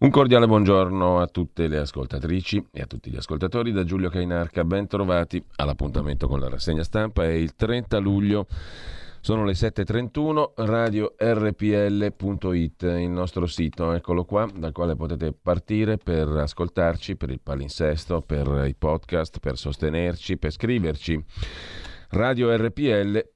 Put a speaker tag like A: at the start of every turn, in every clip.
A: Un cordiale buongiorno a tutte le ascoltatrici e a tutti gli ascoltatori. Da Giulio Cainarca, ben trovati all'appuntamento con la rassegna stampa, è il 30 luglio, sono le 7.31, radio rpl.it, il nostro sito, eccolo qua, dal quale potete partire per ascoltarci, per il palinsesto, per i podcast, per sostenerci, per scriverci radiorpl.it.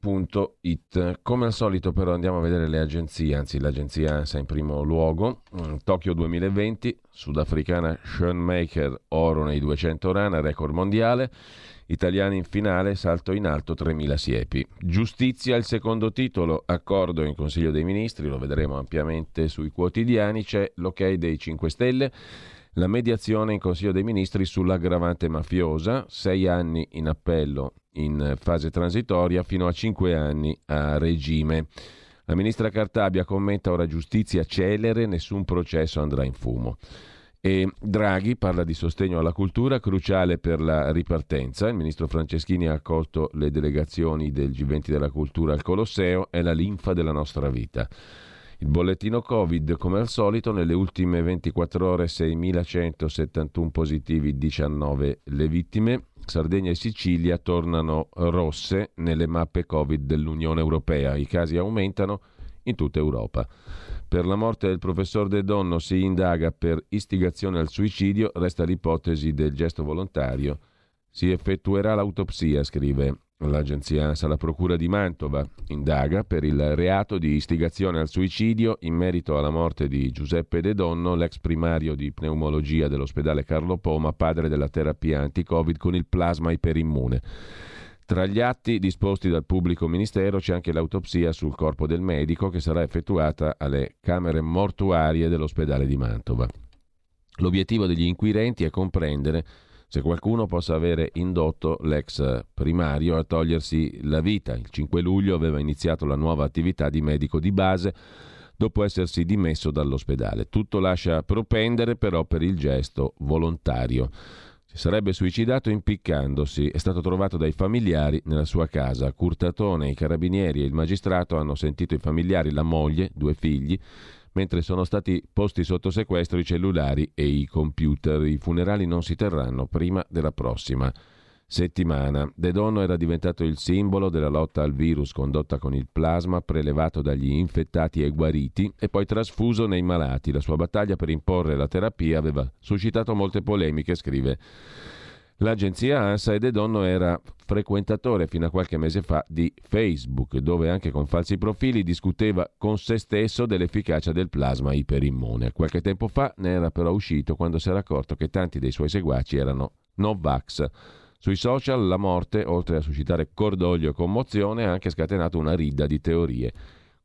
A: Come al solito però andiamo a vedere le agenzie, anzi l'agenzia ANSA in primo luogo. Mm, Tokyo 2020, sudafricana Schoenmaker, oro nei 200 rana, record mondiale. Italiani in finale, salto in alto 3.000 siepi. Giustizia il secondo titolo, accordo in Consiglio dei Ministri, lo vedremo ampiamente sui quotidiani, c'è l'ok dei 5 Stelle la mediazione in Consiglio dei Ministri sull'aggravante mafiosa, sei anni in appello in fase transitoria fino a cinque anni a regime. La ministra Cartabia commenta ora giustizia celere, nessun processo andrà in fumo. E Draghi parla di sostegno alla cultura, cruciale per la ripartenza. Il ministro Franceschini ha accolto le delegazioni del G20 della cultura al Colosseo, è la linfa della nostra vita. Il bollettino Covid, come al solito, nelle ultime 24 ore 6.171 positivi, 19 le vittime. Sardegna e Sicilia tornano rosse nelle mappe Covid dell'Unione Europea. I casi aumentano in tutta Europa. Per la morte del professor De Donno si indaga per istigazione al suicidio, resta l'ipotesi del gesto volontario. Si effettuerà l'autopsia, scrive L'agenzia ANSA, la Procura di Mantova, indaga per il reato di istigazione al suicidio in merito alla morte di Giuseppe De Donno, l'ex primario di pneumologia dell'ospedale Carlo Poma, padre della terapia anti-Covid con il plasma iperimmune. Tra gli atti disposti dal pubblico ministero c'è anche l'autopsia sul corpo del medico che sarà effettuata alle camere mortuarie dell'ospedale di Mantova. L'obiettivo degli inquirenti è comprendere se qualcuno possa avere indotto l'ex primario a togliersi la vita. Il 5 luglio aveva iniziato la nuova attività di medico di base dopo essersi dimesso dall'ospedale. Tutto lascia propendere però per il gesto volontario. Si sarebbe suicidato impiccandosi, è stato trovato dai familiari nella sua casa. Curtatone, i carabinieri e il magistrato hanno sentito i familiari, la moglie, due figli, mentre sono stati posti sotto sequestro i cellulari e i computer. I funerali non si terranno prima della prossima settimana. De Donno era diventato il simbolo della lotta al virus condotta con il plasma prelevato dagli infettati e guariti e poi trasfuso nei malati. La sua battaglia per imporre la terapia aveva suscitato molte polemiche, scrive L'agenzia ANSA e De Donno era frequentatore fino a qualche mese fa di Facebook, dove anche con falsi profili discuteva con se stesso dell'efficacia del plasma iperimmune. Qualche tempo fa ne era però uscito quando si era accorto che tanti dei suoi seguaci erano Novax. Sui social la morte, oltre a suscitare cordoglio e commozione, ha anche scatenato una rida di teorie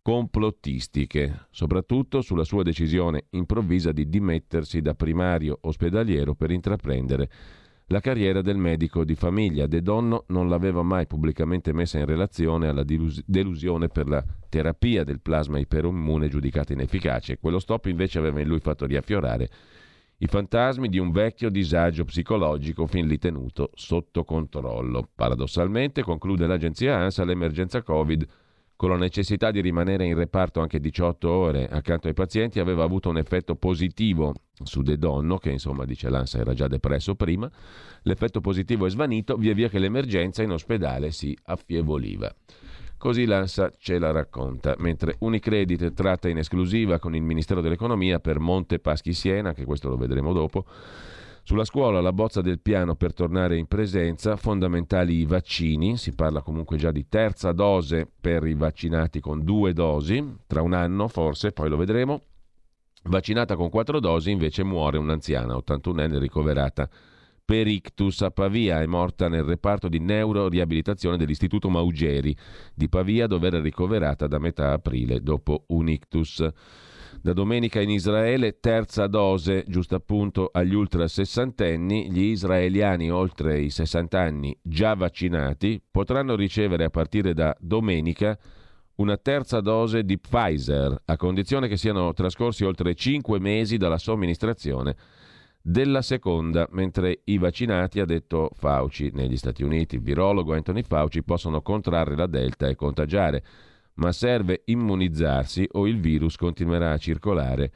A: complottistiche, soprattutto sulla sua decisione improvvisa di dimettersi da primario ospedaliero per intraprendere la carriera del medico di famiglia. De Donno non l'aveva mai pubblicamente messa in relazione alla delusione per la terapia del plasma iperimmune giudicata inefficace. Quello stop invece aveva in lui fatto riaffiorare i fantasmi di un vecchio disagio psicologico fin lì tenuto sotto controllo. Paradossalmente, conclude l'agenzia ANSA, l'emergenza Covid con la necessità di rimanere in reparto anche 18 ore accanto ai pazienti, aveva avuto un effetto positivo su De Donno, che insomma dice l'ANSA era già depresso prima. L'effetto positivo è svanito via via che l'emergenza in ospedale si affievoliva. Così l'ANSA ce la racconta, mentre Unicredit tratta in esclusiva con il Ministero dell'Economia per Monte Paschi Siena, che questo lo vedremo dopo, sulla scuola la bozza del piano per tornare in presenza, fondamentali i vaccini, si parla comunque già di terza dose per i vaccinati con due dosi, tra un anno forse, poi lo vedremo. Vaccinata con quattro dosi invece muore un'anziana, 81enne ricoverata per ictus a Pavia, è morta nel reparto di neuroriabilitazione dell'Istituto Maugeri di Pavia dove era ricoverata da metà aprile dopo un ictus. Da domenica in Israele, terza dose, giusto appunto agli ultra sessantenni, gli israeliani oltre i 60 anni già vaccinati potranno ricevere a partire da domenica una terza dose di Pfizer, a condizione che siano trascorsi oltre 5 mesi dalla somministrazione della seconda, mentre i vaccinati, ha detto Fauci, negli Stati Uniti, il virologo Anthony Fauci, possono contrarre la Delta e contagiare ma serve immunizzarsi o il virus continuerà a circolare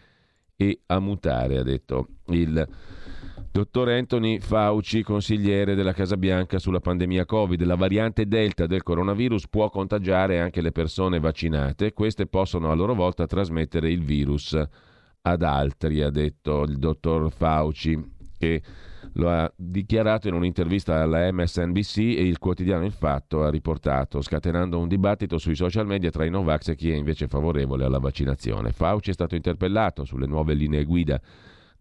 A: e a mutare, ha detto il Dottor Anthony Fauci, consigliere della Casa Bianca sulla pandemia Covid, la variante Delta del coronavirus può contagiare anche le persone vaccinate, queste possono a loro volta trasmettere il virus ad altri, ha detto il dottor Fauci, che lo ha dichiarato in un'intervista alla MSNBC e il quotidiano Il Fatto ha riportato, scatenando un dibattito sui social media tra i Novax e chi è invece favorevole alla vaccinazione. Fauci è stato interpellato sulle nuove linee guida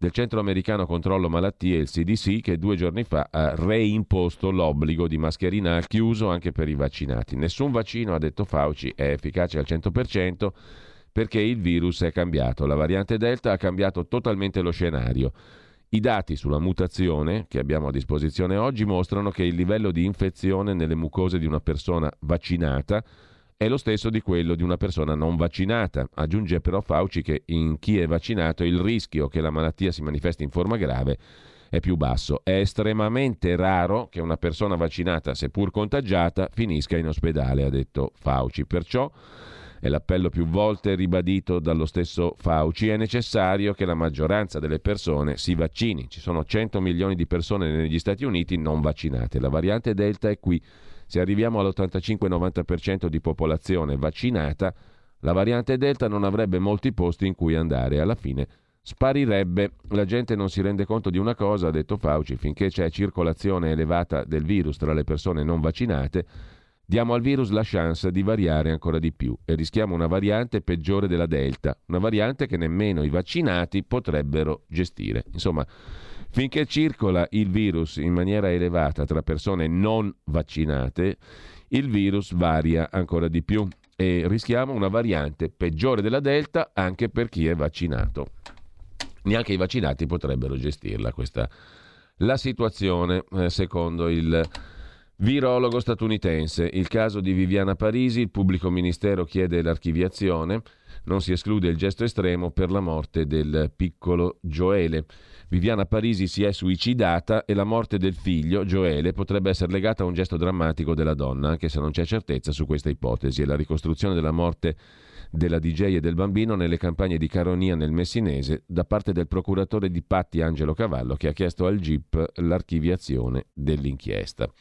A: del Centro Americano Controllo Malattie, il CDC, che due giorni fa ha reimposto l'obbligo di mascherina al chiuso anche per i vaccinati. Nessun vaccino, ha detto Fauci, è efficace al 100% perché il virus è cambiato. La variante Delta ha cambiato totalmente lo scenario. I dati sulla mutazione che abbiamo a disposizione oggi mostrano che il livello di infezione nelle mucose di una persona vaccinata è lo stesso di quello di una persona non vaccinata. Aggiunge però Fauci che in chi è vaccinato il rischio che la malattia si manifesti in forma grave è più basso. È estremamente raro che una persona vaccinata, seppur contagiata, finisca in ospedale, ha detto Fauci. Perciò è l'appello più volte ribadito dallo stesso Fauci, è necessario che la maggioranza delle persone si vaccini. Ci sono 100 milioni di persone negli Stati Uniti non vaccinate. La variante Delta è qui se arriviamo all'85-90% di popolazione vaccinata, la variante Delta non avrebbe molti posti in cui andare. Alla fine sparirebbe. La gente non si rende conto di una cosa, ha detto Fauci, finché c'è circolazione elevata del virus tra le persone non vaccinate, diamo al virus la chance di variare ancora di più e rischiamo una variante peggiore della Delta, una variante che nemmeno i vaccinati potrebbero gestire. Insomma, Finché circola il virus in maniera elevata tra persone non vaccinate, il virus varia ancora di più e rischiamo una variante peggiore della Delta anche per chi è vaccinato. Neanche i vaccinati potrebbero gestirla questa la situazione, eh, secondo il virologo statunitense. Il caso di Viviana Parisi, il pubblico ministero chiede l'archiviazione, non si esclude il gesto estremo per la morte del piccolo Gioele. Viviana Parisi si è suicidata e la morte del figlio, Gioele, potrebbe essere legata a un gesto drammatico della donna, anche se non c'è certezza su questa ipotesi. E la ricostruzione della morte della DJ e del bambino nelle campagne di caronia nel Messinese da parte del procuratore di Patti Angelo Cavallo che ha chiesto al GIP l'archiviazione dell'inchiesta.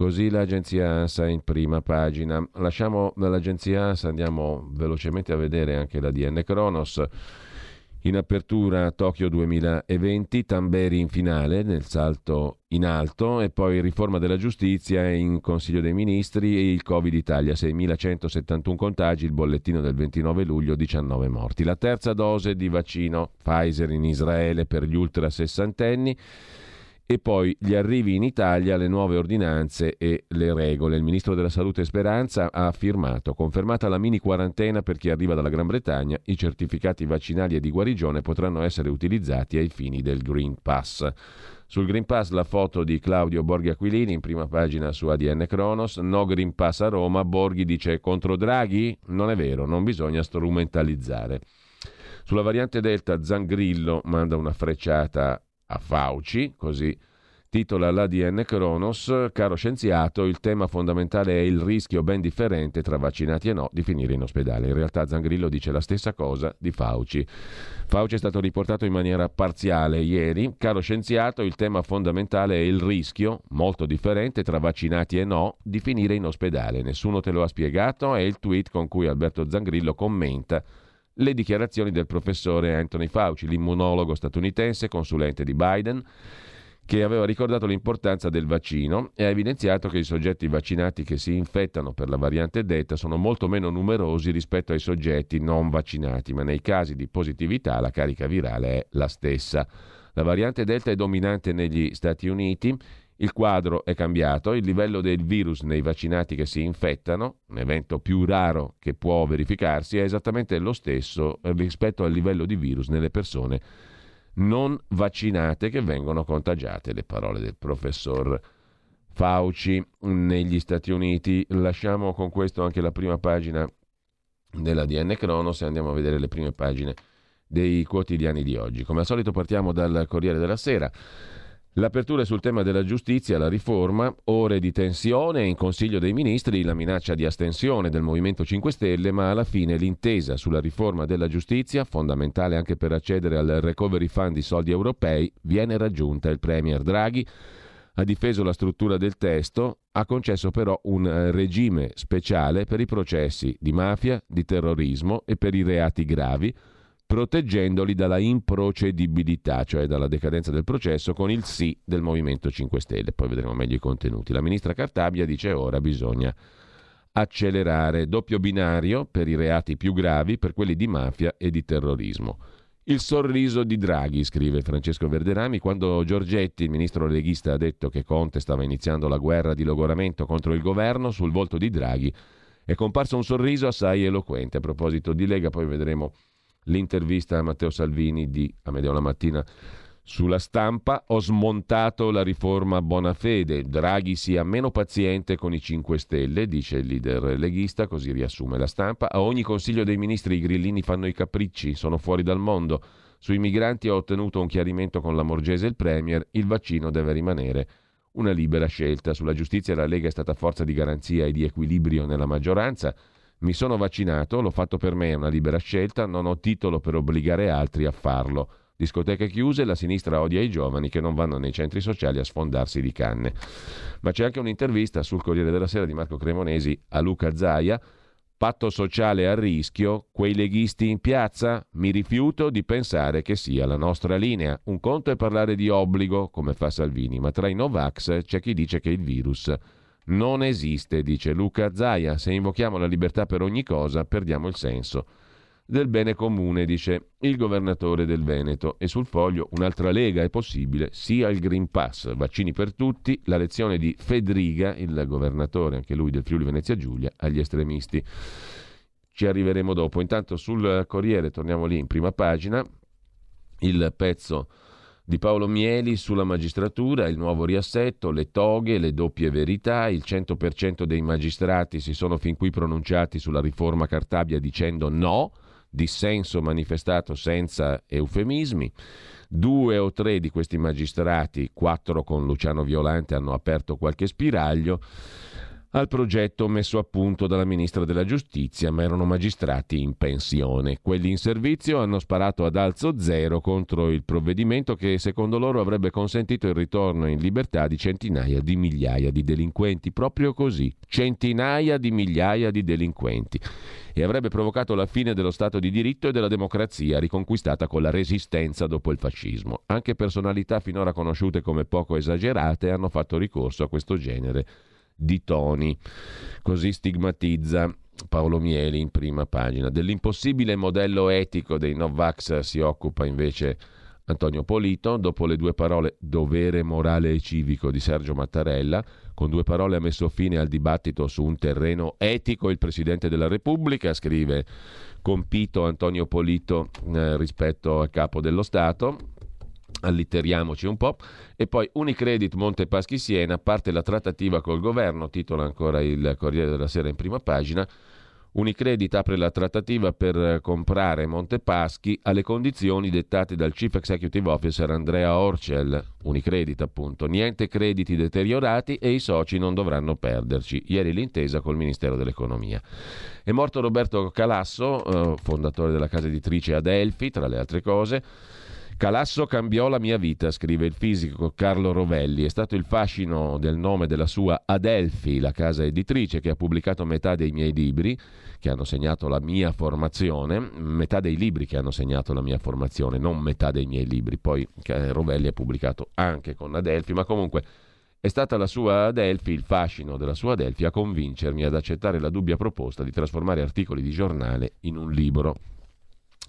A: Così l'agenzia ANSA in prima pagina. Lasciamo l'agenzia ANSA, andiamo velocemente a vedere anche la DN Kronos. In apertura Tokyo 2020, Tamberi in finale nel salto in alto e poi riforma della giustizia in Consiglio dei Ministri e il Covid Italia, 6.171 contagi, il bollettino del 29 luglio, 19 morti. La terza dose di vaccino Pfizer in Israele per gli ultra sessantenni e poi gli arrivi in Italia, le nuove ordinanze e le regole. Il ministro della Salute Speranza ha affermato, confermata la mini quarantena per chi arriva dalla Gran Bretagna, i certificati vaccinali e di guarigione potranno essere utilizzati ai fini del Green Pass. Sul Green Pass la foto di Claudio Borghi Aquilini in prima pagina su ADN Kronos. No Green Pass a Roma, Borghi dice contro Draghi? Non è vero, non bisogna strumentalizzare. Sulla variante Delta Zangrillo manda una frecciata a Fauci, così titola l'ADN Kronos, caro scienziato, il tema fondamentale è il rischio ben differente tra vaccinati e no di finire in ospedale. In realtà Zangrillo dice la stessa cosa di Fauci. Fauci è stato riportato in maniera parziale ieri. Caro scienziato, il tema fondamentale è il rischio, molto differente tra vaccinati e no, di finire in ospedale. Nessuno te lo ha spiegato, è il tweet con cui Alberto Zangrillo commenta le dichiarazioni del professore Anthony Fauci, l'immunologo statunitense, consulente di Biden, che aveva ricordato l'importanza del vaccino e ha evidenziato che i soggetti vaccinati che si infettano per la variante Delta sono molto meno numerosi rispetto ai soggetti non vaccinati, ma nei casi di positività la carica virale è la stessa. La variante Delta è dominante negli Stati Uniti il quadro è cambiato, il livello del virus nei vaccinati che si infettano, un evento più raro che può verificarsi, è esattamente lo stesso rispetto al livello di virus nelle persone non vaccinate che vengono contagiate. Le parole del professor Fauci negli Stati Uniti. Lasciamo con questo anche la prima pagina della DN Cronos e andiamo a vedere le prime pagine dei quotidiani di oggi. Come al solito partiamo dal Corriere della Sera L'apertura sul tema della giustizia, la riforma, ore di tensione in Consiglio dei Ministri, la minaccia di astensione del Movimento 5 Stelle, ma alla fine l'intesa sulla riforma della giustizia, fondamentale anche per accedere al recovery fund di soldi europei, viene raggiunta. Il Premier Draghi ha difeso la struttura del testo, ha concesso però un eh, regime speciale per i processi di mafia, di terrorismo e per i reati gravi, proteggendoli dalla improcedibilità, cioè dalla decadenza del processo, con il sì del Movimento 5 Stelle. Poi vedremo meglio i contenuti. La ministra Cartabia dice ora bisogna accelerare doppio binario per i reati più gravi, per quelli di mafia e di terrorismo. Il sorriso di Draghi, scrive Francesco Verderami, quando Giorgetti, il ministro leghista, ha detto che Conte stava iniziando la guerra di logoramento contro il governo, sul volto di Draghi è comparso un sorriso assai eloquente. A proposito di Lega, poi vedremo l'intervista a Matteo Salvini di A Media Mattina sulla stampa. Ho smontato la riforma Bonafede. Draghi sia meno paziente con i 5 Stelle, dice il leader leghista, così riassume la stampa. A ogni consiglio dei ministri i grillini fanno i capricci, sono fuori dal mondo. Sui migranti ho ottenuto un chiarimento con la Morgese e il Premier, il vaccino deve rimanere una libera scelta. Sulla giustizia la Lega è stata forza di garanzia e di equilibrio nella maggioranza. Mi sono vaccinato, l'ho fatto per me, è una libera scelta, non ho titolo per obbligare altri a farlo. Discoteche chiuse, la sinistra odia i giovani che non vanno nei centri sociali a sfondarsi di canne. Ma c'è anche un'intervista sul Corriere della Sera di Marco Cremonesi a Luca Zaia. Patto sociale a rischio, quei leghisti in piazza? Mi rifiuto di pensare che sia la nostra linea. Un conto è parlare di obbligo, come fa Salvini, ma tra i Novax c'è chi dice che il virus non esiste, dice Luca Zaia. Se invochiamo la libertà per ogni cosa, perdiamo il senso del bene comune, dice il governatore del Veneto. E sul foglio un'altra lega è possibile, sia il Green Pass, vaccini per tutti, la lezione di Fedriga, il governatore, anche lui del Friuli Venezia Giulia, agli estremisti. Ci arriveremo dopo. Intanto sul Corriere, torniamo lì in prima pagina, il pezzo di Paolo Mieli sulla magistratura, il nuovo riassetto, le toghe, le doppie verità, il 100% dei magistrati si sono fin qui pronunciati sulla riforma Cartabia dicendo no, dissenso manifestato senza eufemismi. Due o tre di questi magistrati, quattro con Luciano Violante, hanno aperto qualche spiraglio al progetto messo a punto dalla ministra della giustizia, ma erano magistrati in pensione. Quelli in servizio hanno sparato ad alzo zero contro il provvedimento che secondo loro avrebbe consentito il ritorno in libertà di centinaia di migliaia di delinquenti, proprio così, centinaia di migliaia di delinquenti e avrebbe provocato la fine dello Stato di diritto e della democrazia riconquistata con la resistenza dopo il fascismo. Anche personalità finora conosciute come poco esagerate hanno fatto ricorso a questo genere di toni. Così stigmatizza Paolo Mieli in prima pagina. Dell'impossibile modello etico dei Novax si occupa invece Antonio Polito, dopo le due parole dovere morale e civico di Sergio Mattarella, con due parole ha messo fine al dibattito su un terreno etico il Presidente della Repubblica, scrive compito Antonio Polito eh, rispetto al capo dello Stato, allitteriamoci un po', e poi Unicredit Montepaschi Siena, parte la trattativa col governo, titola ancora il Corriere della Sera in prima pagina, Unicredit apre la trattativa per comprare Montepaschi alle condizioni dettate dal Chief Executive Officer Andrea Orcel. Unicredit, appunto. Niente crediti deteriorati e i soci non dovranno perderci. Ieri l'intesa col Ministero dell'Economia. È morto Roberto Calasso, eh, fondatore della casa editrice Adelphi, tra le altre cose. Calasso cambiò la mia vita, scrive il fisico Carlo Rovelli. È stato il fascino del nome della sua Adelphi, la casa editrice che ha pubblicato metà dei miei libri che hanno segnato la mia formazione, metà dei libri che hanno segnato la mia formazione, non metà dei miei libri. Poi eh, Rovelli ha pubblicato anche con Adelphi, ma comunque è stata la sua Adelphi, il fascino della sua Adelphi, a convincermi ad accettare la dubbia proposta di trasformare articoli di giornale in un libro.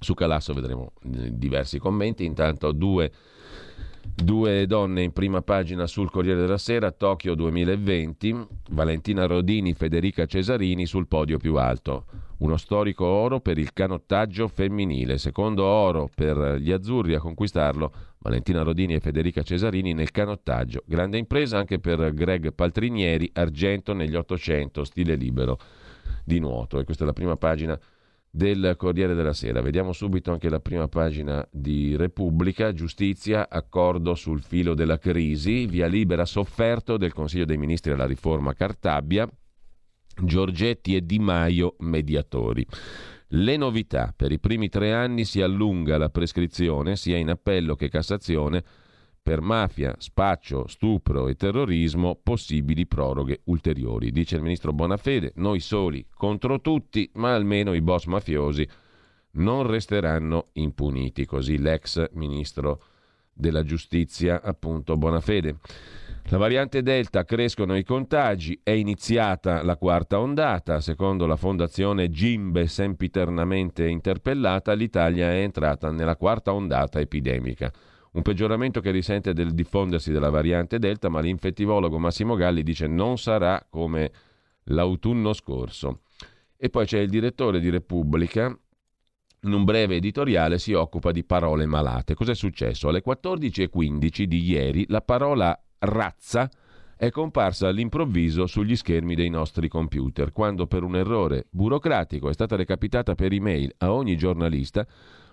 A: Su Calasso vedremo eh, diversi commenti, intanto due, due donne in prima pagina sul Corriere della Sera, Tokyo 2020, Valentina Rodini, Federica Cesarini sul podio più alto. Uno storico oro per il canottaggio femminile, secondo oro per gli azzurri a conquistarlo Valentina Rodini e Federica Cesarini nel canottaggio. Grande impresa anche per Greg Paltrinieri, argento negli 800, stile libero di nuoto. E questa è la prima pagina del Corriere della Sera. Vediamo subito anche la prima pagina di Repubblica, giustizia, accordo sul filo della crisi, via libera sofferto del Consiglio dei Ministri alla riforma Cartabia, Giorgetti e Di Maio mediatori. Le novità, per i primi tre anni si allunga la prescrizione sia in appello che Cassazione per mafia, spaccio, stupro e terrorismo possibili proroghe ulteriori. Dice il ministro Bonafede, noi soli contro tutti, ma almeno i boss mafiosi non resteranno impuniti. Così l'ex ministro della giustizia, appunto Bonafede. La variante Delta crescono i contagi, è iniziata la quarta ondata, secondo la fondazione Gimbe sempiternamente interpellata, l'Italia è entrata nella quarta ondata epidemica. Un peggioramento che risente del diffondersi della variante Delta, ma l'infettivologo Massimo Galli dice non sarà come l'autunno scorso. E poi c'è il direttore di Repubblica, in un breve editoriale si occupa di parole malate. Cos'è successo? Alle 14.15 di ieri la parola razza è comparsa all'improvviso sugli schermi dei nostri computer, quando per un errore burocratico è stata recapitata per email a ogni giornalista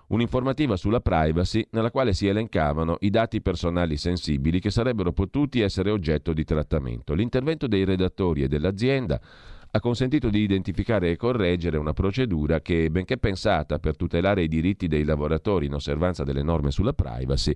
A: un'informativa sulla privacy nella quale si elencavano i dati personali sensibili che sarebbero potuti essere oggetto di trattamento. L'intervento dei redattori e dell'azienda ha consentito di identificare e correggere una procedura che, benché pensata per tutelare i diritti dei lavoratori in osservanza delle norme sulla privacy,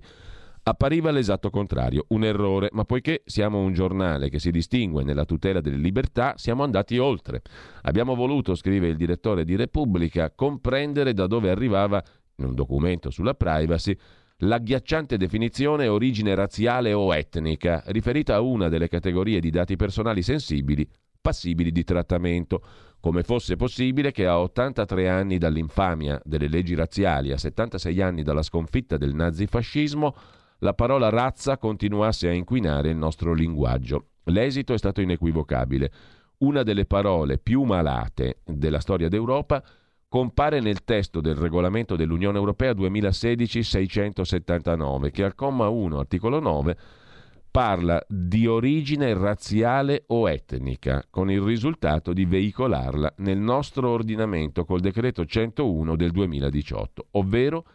A: appariva l'esatto contrario, un errore, ma poiché siamo un giornale che si distingue nella tutela delle libertà, siamo andati oltre. Abbiamo voluto, scrive il direttore di Repubblica, comprendere da dove arrivava in un documento sulla privacy, l'agghiacciante definizione origine razziale o etnica, riferita a una delle categorie di dati personali sensibili passibili di trattamento, come fosse possibile che a 83 anni dall'infamia delle leggi razziali, a 76 anni dalla sconfitta del nazifascismo, la parola razza continuasse a inquinare il nostro linguaggio. L'esito è stato inequivocabile. Una delle parole più malate della storia d'Europa compare nel testo del regolamento dell'Unione Europea 2016-679, che al comma 1, articolo 9, parla di origine razziale o etnica, con il risultato di veicolarla nel nostro ordinamento col decreto 101 del 2018, ovvero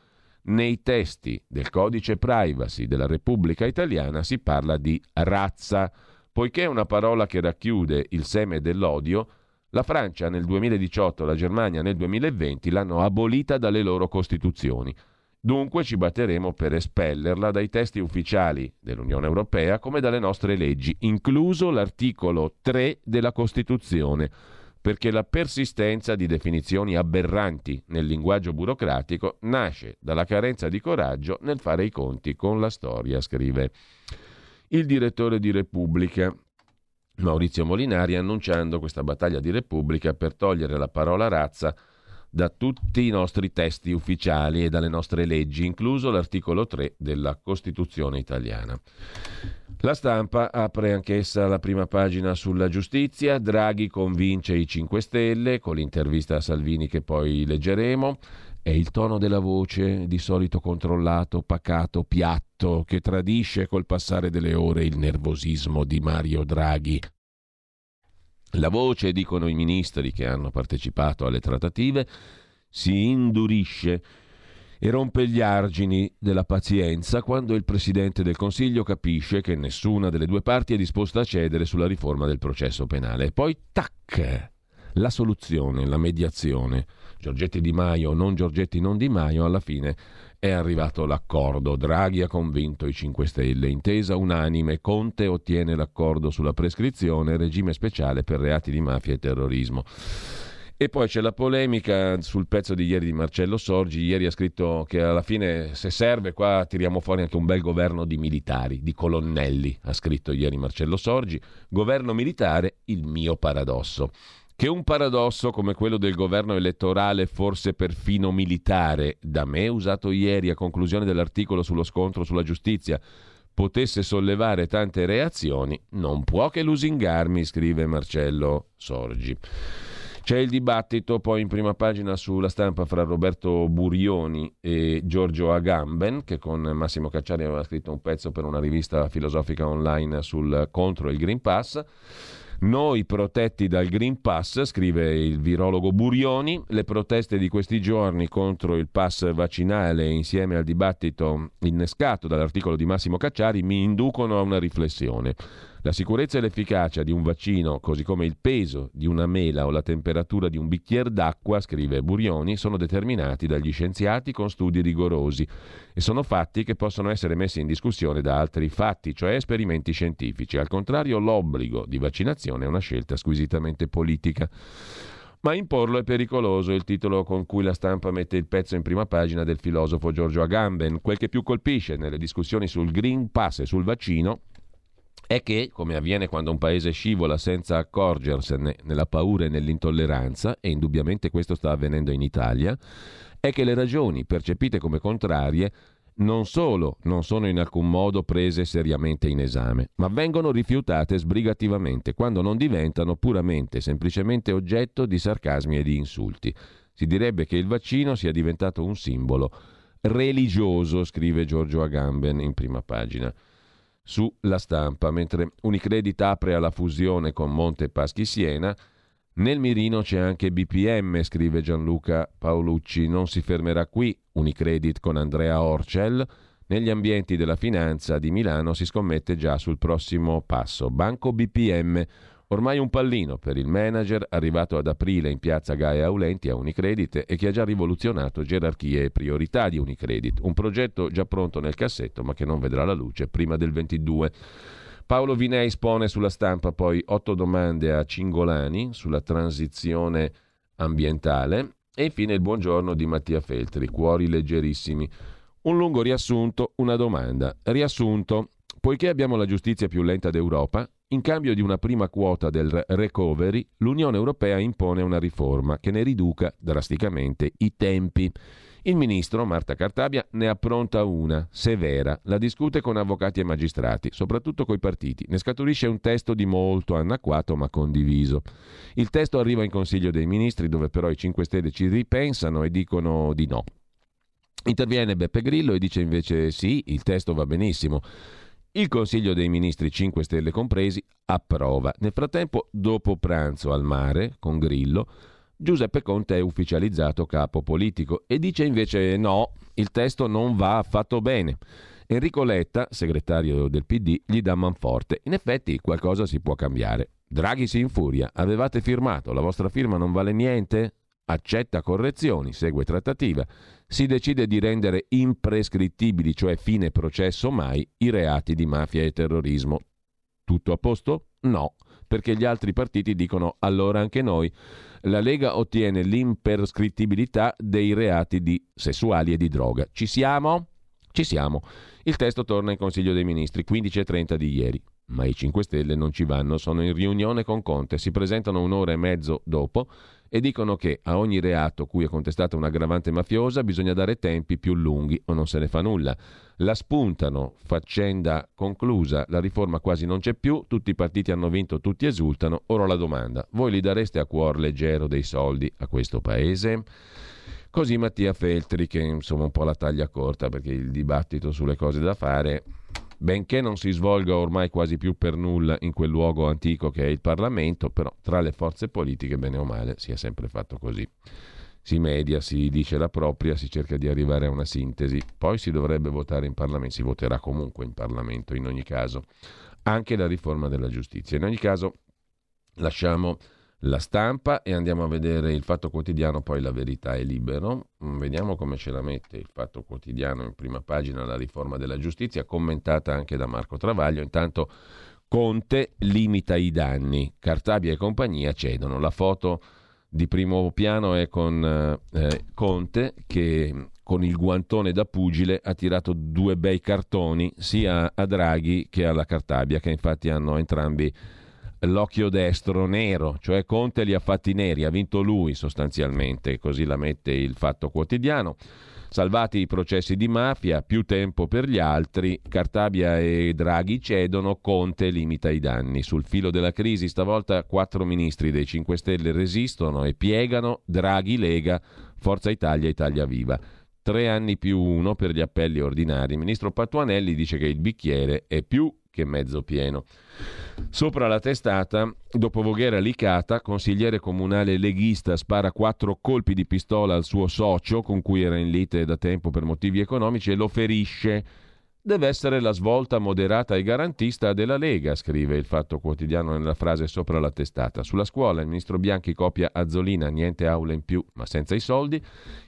A: nei testi del codice privacy della Repubblica Italiana si parla di razza, poiché è una parola che racchiude il seme dell'odio, la Francia nel 2018 e la Germania nel 2020 l'hanno abolita dalle loro costituzioni. Dunque ci batteremo per espellerla dai testi ufficiali dell'Unione Europea come dalle nostre leggi, incluso l'articolo 3 della Costituzione, perché la persistenza di definizioni aberranti nel linguaggio burocratico nasce dalla carenza di coraggio nel fare i conti con la storia, scrive il direttore di Repubblica. Maurizio Molinari annunciando questa battaglia di Repubblica per togliere la parola razza da tutti i nostri testi ufficiali e dalle nostre leggi, incluso l'articolo 3 della Costituzione italiana. La stampa apre anch'essa la prima pagina sulla giustizia, Draghi convince i 5 Stelle con l'intervista a Salvini che poi leggeremo. È il tono della voce, di solito controllato, pacato, piatto, che tradisce col passare delle ore il nervosismo di Mario Draghi. La voce, dicono i ministri che hanno partecipato alle trattative, si indurisce e rompe gli argini della pazienza quando il Presidente del Consiglio capisce che nessuna delle due parti è disposta a cedere sulla riforma del processo penale. E poi, tac, la soluzione, la mediazione. Giorgetti Di Maio, non Giorgetti non Di Maio, alla fine è arrivato l'accordo. Draghi ha convinto i 5 Stelle. Intesa unanime, Conte ottiene l'accordo sulla prescrizione, regime speciale per reati di mafia e terrorismo. E poi c'è la polemica sul pezzo di ieri di Marcello Sorgi. Ieri ha scritto che alla fine, se serve, qua tiriamo fuori anche un bel governo di militari, di colonnelli. Ha scritto ieri Marcello Sorgi. Governo militare, il mio paradosso che un paradosso come quello del governo elettorale, forse perfino militare, da me usato ieri a conclusione dell'articolo sullo scontro sulla giustizia, potesse sollevare tante reazioni, non può che lusingarmi, scrive Marcello Sorgi. C'è il dibattito poi in prima pagina sulla stampa fra Roberto Burioni e Giorgio Agamben, che con Massimo Cacciari aveva scritto un pezzo per una rivista filosofica online sul contro il Green Pass. Noi protetti dal Green Pass, scrive il virologo Burioni, le proteste di questi giorni contro il pass vaccinale insieme al dibattito innescato dall'articolo di Massimo Cacciari mi inducono a una riflessione. La sicurezza e l'efficacia di un vaccino, così come il peso di una mela o la temperatura di un bicchiere d'acqua, scrive Burioni, sono determinati dagli scienziati con studi rigorosi e sono fatti che possono essere messi in discussione da altri fatti, cioè esperimenti scientifici. Al contrario, l'obbligo di vaccinazione è una scelta squisitamente politica. Ma imporlo è pericoloso, il titolo con cui la stampa mette il pezzo in prima pagina del filosofo Giorgio Agamben. Quel che più colpisce nelle discussioni sul Green Pass e sul vaccino è che, come avviene quando un paese scivola senza accorgersene nella paura e nell'intolleranza, e indubbiamente questo sta avvenendo in Italia, è che le ragioni percepite come contrarie non solo non sono in alcun modo prese seriamente in esame, ma vengono rifiutate sbrigativamente quando non diventano puramente semplicemente oggetto di sarcasmi e di insulti. Si direbbe che il vaccino sia diventato un simbolo religioso, scrive Giorgio Agamben in prima pagina sulla stampa, mentre Unicredit apre alla fusione con Monte Paschi Siena. Nel mirino c'è anche BPM, scrive Gianluca Paolucci. Non si fermerà qui Unicredit con Andrea Orcel. Negli ambienti della finanza di Milano si scommette già sul prossimo passo. Banco BPM, Ormai un pallino per il manager arrivato ad aprile in piazza Gaia Aulenti a Unicredit e che ha già rivoluzionato gerarchie e priorità di Unicredit. Un progetto già pronto nel cassetto ma che non vedrà la luce prima del 22. Paolo Vinei spone sulla stampa poi otto domande a Cingolani sulla transizione ambientale e infine il buongiorno di Mattia Feltri, cuori leggerissimi. Un lungo riassunto, una domanda. Riassunto. Poiché abbiamo la giustizia più lenta d'Europa, in cambio di una prima quota del recovery, l'Unione Europea impone una riforma che ne riduca drasticamente i tempi. Il ministro Marta Cartabia ne appronta una, severa, la discute con avvocati e magistrati, soprattutto coi partiti. Ne scaturisce un testo di molto anacquato ma condiviso. Il testo arriva in Consiglio dei Ministri dove però i 5 Stelle ci ripensano e dicono di no. Interviene Beppe Grillo e dice invece sì, il testo va benissimo. Il Consiglio dei Ministri 5 Stelle compresi approva. Nel frattempo, dopo pranzo al mare con Grillo, Giuseppe Conte è ufficializzato capo politico e dice invece no, il testo non va affatto bene. Enrico Letta, segretario del PD, gli dà manforte. In effetti qualcosa si può cambiare. Draghi si infuria. Avevate firmato, la vostra firma non vale niente? Accetta correzioni, segue trattativa si decide di rendere imprescrittibili, cioè fine processo mai, i reati di mafia e terrorismo. Tutto a posto? No, perché gli altri partiti dicono allora anche noi. La Lega ottiene l'imprescrittibilità dei reati di sessuali e di droga. Ci siamo? Ci siamo. Il testo torna in Consiglio dei Ministri, 15.30 di ieri. Ma i 5 Stelle non ci vanno, sono in riunione con Conte, si presentano un'ora e mezzo dopo e dicono che a ogni reato cui è contestata un'aggravante mafiosa bisogna dare tempi più lunghi o non se ne fa nulla. La spuntano, faccenda conclusa, la riforma quasi non c'è più, tutti i partiti hanno vinto, tutti esultano. Ora la domanda, voi li dareste a cuor leggero dei soldi a questo paese? Così Mattia Feltri, che insomma un po' la taglia corta perché il dibattito sulle cose da fare benché non si svolga ormai quasi più per nulla in quel luogo antico che è il Parlamento, però tra le forze politiche, bene o male, si è sempre fatto così. Si media, si dice la propria, si cerca di arrivare a una sintesi, poi si dovrebbe votare in Parlamento, si voterà comunque in Parlamento in ogni caso, anche la riforma della giustizia. In ogni caso lasciamo la stampa e andiamo a vedere il Fatto Quotidiano, poi la verità è libero. Mm, vediamo come ce la mette il Fatto Quotidiano in prima pagina, la riforma della giustizia, commentata anche da Marco Travaglio. Intanto Conte limita i danni, Cartabia e compagnia cedono. La foto di primo piano è con eh, Conte che con il guantone da pugile ha tirato due bei cartoni sia a Draghi che alla Cartabia, che infatti hanno entrambi l'occhio destro nero, cioè Conte li ha fatti neri, ha vinto lui sostanzialmente, così la mette il fatto quotidiano. Salvati i processi di mafia, più tempo per gli altri, Cartabia e Draghi cedono, Conte limita i danni. Sul filo della crisi stavolta quattro ministri dei 5 Stelle resistono e piegano, Draghi Lega, Forza Italia, Italia Viva. Tre anni più uno per gli appelli ordinari. Il ministro Patuanelli dice che il bicchiere è più che mezzo pieno. Sopra la testata, dopo Voghera Licata, consigliere comunale leghista spara quattro colpi di pistola al suo socio, con cui era in lite da tempo per motivi economici, e lo ferisce deve essere la svolta moderata e garantista della Lega, scrive il Fatto Quotidiano nella frase sopra la testata. Sulla scuola il ministro Bianchi copia Azzolina, niente aula in più, ma senza i soldi.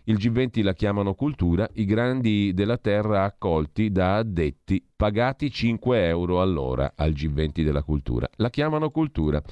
A: Il G20 la chiamano cultura, i grandi della terra accolti da addetti, pagati 5 euro all'ora al G20 della cultura. La chiamano cultura.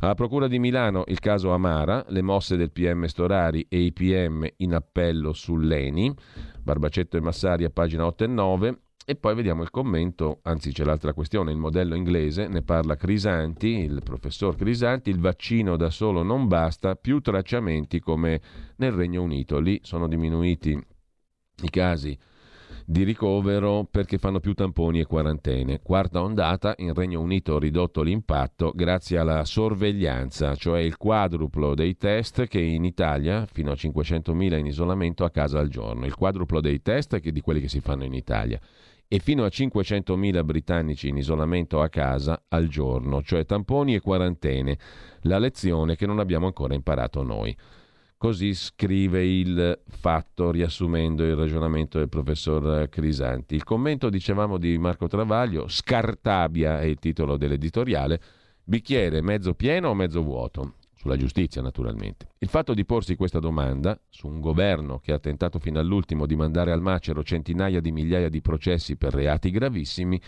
A: Alla Procura di Milano il caso Amara, le mosse del PM Storari e i PM in appello sull'ENI, Barbacetto e Massari a pagina 8 e 9, e poi vediamo il commento, anzi c'è l'altra questione, il modello inglese, ne parla Crisanti, il professor Crisanti, il vaccino da solo non basta, più tracciamenti come nel Regno Unito, lì sono diminuiti i casi di ricovero perché fanno più tamponi e quarantene. Quarta ondata, in Regno Unito ridotto l'impatto grazie alla sorveglianza, cioè il quadruplo dei test che in Italia, fino a 500.000 in isolamento a casa al giorno, il quadruplo dei test che di quelli che si fanno in Italia e fino a 500.000 britannici in isolamento a casa al giorno, cioè tamponi e quarantene, la lezione che non abbiamo ancora imparato noi. Così scrive il fatto riassumendo il ragionamento del professor Crisanti. Il commento, dicevamo, di Marco Travaglio, Scartabia è il titolo dell'editoriale, bicchiere mezzo pieno o mezzo vuoto? Sulla giustizia naturalmente. Il fatto di porsi questa domanda su un governo che ha tentato fino all'ultimo di mandare al macero centinaia di migliaia di processi per reati gravissimi,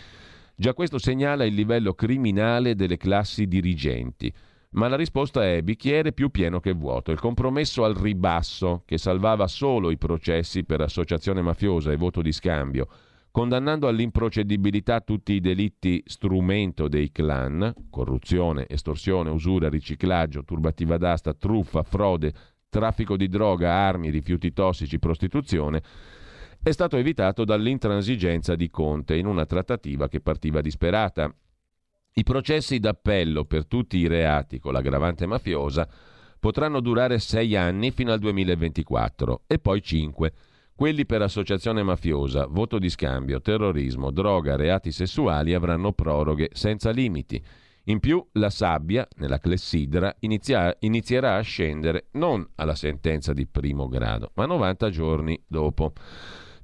A: già questo segnala il livello criminale delle classi dirigenti. Ma la risposta è bicchiere più pieno che vuoto. Il compromesso al ribasso, che salvava solo i processi per associazione mafiosa e voto di scambio, condannando all'improcedibilità tutti i delitti strumento dei clan, corruzione, estorsione, usura, riciclaggio, turbativa d'asta, truffa, frode, traffico di droga, armi, rifiuti tossici, prostituzione, è stato evitato dall'intransigenza di Conte in una trattativa che partiva disperata. I processi d'appello per tutti i reati con l'aggravante mafiosa potranno durare sei anni fino al 2024 e poi cinque quelli per associazione mafiosa, voto di scambio, terrorismo, droga, reati sessuali avranno proroghe senza limiti. In più, la sabbia, nella clessidra, inizia- inizierà a scendere non alla sentenza di primo grado, ma 90 giorni dopo.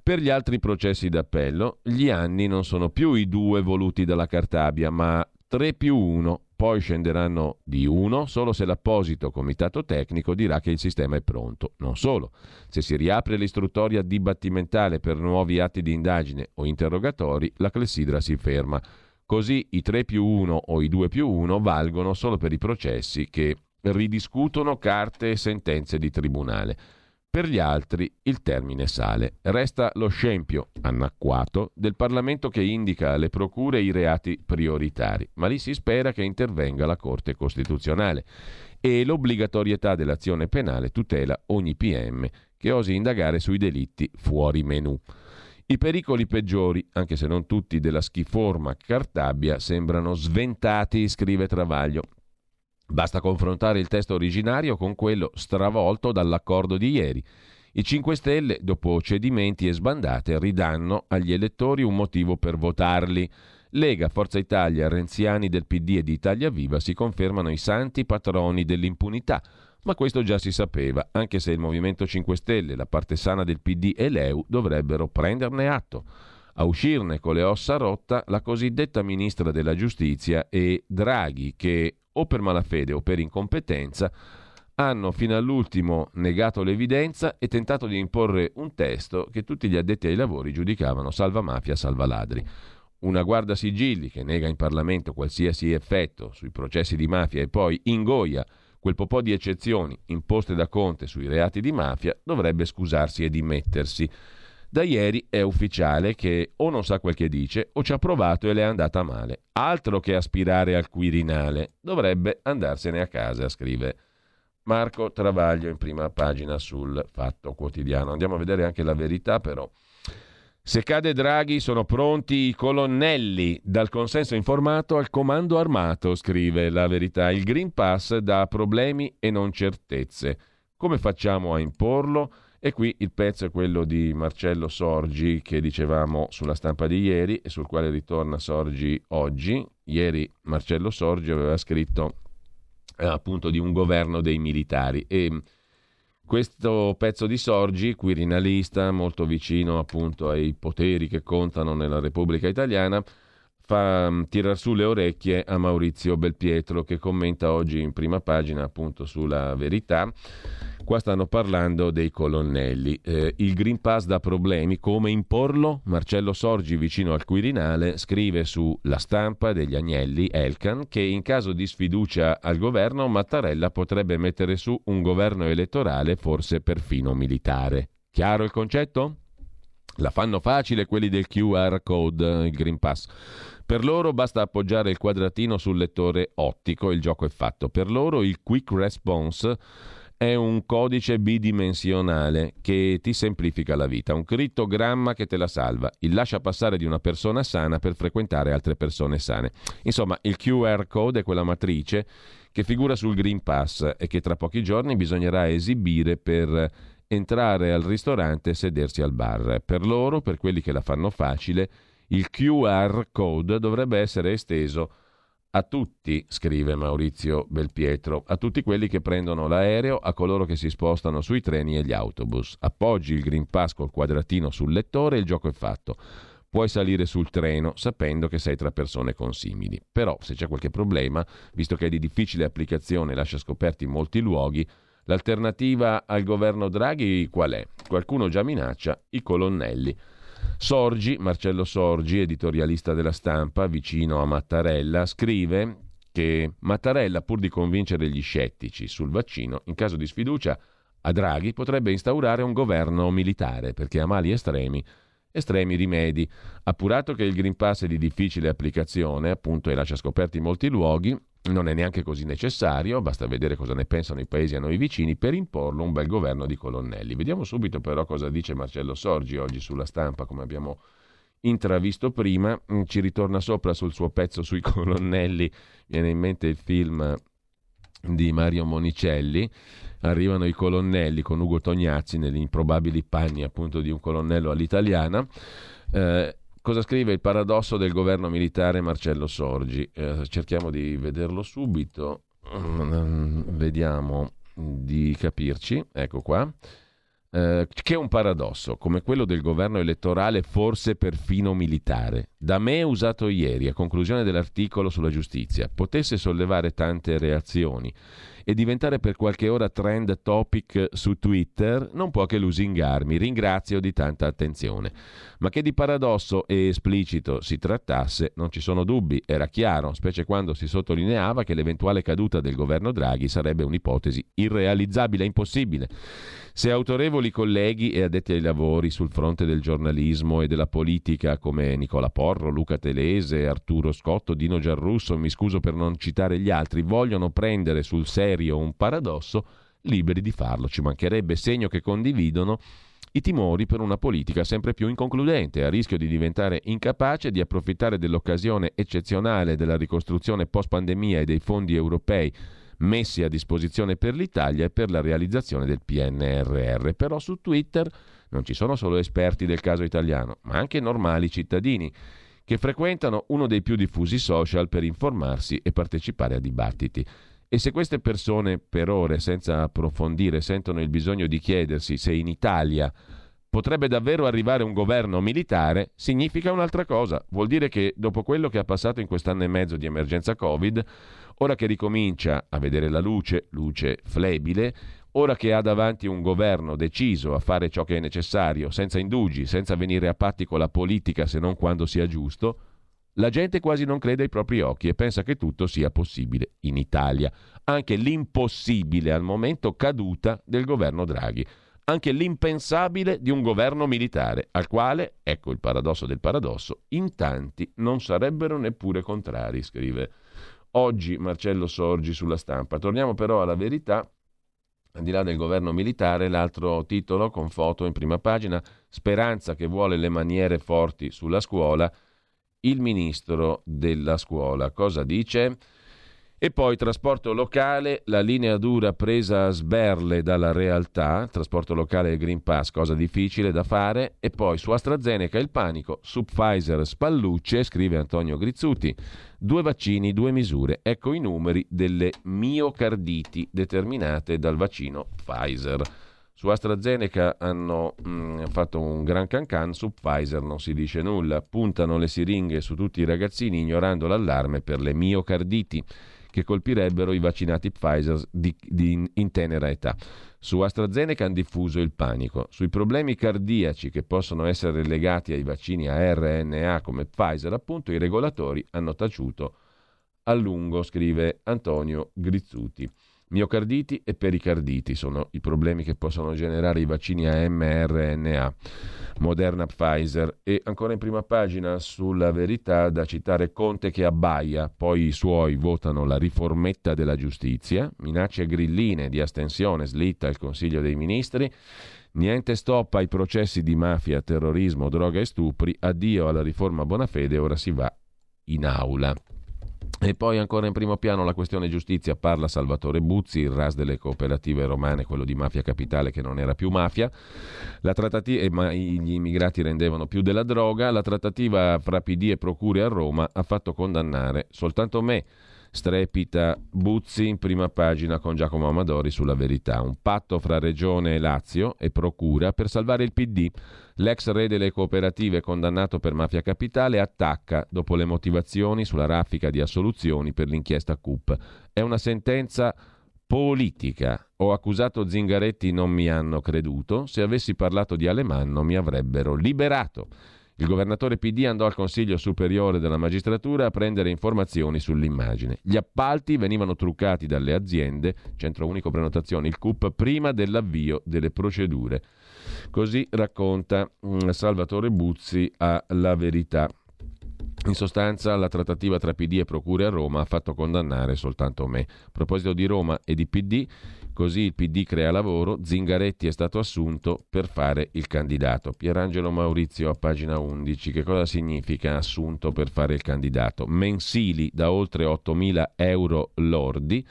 A: Per gli altri processi d'appello, gli anni non sono più i due voluti dalla Cartabia, ma 3 più 1, poi scenderanno di uno solo se l'apposito comitato tecnico dirà che il sistema è pronto. Non solo, se si riapre l'istruttoria dibattimentale per nuovi atti di indagine o interrogatori, la clessidra si ferma. Così i 3 più 1 o i 2 più 1 valgono solo per i processi che ridiscutono carte e sentenze di tribunale. Per gli altri il termine sale. Resta lo scempio, anacquato, del Parlamento che indica alle procure i reati prioritari, ma lì si spera che intervenga la Corte Costituzionale e l'obbligatorietà dell'azione penale tutela ogni PM che osi indagare sui delitti fuori menù. I pericoli peggiori, anche se non tutti della schiforma Cartabia, sembrano sventati, scrive Travaglio. Basta confrontare il testo originario con quello stravolto dall'accordo di ieri. I 5 Stelle, dopo cedimenti e sbandate, ridanno agli elettori un motivo per votarli. Lega, Forza Italia, Renziani del PD e di Italia Viva si confermano i santi patroni dell'impunità. Ma questo già si sapeva, anche se il Movimento 5 Stelle, la parte sana del PD e l'EU dovrebbero prenderne atto. A uscirne con le ossa rotta la cosiddetta ministra della giustizia e Draghi, che o per malafede o per incompetenza, hanno fino all'ultimo negato l'evidenza e tentato di imporre un testo che tutti gli addetti ai lavori giudicavano salva mafia, salva ladri. Una guarda sigilli che nega in Parlamento qualsiasi effetto sui processi di mafia e poi ingoia quel po' di eccezioni imposte da Conte sui reati di mafia dovrebbe scusarsi e dimettersi. Da ieri è ufficiale che o non sa quel che dice o ci ha provato e le è andata male. Altro che aspirare al Quirinale. Dovrebbe andarsene a casa, scrive Marco Travaglio in prima pagina sul Fatto Quotidiano. Andiamo a vedere anche la verità però. Se cade Draghi sono pronti i colonnelli, dal consenso informato al comando armato, scrive la verità. Il Green Pass dà problemi e non certezze. Come facciamo a imporlo? E qui il pezzo è quello di Marcello Sorgi che dicevamo sulla stampa di ieri e sul quale ritorna Sorgi oggi. Ieri Marcello Sorgi aveva scritto eh, appunto di un governo dei militari e questo pezzo di Sorgi, quirinalista, molto vicino appunto ai poteri che contano nella Repubblica Italiana, fa um, tirar su le orecchie a Maurizio Belpietro che commenta oggi in prima pagina appunto sulla verità Qua stanno parlando dei colonnelli. Eh, il Green Pass dà problemi, come imporlo? Marcello Sorgi, vicino al Quirinale, scrive su La Stampa degli Agnelli, Elkan, che in caso di sfiducia al governo Mattarella potrebbe mettere su un governo elettorale, forse perfino militare. Chiaro il concetto? La fanno facile quelli del QR code, il Green Pass. Per loro basta appoggiare il quadratino sul lettore ottico e il gioco è fatto. Per loro il quick response è un codice bidimensionale che ti semplifica la vita, un crittogramma che te la salva, il lascia passare di una persona sana per frequentare altre persone sane. Insomma, il QR code è quella matrice che figura sul Green Pass e che tra pochi giorni bisognerà esibire per entrare al ristorante e sedersi al bar. Per loro, per quelli che la fanno facile, il QR code dovrebbe essere esteso a tutti, scrive Maurizio Belpietro, a tutti quelli che prendono l'aereo, a coloro che si spostano sui treni e gli autobus. Appoggi il Green Pass col quadratino sul lettore e il gioco è fatto. Puoi salire sul treno sapendo che sei tra persone consimili. Però, se c'è qualche problema, visto che è di difficile applicazione e lascia scoperti molti luoghi, l'alternativa al governo Draghi qual è? Qualcuno già minaccia i colonnelli. Sorgi, Marcello Sorgi, editorialista della stampa, vicino a Mattarella, scrive che Mattarella, pur di convincere gli scettici sul vaccino, in caso di sfiducia a Draghi potrebbe instaurare un governo militare, perché a mali estremi estremi rimedi. Appurato che il Green Pass è di difficile applicazione, appunto, e lascia scoperti molti luoghi, non è neanche così necessario, basta vedere cosa ne pensano i paesi a noi vicini per imporlo un bel governo di colonnelli. Vediamo subito però cosa dice Marcello Sorgi oggi sulla stampa, come abbiamo intravisto prima, mm, ci ritorna sopra sul suo pezzo sui colonnelli, viene in mente il film di Mario Monicelli, arrivano i colonnelli con Ugo Tognazzi negli improbabili panni appunto di un colonnello all'italiana. Eh, Cosa scrive il paradosso del governo militare Marcello Sorgi? Eh, cerchiamo di vederlo subito, mm, vediamo di capirci, ecco qua. Eh, che è un paradosso, come quello del governo elettorale, forse perfino militare. Da me usato ieri, a conclusione dell'articolo sulla giustizia, potesse sollevare tante reazioni e diventare per qualche ora trend topic su Twitter, non può che lusingarmi. Ringrazio di tanta attenzione. Ma che di paradosso e esplicito si trattasse, non ci sono dubbi, era chiaro, specie quando si sottolineava che l'eventuale caduta del governo Draghi sarebbe un'ipotesi irrealizzabile, impossibile. Se autorevoli colleghi e addetti ai lavori sul fronte del giornalismo e della politica come Nicola Porro, Luca Telese, Arturo Scotto, Dino Giarrusso, mi scuso per non citare gli altri, vogliono prendere sul serio un paradosso, liberi di farlo, ci mancherebbe segno che condividono i timori per una politica sempre più inconcludente, a rischio di diventare incapace di approfittare dell'occasione eccezionale della ricostruzione post-pandemia e dei fondi europei messi a disposizione per l'Italia e per la realizzazione del PNRR. Però su Twitter non ci sono solo esperti del caso italiano, ma anche normali cittadini che frequentano uno dei più diffusi social per informarsi e partecipare a dibattiti. E se queste persone per ore, senza approfondire, sentono il bisogno di chiedersi se in Italia potrebbe davvero arrivare un governo militare, significa un'altra cosa. Vuol dire che dopo quello che ha passato in quest'anno e mezzo di emergenza Covid, ora che ricomincia a vedere la luce, luce flebile, ora che ha davanti un governo deciso a fare ciò che è necessario, senza indugi, senza venire a patti con la politica se non quando sia giusto, la gente quasi non crede ai propri occhi e pensa che tutto sia possibile in Italia. Anche l'impossibile al momento caduta del governo Draghi anche l'impensabile di un governo militare, al quale, ecco il paradosso del paradosso, in tanti non sarebbero neppure contrari, scrive oggi Marcello Sorgi sulla stampa. Torniamo però alla verità. Al di là del governo militare, l'altro titolo con foto in prima pagina, Speranza che vuole le maniere forti sulla scuola, il ministro della scuola. Cosa dice? E poi trasporto locale, la linea dura presa a sberle dalla realtà, trasporto locale e Green Pass, cosa difficile da fare. E poi su AstraZeneca il panico, su Pfizer spallucce, scrive Antonio Grizzuti. Due vaccini, due misure. Ecco i numeri delle miocarditi determinate dal vaccino Pfizer. Su AstraZeneca hanno mh, mm, fatto un gran cancan, su Pfizer non si dice nulla. Puntano le siringhe su tutti i ragazzini ignorando l'allarme per le miocarditi che colpirebbero i vaccinati Pfizer di, di, in tenera età. Su AstraZeneca hanno diffuso il panico. Sui problemi cardiaci che possono essere legati ai vaccini a RNA come Pfizer, appunto, i regolatori hanno taciuto a lungo, scrive Antonio Grizzuti. Miocarditi e pericarditi sono i problemi che possono generare i vaccini a mRNA, Moderna Pfizer. E ancora in prima pagina sulla verità da citare Conte che abbaia, poi i suoi votano la riformetta della giustizia, minacce grilline di astensione slitta al Consiglio dei Ministri. Niente stop ai processi di mafia, terrorismo, droga e stupri. Addio alla riforma Bonafede, ora si va in aula. E poi ancora in primo piano la questione giustizia. Parla Salvatore Buzzi, il RAS delle cooperative romane, quello di mafia capitale che non era più mafia, la trattativa, eh, ma gli immigrati rendevano più della droga, la trattativa fra PD e procure a Roma ha fatto condannare soltanto me strepita Buzzi in prima pagina con Giacomo Amadori sulla verità. Un patto fra Regione e Lazio e Procura per salvare il PD. L'ex re delle cooperative condannato per mafia capitale attacca dopo le motivazioni sulla raffica di assoluzioni per l'inchiesta CUP. È una sentenza politica. Ho accusato Zingaretti, non mi hanno creduto. Se avessi parlato di Alemanno mi avrebbero liberato. Il governatore PD andò al Consiglio Superiore della Magistratura a prendere informazioni sull'immagine. Gli appalti venivano truccati dalle aziende, Centro Unico Prenotazioni, il CUP, prima dell'avvio delle procedure. Così racconta mm, Salvatore Buzzi a La Verità. In sostanza, la trattativa tra PD e Procure a Roma ha fatto condannare soltanto me. A proposito di Roma e di PD, Così il PD crea lavoro, Zingaretti è stato assunto per fare il candidato. Pierangelo Maurizio a pagina 11, che cosa significa assunto per fare il candidato? Mensili da oltre 8.000 euro lordi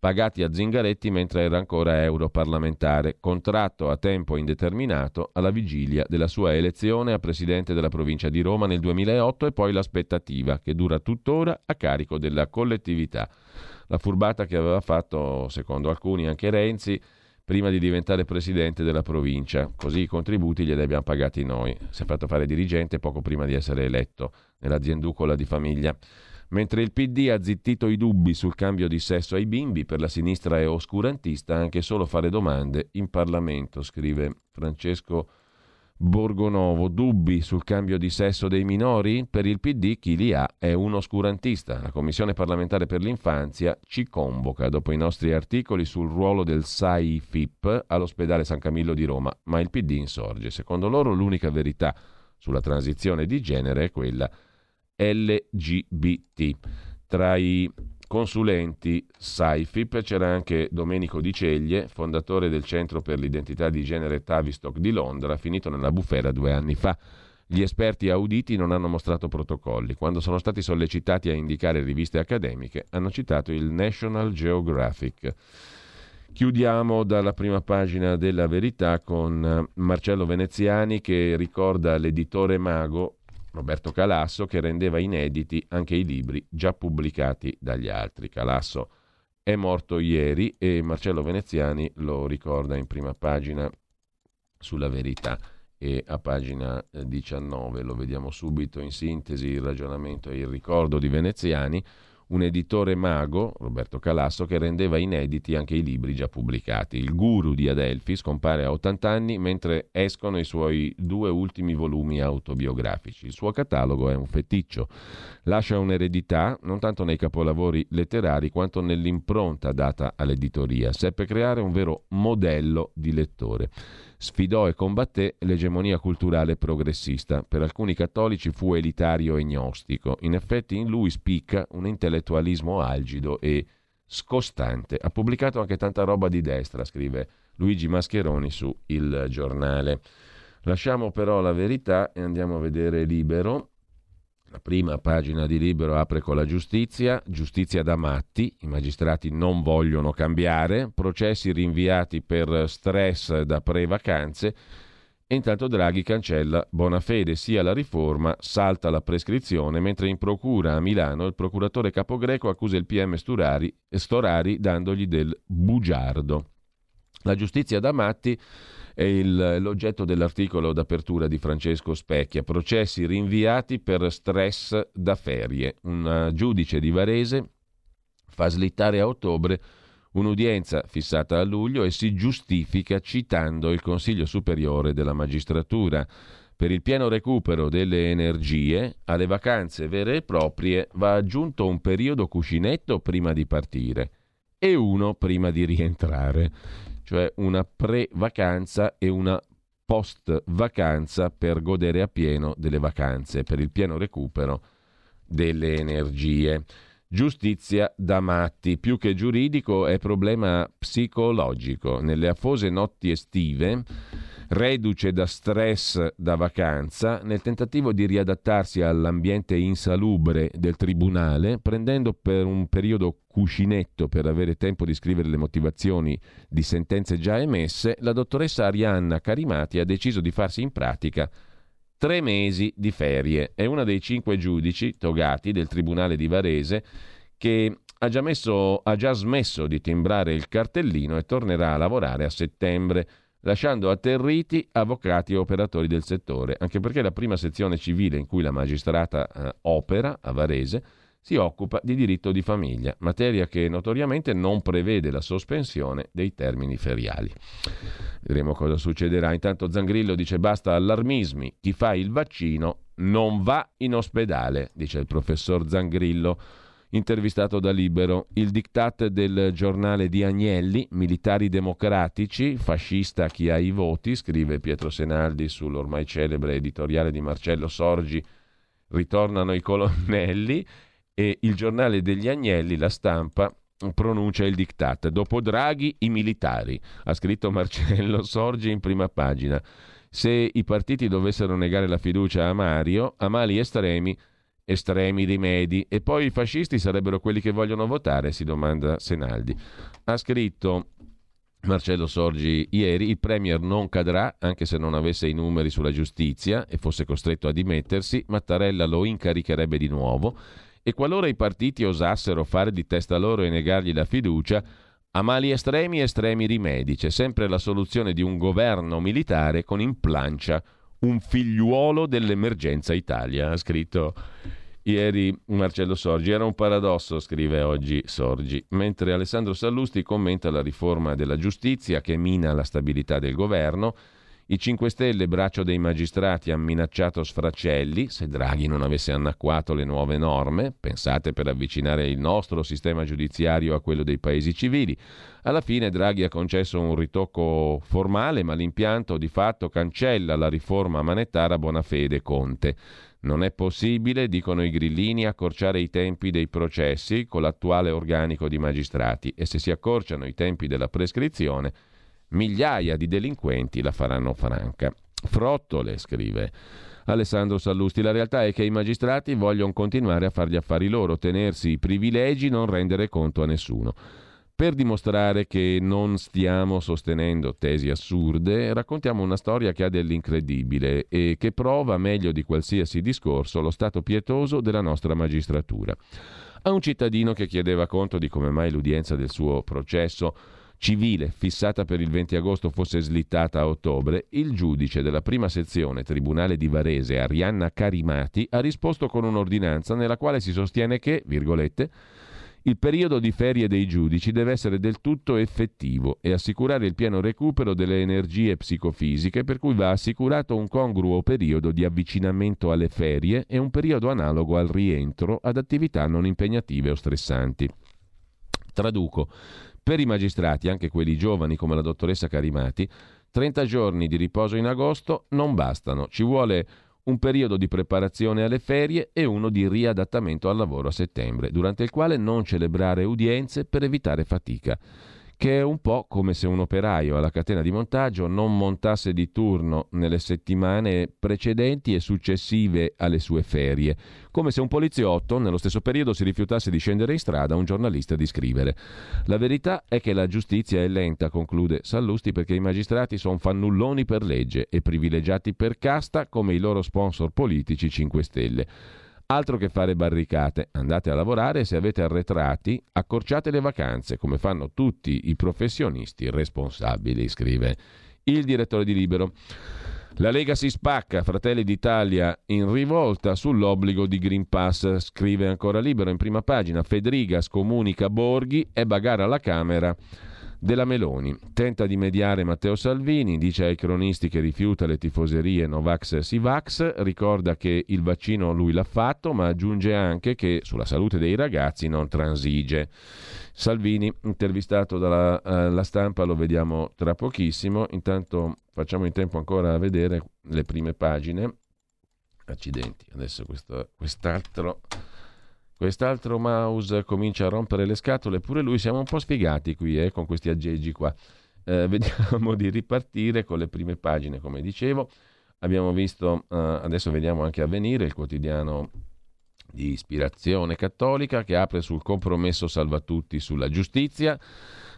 A: pagati a Zingaretti mentre era ancora europarlamentare, contratto a tempo indeterminato alla vigilia della sua elezione a presidente della provincia di Roma nel 2008 e poi l'aspettativa, che dura tuttora a carico della collettività la furbata che aveva fatto, secondo alcuni, anche Renzi prima di diventare presidente della provincia. Così i contributi glieli abbiamo pagati noi. Si è fatto fare dirigente poco prima di essere eletto nell'azienducola di famiglia. Mentre il PD ha zittito i dubbi sul cambio di sesso ai bimbi, per la sinistra è oscurantista anche solo fare domande in Parlamento, scrive Francesco Borgonovo, dubbi sul cambio di sesso dei minori? Per il PD chi li ha è un oscurantista. La Commissione parlamentare per l'infanzia ci convoca dopo i nostri articoli sul ruolo del SAI-FIP all'ospedale San Camillo di Roma, ma il PD insorge. Secondo loro l'unica verità sulla transizione di genere è quella LGBT. Tra i consulenti SAIFIP c'era anche Domenico Di Ceglie, fondatore del Centro per l'Identità di Genere Tavistock di Londra, finito nella bufera due anni fa. Gli esperti auditi non hanno mostrato protocolli. Quando sono stati sollecitati a indicare riviste accademiche, hanno citato il National Geographic. Chiudiamo dalla prima pagina della verità con Marcello Veneziani che ricorda l'editore mago Roberto Calasso che rendeva inediti anche i libri già pubblicati dagli altri. Calasso è morto ieri e Marcello Veneziani lo ricorda in prima pagina sulla verità e a pagina 19 lo vediamo subito in sintesi il ragionamento e il ricordo di Veneziani un editore mago, Roberto Calasso, che rendeva inediti anche i libri già pubblicati. Il guru di Adelphi scompare a 80 anni mentre escono i suoi due ultimi volumi autobiografici. Il suo catalogo è un feticcio. Lascia un'eredità non tanto nei capolavori letterari quanto nell'impronta data all'editoria. Seppe creare un vero modello di lettore sfidò e combatté l'egemonia culturale progressista. Per alcuni cattolici fu elitario e gnostico. In effetti in lui spicca un intellettualismo algido e scostante. Ha pubblicato anche tanta roba di destra, scrive Luigi Mascheroni su Il Giornale. Lasciamo però la verità e andiamo a vedere Libero La prima pagina di Libero apre con la giustizia, giustizia da matti, i magistrati non vogliono cambiare, processi rinviati per stress da pre-vacanze e intanto Draghi cancella buona fede sia la riforma, salta la prescrizione, mentre in procura a Milano il procuratore capogreco accusa il PM Sturari, Storari dandogli del bugiardo. La giustizia da matti è il, l'oggetto dell'articolo d'apertura di Francesco Specchia, processi rinviati per stress da ferie. Un giudice di Varese fa slittare a ottobre un'udienza fissata a luglio e si giustifica citando il Consiglio Superiore della Magistratura. Per il pieno recupero delle energie, alle vacanze vere e proprie va aggiunto un periodo cuscinetto prima di partire e uno prima di rientrare cioè una pre-vacanza e una post-vacanza per godere appieno delle vacanze, per il pieno recupero delle energie. Giustizia da matti, più che giuridico è problema psicologico. Nelle afose notti estive reduce da stress da vacanza, nel tentativo di riadattarsi all'ambiente insalubre del tribunale, prendendo per un periodo cuscinetto per avere tempo di scrivere le motivazioni di sentenze già emesse, la dottoressa Arianna Carimati ha deciso di farsi in pratica tre mesi di ferie. È una dei cinque giudici togati del Tribunale di Varese che ha già, messo, ha già smesso di timbrare il cartellino e tornerà a lavorare a settembre lasciando atterriti avvocati e operatori del settore, anche perché la prima sezione civile in cui la magistrata eh, opera, a Varese, si occupa di diritto di famiglia, materia che notoriamente non prevede la sospensione dei termini feriali. Vedremo cosa succederà. Intanto Zangrillo dice basta allarmismi, chi fa il vaccino non va in ospedale, dice il professor Zangrillo intervistato da Libero. Il diktat del giornale di Agnelli, militari democratici, fascista chi ha i voti, scrive Pietro Senaldi sull'ormai celebre editoriale di Marcello Sorgi, ritornano i colonnelli e il giornale degli Agnelli, la stampa, pronuncia il diktat. Dopo Draghi i militari, ha scritto Marcello Sorgi in prima pagina. Se i partiti dovessero negare la fiducia a Mario, a mali estremi estremi rimedi e poi i fascisti sarebbero quelli che vogliono votare, si domanda Senaldi. Ha scritto Marcello Sorgi ieri, il Premier non cadrà anche se non avesse i numeri sulla giustizia e fosse costretto a dimettersi, Mattarella lo incaricherebbe di nuovo e qualora i partiti osassero fare di testa loro e negargli la fiducia, a mali estremi estremi rimedi, c'è sempre la soluzione di un governo militare con in plancia un figliuolo dell'emergenza Italia, ha scritto ieri Marcello Sorgi. Era un paradosso, scrive oggi Sorgi, mentre Alessandro Sallusti commenta la riforma della giustizia che mina la stabilità del governo. I 5 Stelle, braccio dei magistrati, hanno minacciato sfracelli se Draghi non avesse annacquato le nuove norme, pensate per avvicinare il nostro sistema giudiziario a quello dei paesi civili. Alla fine Draghi ha concesso un ritocco formale, ma l'impianto di fatto cancella la riforma manettara Bonafede Conte. Non è possibile, dicono i grillini, accorciare i tempi dei processi con l'attuale organico di magistrati e se si accorciano i tempi della prescrizione, migliaia di delinquenti la faranno franca. Frottole, scrive Alessandro Sallusti, la realtà è che i magistrati vogliono continuare a fare gli affari loro, tenersi i privilegi, non rendere conto a nessuno. Per dimostrare che non stiamo sostenendo tesi assurde, raccontiamo una storia che ha dell'incredibile e che prova meglio di qualsiasi discorso lo stato pietoso della nostra magistratura. A un cittadino che chiedeva conto di come mai l'udienza del suo processo civile fissata per il 20 agosto fosse slittata a ottobre, il giudice della prima sezione Tribunale di Varese, Arianna Carimati, ha risposto con un'ordinanza nella quale si sostiene che, virgolette, il periodo di ferie dei giudici deve essere del tutto effettivo e assicurare il pieno recupero delle energie psicofisiche per cui va assicurato un congruo periodo di avvicinamento alle ferie e un periodo analogo al rientro ad attività non impegnative o stressanti. Traduco. Per i magistrati, anche quelli giovani come la dottoressa Carimati, 30 giorni di riposo in agosto non bastano, ci vuole un periodo di preparazione alle ferie e uno di riadattamento al lavoro a settembre, durante il quale non celebrare udienze per evitare fatica. Che è un po' come se un operaio alla catena di montaggio non montasse di turno nelle settimane precedenti e successive alle sue ferie, come se un poliziotto nello stesso periodo si rifiutasse di scendere in strada a un giornalista di scrivere. La verità è che la giustizia è lenta, conclude Sallusti, perché i magistrati sono fannulloni per legge e privilegiati per casta come i loro sponsor politici 5 Stelle. Altro che fare barricate, andate a lavorare e se avete arretrati accorciate le vacanze, come fanno tutti i professionisti responsabili, scrive il direttore di Libero. La Lega si spacca, Fratelli d'Italia in rivolta sull'obbligo di Green Pass, scrive ancora Libero in prima pagina. Federica scomunica Borghi e bagara alla Camera della Meloni. Tenta di mediare Matteo Salvini, dice ai cronisti che rifiuta le tifoserie Novax Sivax, ricorda che il vaccino lui l'ha fatto, ma aggiunge anche che sulla salute dei ragazzi non transige. Salvini, intervistato dalla uh, stampa, lo vediamo tra pochissimo. Intanto facciamo in tempo ancora a vedere le prime pagine. Accidenti, adesso questo, quest'altro Quest'altro mouse comincia a rompere le scatole, pure lui siamo un po' spiegati qui eh, con questi aggeggi qua. Eh, vediamo di ripartire con le prime pagine, come dicevo. Abbiamo visto, eh, adesso vediamo anche Avvenire, il quotidiano di ispirazione cattolica che apre sul compromesso salvatutti sulla giustizia.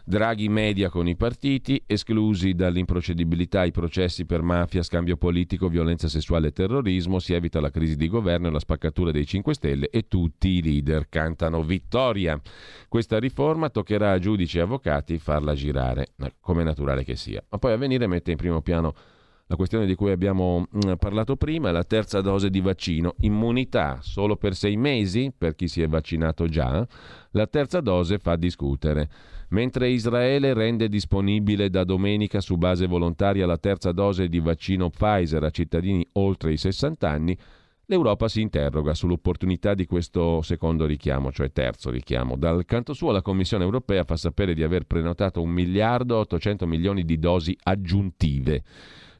A: Draghi media con i partiti, esclusi dall'improcedibilità i processi per mafia, scambio politico, violenza sessuale e terrorismo, si evita la crisi di governo e la spaccatura dei 5 Stelle e tutti i leader cantano vittoria. Questa riforma toccherà a giudici e avvocati farla girare, come naturale che sia. Ma poi Avvenire mette in primo piano la questione di cui abbiamo mm, parlato prima, la terza dose di vaccino, immunità solo per sei mesi per chi si è vaccinato già, la terza dose fa discutere. Mentre Israele rende disponibile da domenica su base volontaria la terza dose di vaccino Pfizer a cittadini oltre i 60 anni, l'Europa si interroga sull'opportunità di questo secondo richiamo, cioè terzo richiamo. Dal canto suo la Commissione europea fa sapere di aver prenotato 1 miliardo 800 milioni di dosi aggiuntive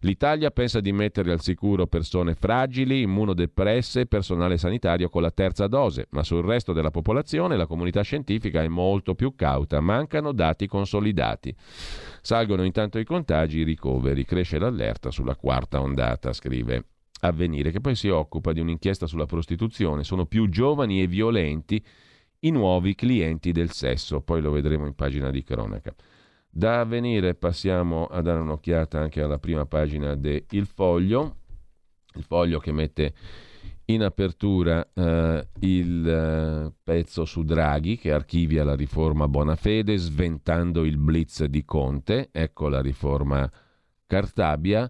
A: L'Italia pensa di mettere al sicuro persone fragili, immunodepresse e personale sanitario con la terza dose, ma sul resto della popolazione la comunità scientifica è molto più cauta, mancano dati consolidati. Salgono intanto i contagi, i ricoveri, cresce l'allerta sulla quarta ondata, scrive Avvenire, che poi si occupa di un'inchiesta sulla prostituzione. Sono più giovani e violenti i nuovi clienti del sesso, poi lo vedremo in pagina di cronaca. Da avvenire passiamo a dare un'occhiata anche alla prima pagina del Foglio, il Foglio che mette in apertura eh, il eh, pezzo su Draghi che archivia la riforma Bonafede sventando il blitz di Conte, ecco la riforma Cartabia.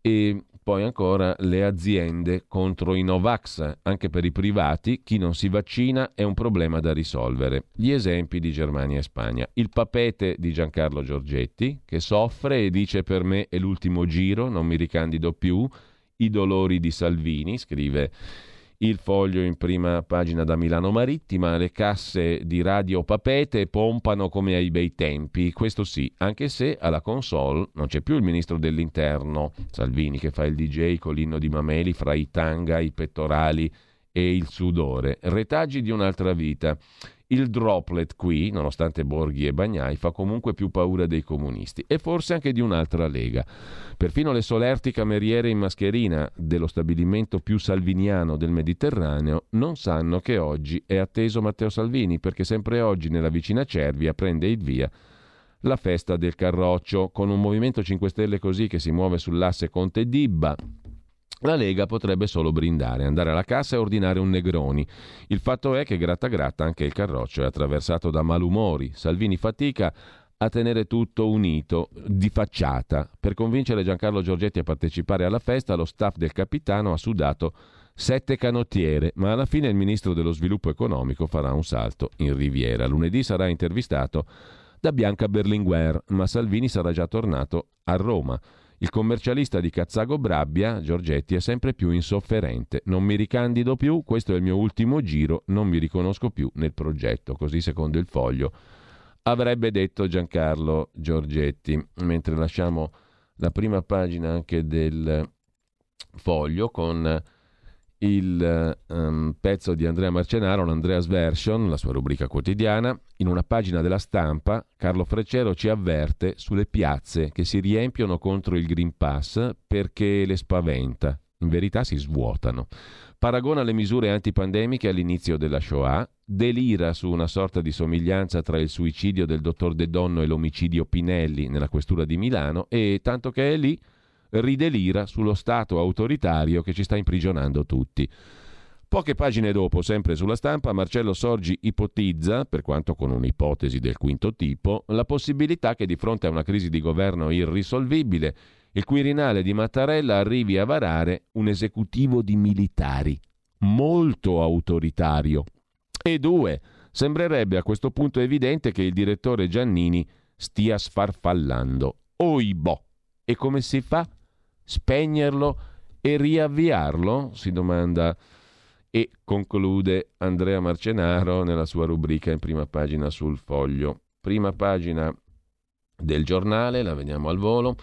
A: E poi ancora le aziende contro i Novax, anche per i privati, chi non si vaccina è un problema da risolvere. Gli esempi di Germania e Spagna. Il papete di Giancarlo Giorgetti, che soffre e dice per me è l'ultimo giro, non mi ricandido più. I dolori di Salvini, scrive il foglio in prima pagina da Milano Marittima, le casse di Radio Papete pompano come ai bei tempi, questo sì, anche se alla console non c'è più il ministro dell'interno, Salvini, che fa il DJ con l'inno di Mameli fra i tanga, i pettorali e il sudore, retaggi di un'altra vita. Il droplet qui, nonostante Borghi e Bagnai, fa comunque più paura dei comunisti e forse anche di un'altra lega. Perfino le solerti cameriere in mascherina dello stabilimento più salviniano del Mediterraneo non sanno che oggi è atteso Matteo Salvini perché sempre oggi nella vicina Cervia prende il via la festa del Carroccio con un Movimento 5 Stelle così che si muove sull'asse Conte Dibba la Lega potrebbe solo brindare, andare alla cassa e ordinare un Negroni. Il fatto è che gratta gratta anche il carroccio è attraversato da malumori. Salvini fatica a tenere tutto unito, di facciata. Per convincere Giancarlo Giorgetti a partecipare alla festa, lo staff del capitano ha sudato sette canottiere, ma alla fine il ministro dello sviluppo economico farà un salto in riviera. Lunedì sarà intervistato da Bianca Berlinguer, ma Salvini sarà già tornato a Roma. Il commercialista di Cazzago Brabbia, Giorgetti, è sempre più insofferente. Non mi ricandido più, questo è il mio ultimo giro, non mi riconosco più nel progetto, così secondo il foglio avrebbe detto Giancarlo Giorgetti. Mentre lasciamo la prima pagina anche del foglio con il um, pezzo di Andrea Marcenaro, l'Andreas Version, la sua rubrica quotidiana, in una pagina della stampa, Carlo Freccero ci avverte sulle piazze che si riempiono contro il Green Pass perché le spaventa. In verità si svuotano. Paragona le misure antipandemiche all'inizio della Shoah, delira su una sorta di somiglianza tra il suicidio del dottor De Donno e l'omicidio Pinelli nella questura di Milano e, tanto che è lì, ridelira sullo Stato autoritario che ci sta imprigionando tutti. Poche pagine dopo, sempre sulla stampa, Marcello Sorgi ipotizza, per quanto con un'ipotesi del quinto tipo, la possibilità che di fronte a una crisi di governo irrisolvibile, il Quirinale di Mattarella arrivi a varare un esecutivo di militari, molto autoritario. E due, sembrerebbe a questo punto evidente che il direttore Giannini stia sfarfallando. Oibò! E come si fa? Spegnerlo e riavviarlo? si domanda e conclude Andrea Marcenaro nella sua rubrica in prima pagina sul foglio. Prima pagina del giornale, la vediamo al volo,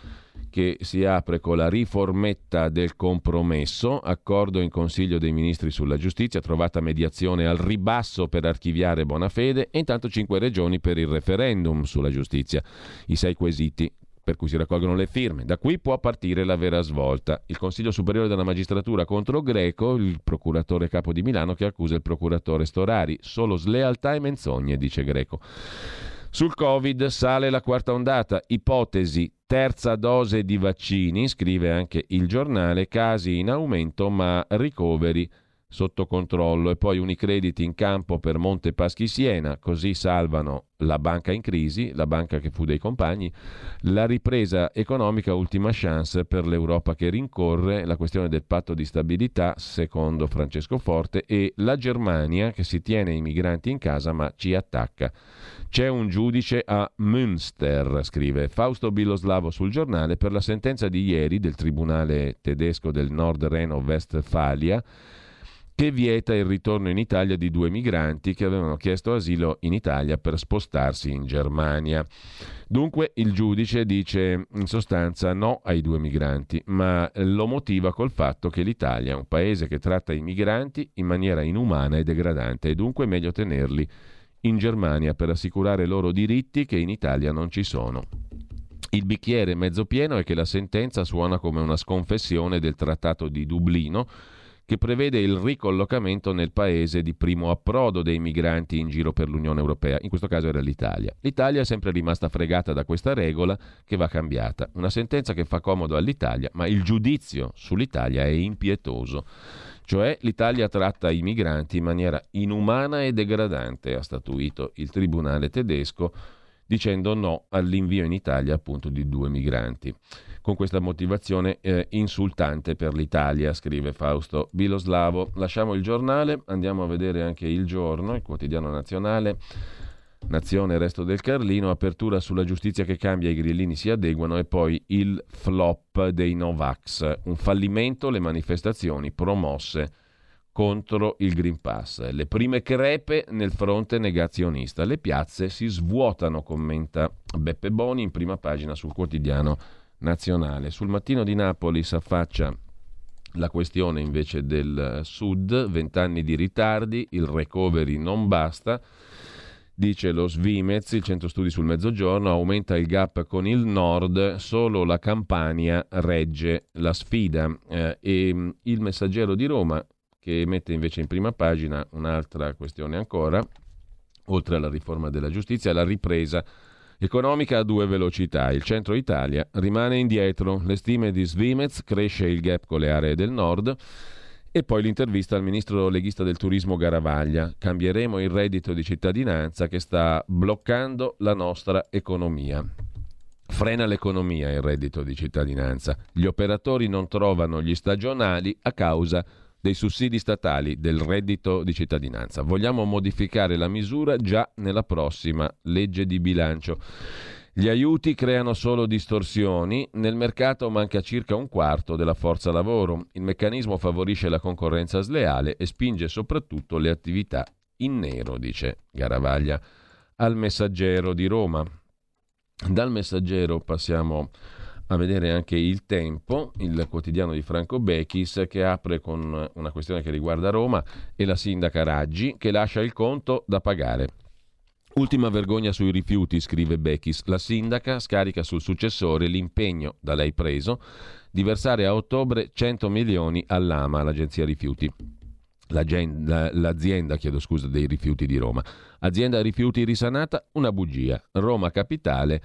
A: che si apre con la riformetta del compromesso, accordo in Consiglio dei Ministri sulla giustizia, trovata mediazione al ribasso per archiviare buona fede e intanto cinque regioni per il referendum sulla giustizia. I sei quesiti per cui si raccolgono le firme. Da qui può partire la vera svolta. Il Consiglio Superiore della Magistratura contro Greco, il procuratore capo di Milano che accusa il procuratore Storari. Solo slealtà e menzogne, dice Greco. Sul Covid sale la quarta ondata, ipotesi terza dose di vaccini, scrive anche il giornale, casi in aumento ma ricoveri sotto controllo e poi Unicredit in campo per Monte Paschi Siena, così salvano la banca in crisi, la banca che fu dei compagni, la ripresa economica ultima chance per l'Europa che rincorre, la questione del patto di stabilità secondo Francesco Forte e la Germania che si tiene i migranti in casa ma ci attacca. C'è un giudice a Münster, scrive Fausto Biloslavo sul giornale, per la sentenza di ieri del Tribunale tedesco del Nord Reno-Westfalia che vieta il ritorno in Italia di due migranti che avevano chiesto asilo in Italia per spostarsi in Germania. Dunque il giudice dice in sostanza no ai due migranti, ma lo motiva col fatto che l'Italia è un paese che tratta i migranti in maniera inumana e degradante e dunque è meglio tenerli in Germania per assicurare loro diritti che in Italia non ci sono. Il bicchiere mezzo pieno è che la sentenza suona come una sconfessione del Trattato di Dublino che prevede il ricollocamento nel paese di primo approdo dei migranti in giro per l'Unione Europea, in questo caso era l'Italia. L'Italia è sempre rimasta fregata da questa regola che va cambiata. Una sentenza che fa comodo all'Italia, ma il giudizio sull'Italia è impietoso. Cioè l'Italia tratta i migranti in maniera inumana e degradante, ha statuito il tribunale tedesco dicendo no all'invio in Italia appunto di due migranti con questa motivazione eh, insultante per l'Italia, scrive Fausto Biloslavo. Lasciamo il giornale, andiamo a vedere anche il giorno, il quotidiano nazionale. Nazione, resto del Carlino, apertura sulla giustizia che cambia, i grillini si adeguano e poi il flop dei Novax, un fallimento, le manifestazioni promosse contro il Green Pass. Le prime crepe nel fronte negazionista. Le piazze si svuotano, commenta Beppe Boni in prima pagina sul quotidiano nazionale. Sul mattino di Napoli si affaccia la questione invece del sud, vent'anni di ritardi, il recovery non basta. Dice lo Svimez, il centro studi sul mezzogiorno, aumenta il gap con il nord, solo la Campania regge la sfida. Eh, e mm, il messaggero di Roma, che mette invece in prima pagina un'altra questione ancora, oltre alla riforma della giustizia, la ripresa Economica a due velocità. Il centro Italia rimane indietro. Le stime di Svimez cresce il gap con le aree del nord. E poi l'intervista al ministro leghista del turismo Garavaglia. Cambieremo il reddito di cittadinanza che sta bloccando la nostra economia. Frena l'economia il reddito di cittadinanza. Gli operatori non trovano gli stagionali a causa di dei sussidi statali del reddito di cittadinanza. Vogliamo modificare la misura già nella prossima legge di bilancio. Gli aiuti creano solo distorsioni, nel mercato manca circa un quarto della forza lavoro, il meccanismo favorisce la concorrenza sleale e spinge soprattutto le attività in nero, dice Garavaglia al messaggero di Roma. Dal messaggero passiamo a vedere anche il Tempo, il quotidiano di Franco Bechis, che apre con una questione che riguarda Roma e la sindaca Raggi, che lascia il conto da pagare. Ultima vergogna sui rifiuti, scrive Bechis. La sindaca scarica sul successore l'impegno da lei preso di versare a ottobre 100 milioni all'AMA, l'agenzia rifiuti. L'azienda, l'azienda chiedo scusa, dei rifiuti di Roma. Azienda rifiuti risanata, una bugia. Roma Capitale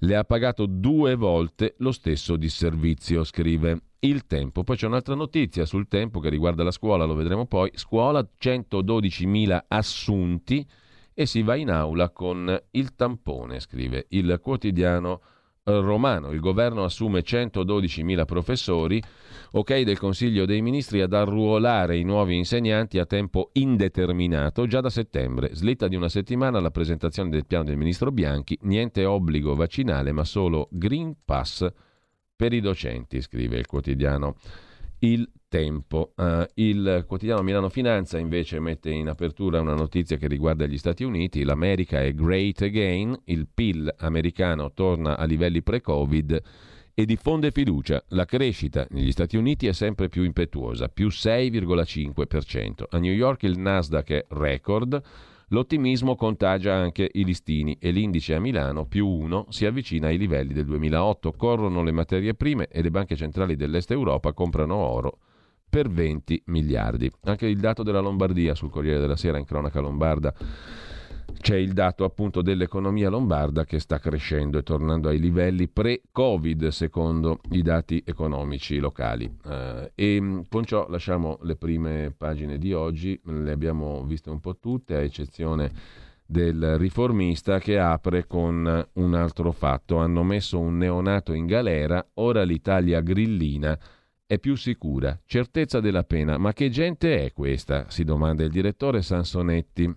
A: le ha pagato due volte lo stesso disservizio, scrive il tempo. Poi c'è un'altra notizia sul tempo che riguarda la scuola, lo vedremo poi. Scuola, 112.000 assunti e si va in aula con il tampone, scrive il quotidiano romano. Il governo assume 112.000 professori, ok del Consiglio dei Ministri ad arruolare i nuovi insegnanti a tempo indeterminato già da settembre. Slitta di una settimana la presentazione del piano del ministro Bianchi, niente obbligo vaccinale ma solo Green Pass per i docenti, scrive il quotidiano Il tempo. Uh, il quotidiano Milano Finanza invece mette in apertura una notizia che riguarda gli Stati Uniti. L'America è great again, il PIL americano torna a livelli pre-Covid e diffonde fiducia. La crescita negli Stati Uniti è sempre più impetuosa, più 6,5%. A New York il Nasdaq è record. L'ottimismo contagia anche i listini e l'indice a Milano, più 1, si avvicina ai livelli del 2008. Corrono le materie prime e le banche centrali dell'Est Europa comprano oro per 20 miliardi. Anche il dato della Lombardia sul Corriere della Sera in cronaca lombarda c'è il dato appunto dell'economia lombarda che sta crescendo e tornando ai livelli pre-Covid secondo i dati economici locali. Eh, e con ciò lasciamo le prime pagine di oggi, le abbiamo viste un po' tutte, a eccezione del riformista che apre con un altro fatto. Hanno messo un neonato in galera, ora l'Italia grillina è più sicura. Certezza della pena. Ma che gente è questa? si domanda il direttore Sansonetti.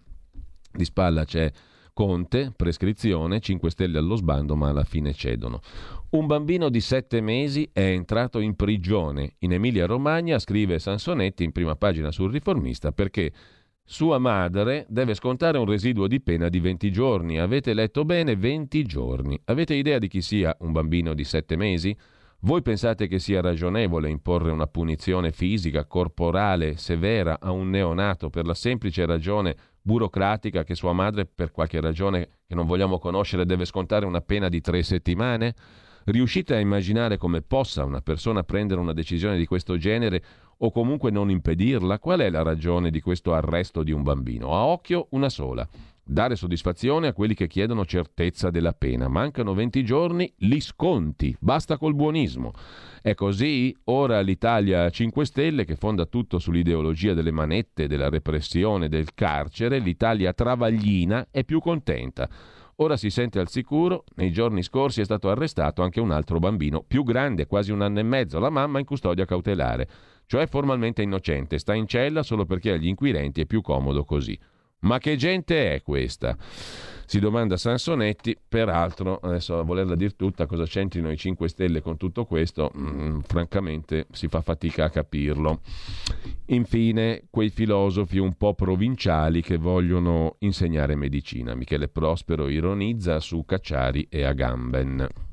A: Di spalla c'è Conte, prescrizione, 5 stelle allo sbando, ma alla fine cedono. Un bambino di 7 mesi è entrato in prigione in Emilia-Romagna, scrive Sansonetti in prima pagina sul riformista, perché sua madre deve scontare un residuo di pena di 20 giorni. Avete letto bene? 20 giorni. Avete idea di chi sia un bambino di 7 mesi? Voi pensate che sia ragionevole imporre una punizione fisica, corporale, severa a un neonato per la semplice ragione burocratica che sua madre, per qualche ragione che non vogliamo conoscere, deve scontare una pena di tre settimane? Riuscite a immaginare come possa una persona prendere una decisione di questo genere o comunque non impedirla? Qual è la ragione di questo arresto di un bambino? A occhio una sola dare soddisfazione a quelli che chiedono certezza della pena. Mancano 20 giorni, li sconti, basta col buonismo. È così, ora l'Italia 5 Stelle, che fonda tutto sull'ideologia delle manette, della repressione, del carcere, l'Italia travaglina, è più contenta. Ora si sente al sicuro, nei giorni scorsi è stato arrestato anche un altro bambino, più grande, quasi un anno e mezzo, la mamma in custodia cautelare, cioè formalmente innocente, sta in cella solo perché agli inquirenti è più comodo così. Ma che gente è questa? Si domanda Sansonetti, peraltro, adesso a volerla dir tutta, cosa c'entrino i 5 Stelle con tutto questo, mm, francamente si fa fatica a capirlo. Infine, quei filosofi un po' provinciali che vogliono insegnare medicina. Michele Prospero ironizza su Cacciari e Agamben.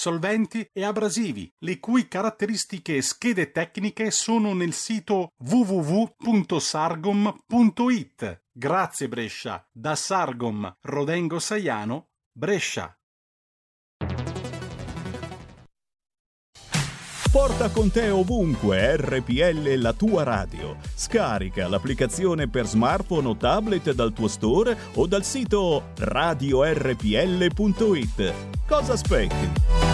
B: solventi e abrasivi, le cui caratteristiche e schede tecniche sono nel sito www.sargom.it. Grazie Brescia, da Sargom Rodengo Saiano, Brescia.
C: Porta con te ovunque RPL la tua radio. Scarica l'applicazione per smartphone o tablet dal tuo store o dal sito radiorpl.it. Cosa aspetti?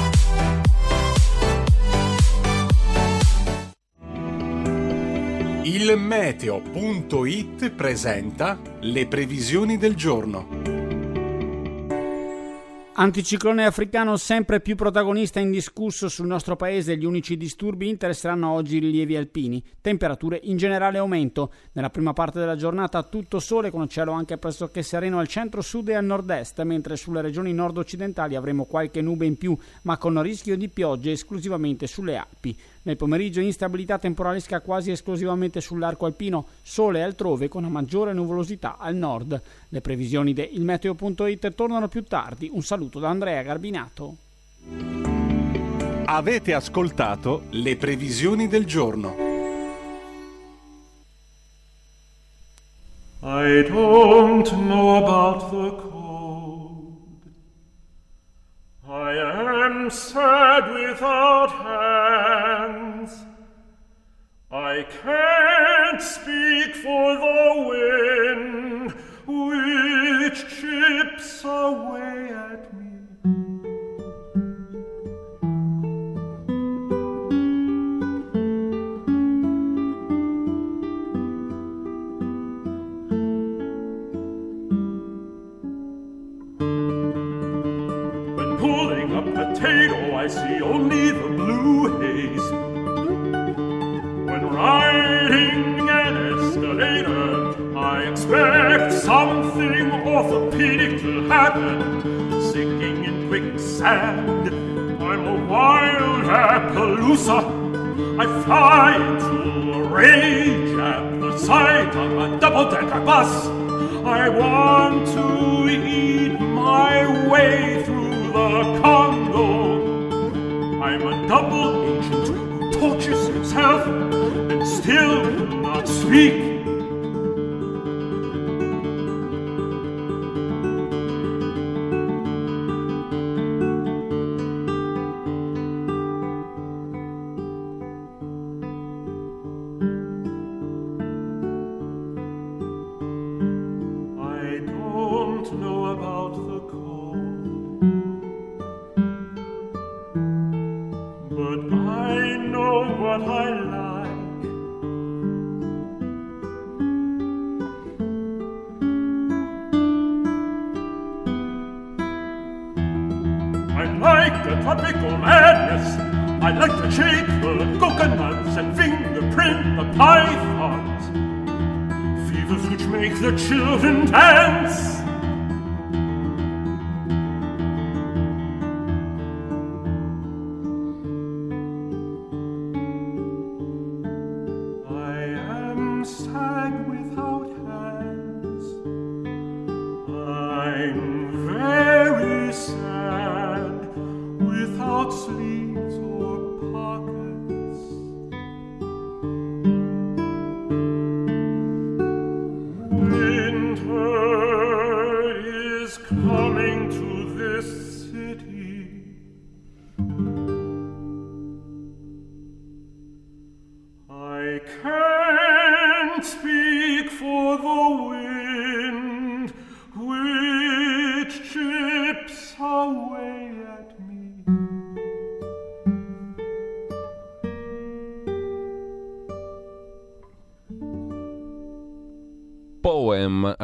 B: Il meteo.it presenta le previsioni del giorno.
D: Anticiclone africano sempre più protagonista indiscusso sul nostro paese, gli unici disturbi interesseranno oggi i rilievi alpini. Temperature in generale aumento. Nella prima parte della giornata tutto sole con cielo anche pressoché sereno al centro-sud e al nord-est, mentre sulle regioni nord-occidentali avremo qualche nube in più, ma con rischio di piogge esclusivamente sulle Alpi. Nel pomeriggio instabilità temporalesca quasi esclusivamente sull'arco alpino, sole altrove con una maggiore nuvolosità al nord. Le previsioni di ilmeteo.it tornano più tardi. Un saluto da Andrea Garbinato.
B: Avete ascoltato le previsioni del giorno.
E: I don't know about the cold. I am sad without hands. I can't speak for the wind which chips away at me. Expect something orthopedic to happen. Sinking in quicksand, I'm a wild Appaloosa. I fly into a rage at the sight of a double-decker bus. I want to eat my way through the Congo. I'm a double agent who tortures himself and still will not speak.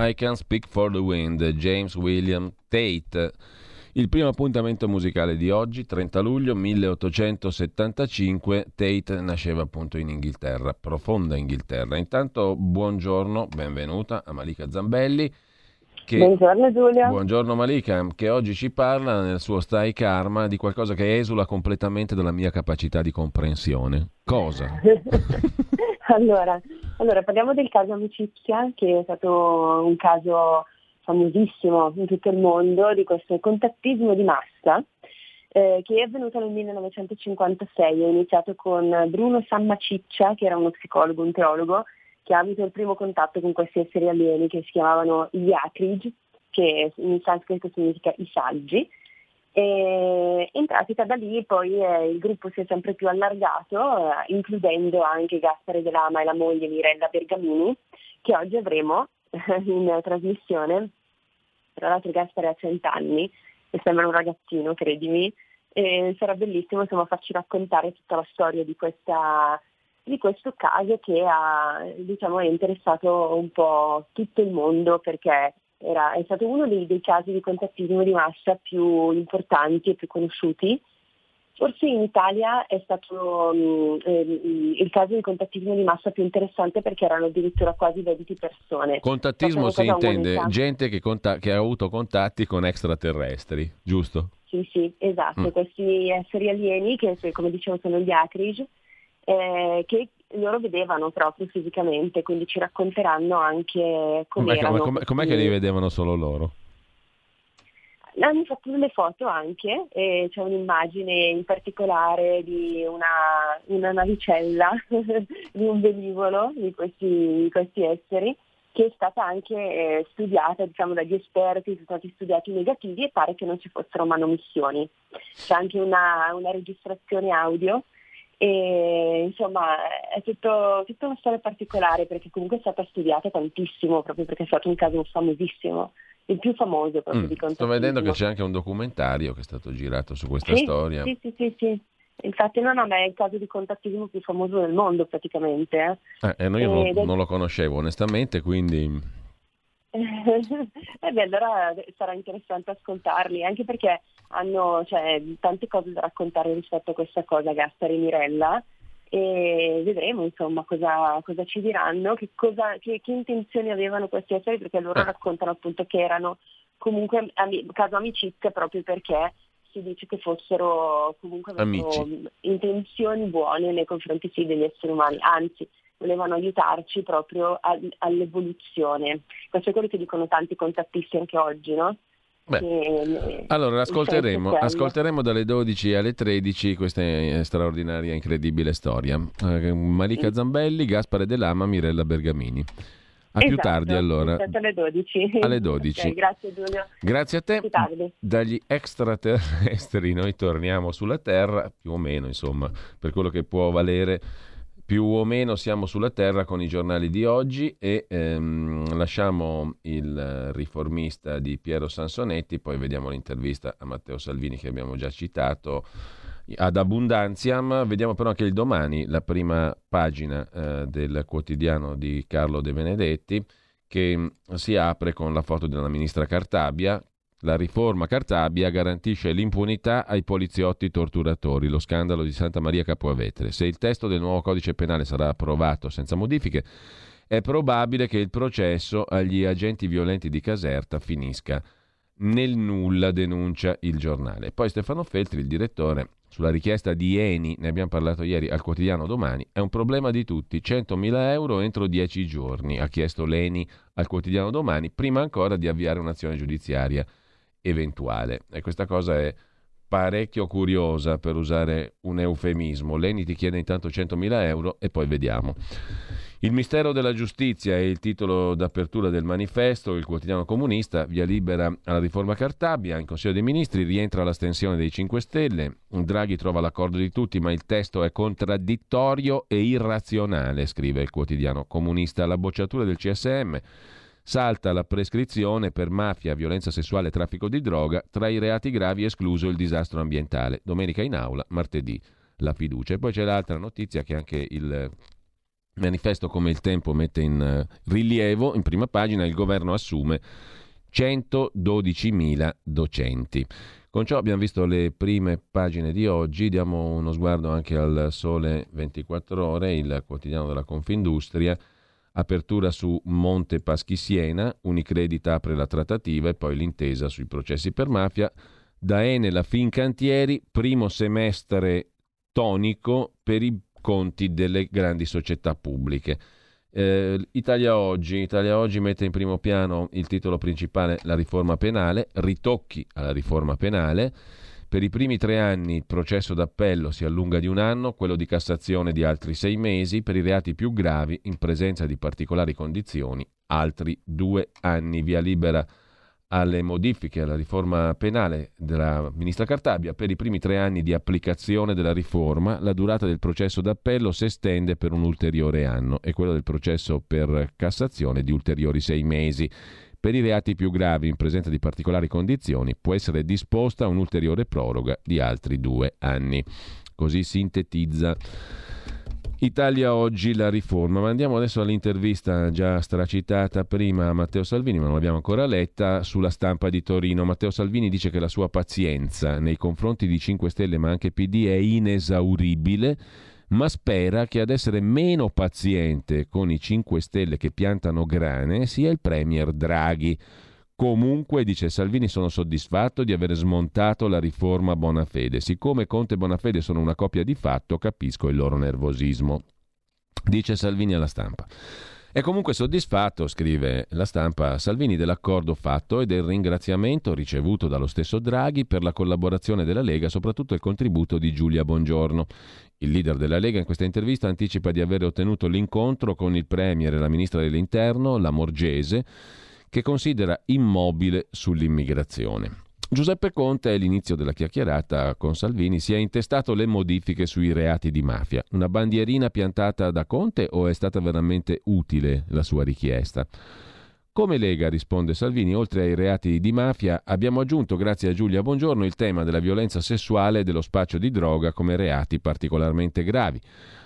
A: I Can Speak for the Wind, James William Tate. Il primo appuntamento musicale di oggi, 30 luglio 1875, Tate nasceva appunto in Inghilterra, profonda Inghilterra. Intanto buongiorno, benvenuta a Malika Zambelli. Che,
F: Buongiorno Giulia.
A: buongiorno Malika, che oggi ci parla nel suo Stai Karma di qualcosa che esula completamente dalla mia capacità di comprensione. Cosa?
F: allora, allora, parliamo del caso Amicizia, che è stato un caso famosissimo in tutto il mondo di questo contattismo di massa eh, che è avvenuta nel 1956. È iniziato con Bruno Sammaciccia, che era uno psicologo, un teologo, che ha avuto il primo contatto con questi esseri alieni che si chiamavano gli Akrij, che in sanscrito significa i saggi. E in pratica da lì poi eh, il gruppo si è sempre più allargato, eh, includendo anche Gaspare Dell'Ama e la moglie Mirella Bergamini, che oggi avremo in trasmissione. Tra l'altro Gaspare ha 100 anni e sembra un ragazzino, credimi, e sarà bellissimo insomma, farci raccontare tutta la storia di, questa, di questo caso che ha diciamo, interessato un po' tutto il mondo perché era, è stato uno dei, dei casi di contattismo di massa più importanti e più conosciuti Forse in Italia è stato um, eh, il caso di contattismo di massa più interessante perché erano addirittura quasi 20 persone.
A: Contattismo si intende unica. gente che, conta- che, ha avuto contatti con extraterrestri, giusto?
F: Sì, sì, esatto. Mm. Questi esseri alieni, che come dicevo sono gli Acrij, eh, che loro vedevano proprio fisicamente, quindi ci racconteranno anche come
A: com'è, com'è, com'è che li vedevano solo loro?
F: Hanno fatto delle foto anche, e c'è un'immagine in particolare di una, una navicella, di un velivolo di questi, di questi, esseri, che è stata anche eh, studiata diciamo, dagli esperti, sono stati studiati i negativi e pare che non ci fossero manomissioni. C'è anche una, una registrazione audio e insomma è tutto, tutta una storia particolare perché comunque è stata studiata tantissimo proprio perché è stato un caso famosissimo il più famoso proprio mm, di
A: Sto vedendo che c'è anche un documentario che è stato girato su questa
F: sì,
A: storia.
F: Sì, sì, sì, sì. Infatti no, no, ma è il caso di contattismo più famoso del mondo praticamente.
A: Eh. Eh, no, io e... non, non lo conoscevo onestamente, quindi...
F: eh beh, allora sarà interessante ascoltarli, anche perché hanno cioè, tante cose da raccontare rispetto a questa cosa, Gaspare e Mirella, e vedremo insomma cosa, cosa ci diranno, che, cosa, che, che, intenzioni avevano questi esseri, perché loro eh. raccontano appunto che erano comunque ami, caso amicizia proprio perché si dice che fossero comunque intenzioni buone nei confronti sì, degli esseri umani, anzi volevano aiutarci proprio a, all'evoluzione. Questo è quello che dicono tanti contattisti anche oggi, no?
A: Beh, allora ascolteremo, ascolteremo, dalle 12 alle 13 questa straordinaria, incredibile storia. Uh, Malika Zambelli, Gaspare Dell'Ama, Mirella Bergamini. A esatto, più tardi allora.
F: Alle 12.
A: Alle 12.
F: Okay, grazie Giulio.
A: Grazie a te. Dagli extraterrestri noi torniamo sulla Terra, più o meno insomma, per quello che può valere più o meno siamo sulla terra con i giornali di oggi e ehm, lasciamo il riformista di Piero Sansonetti, poi vediamo l'intervista a Matteo Salvini che abbiamo già citato ad Abundanziam. Vediamo però anche il domani, la prima pagina eh, del quotidiano di Carlo De Benedetti che si apre con la foto della ministra Cartabia la riforma Cartabia garantisce l'impunità ai poliziotti torturatori, lo scandalo di Santa Maria Capovetere. Se il testo del nuovo codice penale sarà approvato senza modifiche, è probabile che il processo agli agenti violenti di Caserta finisca nel nulla, denuncia il giornale. Poi Stefano Feltri, il direttore, sulla richiesta di Eni, ne abbiamo parlato ieri al quotidiano domani, è un problema di tutti, 100.000 euro entro 10 giorni, ha chiesto l'Eni al quotidiano domani, prima ancora di avviare un'azione giudiziaria eventuale. E questa cosa è parecchio curiosa per usare un eufemismo. Leni ti chiede intanto 100.000 euro e poi vediamo. Il mistero della giustizia è il titolo d'apertura del manifesto, il quotidiano comunista, via libera alla riforma Cartabia, in Consiglio dei Ministri rientra l'astensione dei 5 Stelle, Draghi trova l'accordo di tutti ma il testo è contraddittorio e irrazionale, scrive il quotidiano comunista, la bocciatura del CSM Salta la prescrizione per mafia, violenza sessuale e traffico di droga, tra i reati gravi escluso il disastro ambientale. Domenica in aula, martedì la fiducia. E poi c'è l'altra notizia che anche il manifesto come il tempo mette in eh, rilievo, in prima pagina il governo assume 112.000 docenti. Con ciò abbiamo visto le prime pagine di oggi, diamo uno sguardo anche al Sole 24 ore, il quotidiano della Confindustria apertura su Monte Paschi Siena, Unicredit apre la trattativa e poi l'intesa sui processi per mafia. Da Enel a Fincantieri, primo semestre tonico per i conti delle grandi società pubbliche. Eh, Italia, Oggi. Italia Oggi mette in primo piano il titolo principale La riforma penale, ritocchi alla riforma penale Per i primi tre anni il processo d'appello si allunga di un anno, quello di Cassazione di altri sei mesi, per i reati più gravi, in presenza di particolari condizioni, altri due anni. Via libera alle modifiche alla riforma penale della ministra Cartabia, per i primi tre anni di applicazione della riforma la durata del processo d'appello si estende per un ulteriore anno e quello del processo per Cassazione di ulteriori sei mesi. Per i reati più gravi in presenza di particolari condizioni può essere disposta un'ulteriore proroga di altri due anni. Così sintetizza Italia oggi la riforma. Ma andiamo adesso all'intervista già stracitata prima a Matteo Salvini, ma non l'abbiamo ancora letta, sulla stampa di Torino. Matteo Salvini dice che la sua pazienza nei confronti di 5 Stelle ma anche PD è inesauribile, ma spera che ad essere meno paziente con i 5 Stelle che piantano grane sia il Premier Draghi Comunque, dice Salvini, sono soddisfatto di aver smontato la riforma Bonafede. Siccome Conte e Bonafede sono una coppia di fatto, capisco il loro nervosismo. Dice Salvini alla stampa. È comunque soddisfatto, scrive la stampa Salvini, dell'accordo fatto e del ringraziamento ricevuto dallo stesso Draghi per la collaborazione della Lega, soprattutto il contributo di Giulia Bongiorno. Il leader della Lega in questa intervista anticipa di aver ottenuto l'incontro con il Premier e la Ministra dell'Interno, la Morgese, che considera immobile sull'immigrazione. Giuseppe Conte all'inizio della chiacchierata con Salvini si è intestato le modifiche sui reati di mafia. Una bandierina piantata da Conte o è stata veramente utile la sua richiesta? Come Lega, risponde Salvini, oltre ai reati di mafia abbiamo aggiunto, grazie a Giulia Buongiorno, il tema della violenza sessuale e dello spaccio di droga come reati particolarmente gravi.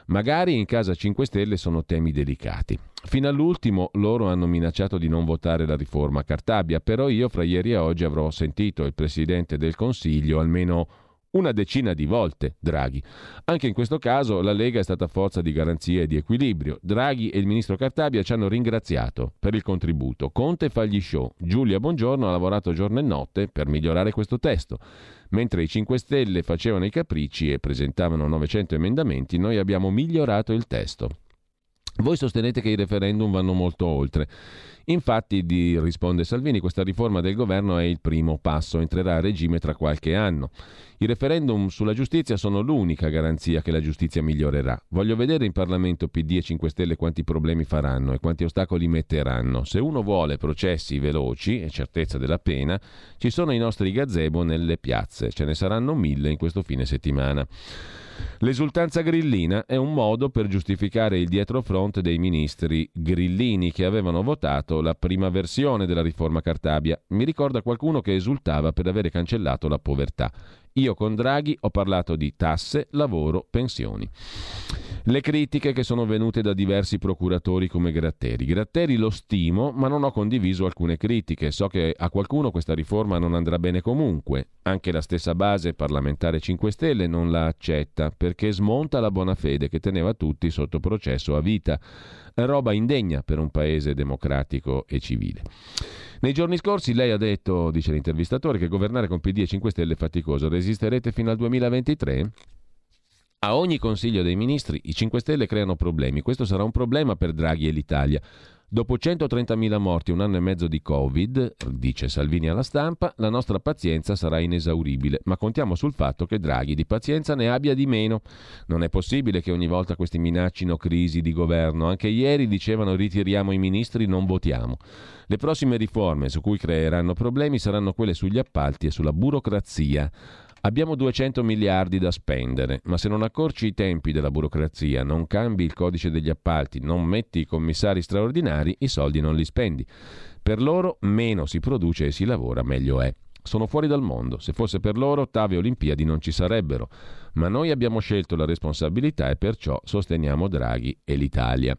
A: Magari in casa 5 Stelle sono temi delicati. Fino all'ultimo loro hanno minacciato di non votare la riforma Cartabia, però io fra ieri e oggi avrò sentito il Presidente del Consiglio almeno una decina di volte Draghi. Anche in questo caso la Lega è stata forza di garanzia e di equilibrio. Draghi e il ministro Cartabia ci hanno ringraziato per il contributo. Conte fa gli show. Giulia Buongiorno ha lavorato giorno e notte per migliorare questo testo. Mentre i 5 Stelle facevano i capricci e presentavano 900 emendamenti, noi abbiamo migliorato il testo. Voi sostenete che i referendum vanno molto oltre. Infatti, di, risponde Salvini, questa riforma del governo è il primo passo, entrerà a regime tra qualche anno. I referendum sulla giustizia sono l'unica garanzia che la giustizia migliorerà. Voglio vedere in Parlamento PD e 5 Stelle quanti problemi faranno e quanti ostacoli metteranno. Se uno vuole processi veloci e certezza della pena, ci sono i nostri gazebo nelle piazze. Ce ne saranno mille in questo fine settimana. L'esultanza grillina è un modo per giustificare il dietrofront dei ministri grillini che avevano votato la prima versione della riforma Cartabia. Mi ricorda qualcuno che esultava per avere cancellato la povertà. Io con Draghi ho parlato di tasse, lavoro, pensioni. Le critiche che sono venute da diversi procuratori come Gratteri. Gratteri lo stimo, ma non ho condiviso alcune critiche. So che a qualcuno questa riforma non andrà bene comunque. Anche la stessa base parlamentare 5 Stelle non la accetta perché smonta la buona fede che teneva tutti sotto processo a vita. Roba indegna per un paese democratico e civile. Nei giorni scorsi lei ha detto, dice l'intervistatore, che governare con PD e 5 Stelle è faticoso. Resisterete fino al 2023? A ogni Consiglio dei Ministri i 5 Stelle creano problemi. Questo sarà un problema per Draghi e l'Italia. Dopo 130.000 morti un anno e mezzo di Covid, dice Salvini alla stampa, la nostra pazienza sarà inesauribile, ma contiamo sul fatto che Draghi di pazienza ne abbia di meno. Non è possibile che ogni volta questi minaccino crisi di governo. Anche ieri dicevano ritiriamo i ministri, non votiamo. Le prossime riforme su cui creeranno problemi saranno quelle sugli appalti e sulla burocrazia. Abbiamo 200 miliardi da spendere, ma se non accorci i tempi della burocrazia, non cambi il codice degli appalti, non metti i commissari straordinari, i soldi non li spendi. Per loro meno si produce e si lavora, meglio è. Sono fuori dal mondo. Se fosse per loro, Tave Olimpiadi non ci sarebbero. Ma noi abbiamo scelto la responsabilità e perciò sosteniamo Draghi e l'Italia.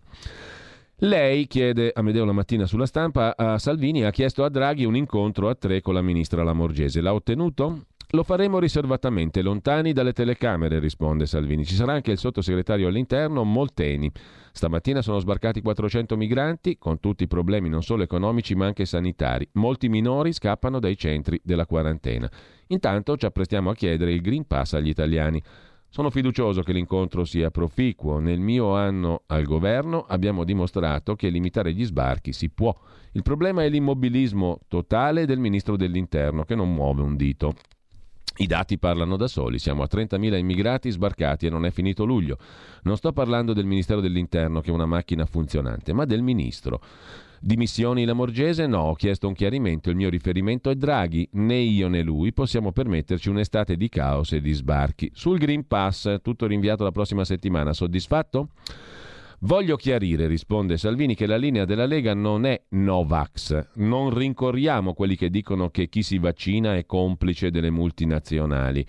A: Lei chiede, Amedeo la mattina sulla stampa, a Salvini ha chiesto a Draghi un incontro a tre con la ministra Lamorgese. L'ha ottenuto? Lo faremo riservatamente, lontani dalle telecamere, risponde Salvini. Ci sarà anche il sottosegretario all'interno Molteni. Stamattina sono sbarcati 400 migranti, con tutti i problemi non solo economici ma anche sanitari. Molti minori scappano dai centri della quarantena. Intanto ci apprestiamo a chiedere il Green Pass agli italiani. Sono fiducioso che l'incontro sia proficuo. Nel mio anno al governo abbiamo dimostrato che limitare gli sbarchi si può. Il problema è l'immobilismo totale del ministro dell'Interno che non muove un dito. I dati parlano da soli, siamo a 30.000 immigrati sbarcati e non è finito luglio. Non sto parlando del Ministero dell'Interno che è una macchina funzionante, ma del Ministro. Dimissioni Lamorgese? No, ho chiesto un chiarimento, il mio riferimento è Draghi, né io né lui possiamo permetterci un'estate di caos e di sbarchi. Sul Green Pass, tutto rinviato la prossima settimana, soddisfatto? Voglio chiarire, risponde Salvini, che la linea della Lega non è Novax. Non rincorriamo quelli che dicono che chi si vaccina è complice delle multinazionali.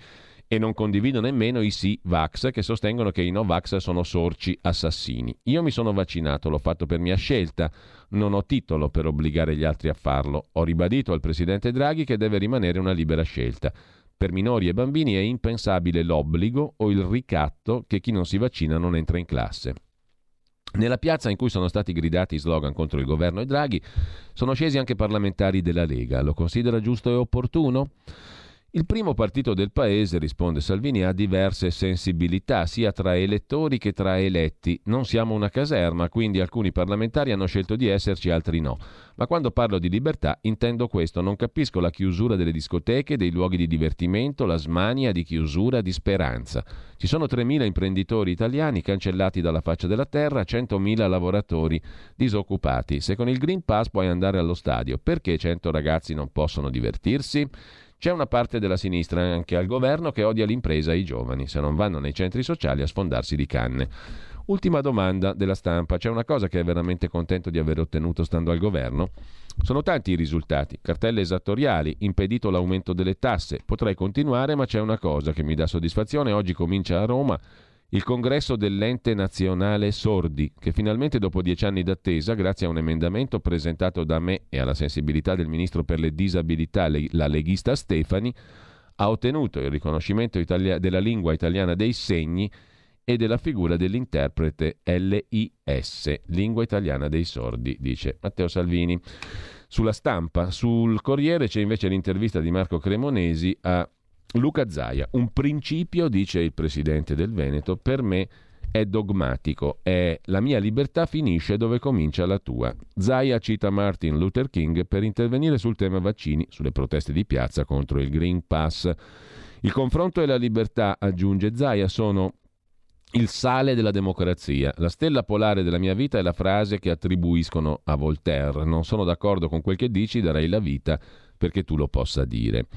A: E non condivido nemmeno i sì Vax che sostengono che i Novax sono sorci assassini. Io mi sono vaccinato, l'ho fatto per mia scelta, non ho titolo per obbligare gli altri a farlo. Ho ribadito al presidente Draghi che deve rimanere una libera scelta. Per minori e bambini è impensabile l'obbligo o il ricatto che chi non si vaccina non entra in classe. Nella piazza in cui sono stati gridati slogan contro il governo e Draghi sono scesi anche parlamentari della Lega. Lo considera giusto e opportuno? Il primo partito del paese, risponde Salvini, ha diverse sensibilità, sia tra elettori che tra eletti. Non siamo una caserma, quindi alcuni parlamentari hanno scelto di esserci, altri no. Ma quando parlo di libertà intendo questo, non capisco la chiusura delle discoteche, dei luoghi di divertimento, la smania di chiusura, di speranza. Ci sono 3.000 imprenditori italiani cancellati dalla faccia della terra, 100.000 lavoratori disoccupati. Se con il Green Pass puoi andare allo stadio, perché 100 ragazzi non possono divertirsi? C'è una parte della sinistra anche al governo che odia l'impresa e i giovani, se non vanno nei centri sociali a sfondarsi di canne. Ultima domanda della stampa. C'è una cosa che è veramente contento di aver ottenuto stando al governo? Sono tanti i risultati. Cartelle esattoriali, impedito l'aumento delle tasse. Potrei continuare, ma c'è una cosa che mi dà soddisfazione. Oggi comincia a Roma il congresso dell'ente nazionale sordi, che finalmente dopo dieci anni d'attesa, grazie a un emendamento presentato da me e alla sensibilità del ministro per le disabilità, la leghista Stefani, ha ottenuto il riconoscimento italia- della lingua italiana dei segni e della figura dell'interprete LIS, lingua italiana dei sordi, dice Matteo Salvini. Sulla stampa, sul Corriere c'è invece l'intervista di Marco Cremonesi a Luca Zaia, un principio, dice il presidente del Veneto, per me è dogmatico, è la mia libertà finisce dove comincia la tua. Zaia cita Martin Luther King per intervenire sul tema vaccini, sulle proteste di piazza contro il Green Pass. Il confronto e la libertà, aggiunge Zaia, sono il sale della democrazia. La stella polare della mia vita è la frase che attribuiscono a Voltaire. Non sono d'accordo con quel che dici, darei la vita perché tu lo possa dire.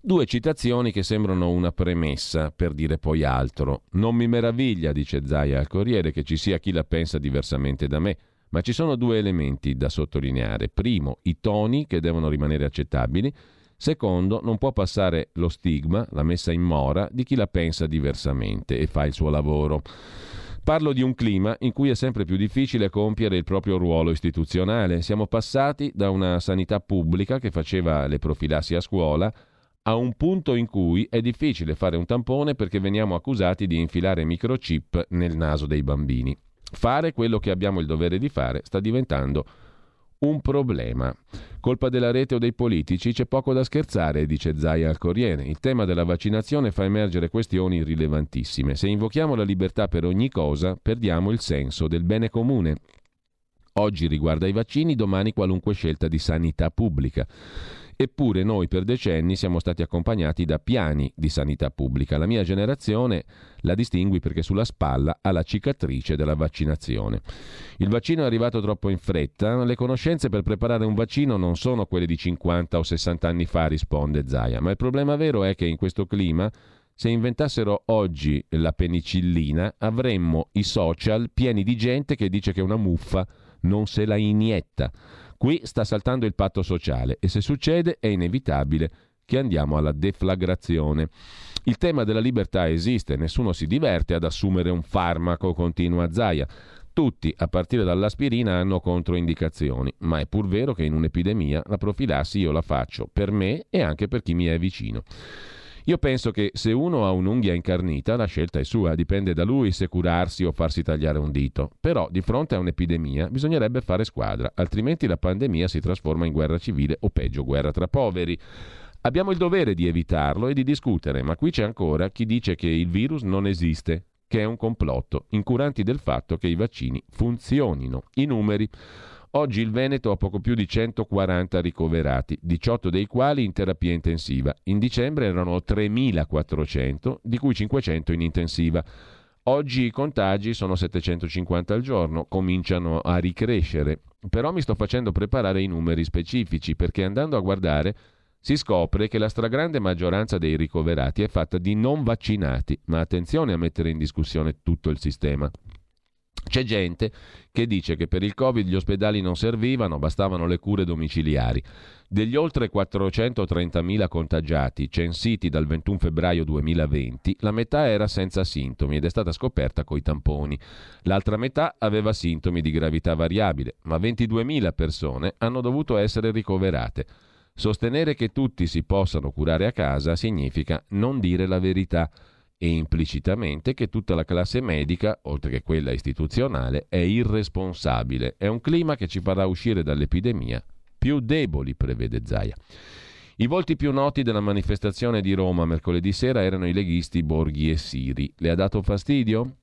A: Due citazioni che sembrano una premessa per dire poi altro. Non mi meraviglia, dice Zaia al Corriere, che ci sia chi la pensa diversamente da me. Ma ci sono due elementi da sottolineare. Primo, i toni che devono rimanere accettabili. Secondo, non può passare lo stigma, la messa in mora, di chi la pensa diversamente e fa il suo lavoro. Parlo di un clima in cui è sempre più difficile compiere il proprio ruolo istituzionale. Siamo passati da una sanità pubblica che faceva le profilassi a scuola a un punto in cui è difficile fare un tampone perché veniamo accusati di infilare microchip nel naso dei bambini. Fare quello che abbiamo il dovere di fare sta diventando un problema. Colpa della rete o dei politici? C'è poco da scherzare, dice Zaia al Corriere. Il tema della vaccinazione fa emergere questioni rilevantissime. Se invochiamo la libertà per ogni cosa, perdiamo il senso del bene comune. Oggi riguarda i vaccini, domani qualunque scelta di sanità pubblica. Eppure noi per decenni siamo stati accompagnati da piani di sanità pubblica. La mia generazione la distingui perché sulla spalla ha la cicatrice della vaccinazione. Il vaccino è arrivato troppo in fretta, le conoscenze per preparare un vaccino non sono quelle di 50 o 60 anni fa, risponde Zaia, ma il problema vero è che in questo clima se inventassero oggi la penicillina avremmo i social pieni di gente che dice che una muffa non se la inietta. Qui sta saltando il patto sociale e se succede è inevitabile che andiamo alla deflagrazione. Il tema della libertà esiste, nessuno si diverte ad assumere un farmaco, continua Zaia. Tutti, a partire dall'aspirina, hanno controindicazioni, ma è pur vero che in un'epidemia la profilassi io la faccio per me e anche per chi mi è vicino. Io penso che se uno ha un'unghia incarnita, la scelta è sua, dipende da lui se curarsi o farsi tagliare un dito. Però di fronte a un'epidemia bisognerebbe fare squadra, altrimenti la pandemia si trasforma in guerra civile o peggio guerra tra poveri. Abbiamo il dovere di evitarlo e di discutere, ma qui c'è ancora chi dice che il virus non esiste, che è un complotto, incuranti del fatto che i vaccini funzionino. I numeri. Oggi il Veneto ha poco più di 140 ricoverati, 18 dei quali in terapia intensiva. In dicembre erano 3.400, di cui 500 in intensiva. Oggi i contagi sono 750 al giorno, cominciano a ricrescere, però mi sto facendo preparare i numeri specifici perché andando a guardare si scopre che la stragrande maggioranza dei ricoverati è fatta di non vaccinati, ma attenzione a mettere in discussione tutto il sistema. C'è gente che dice che per il Covid gli ospedali non servivano, bastavano le cure domiciliari. Degli oltre 430.000 contagiati censiti dal 21 febbraio 2020, la metà era senza sintomi ed è stata scoperta coi tamponi. L'altra metà aveva sintomi di gravità variabile, ma 22.000 persone hanno dovuto essere ricoverate. Sostenere che tutti si possano curare a casa significa non dire la verità e implicitamente che tutta la classe medica, oltre che quella istituzionale, è irresponsabile. È un clima che ci farà uscire dall'epidemia più deboli, prevede Zaia. I volti più noti della manifestazione di Roma mercoledì sera erano i leghisti Borghi e Siri. Le ha dato fastidio?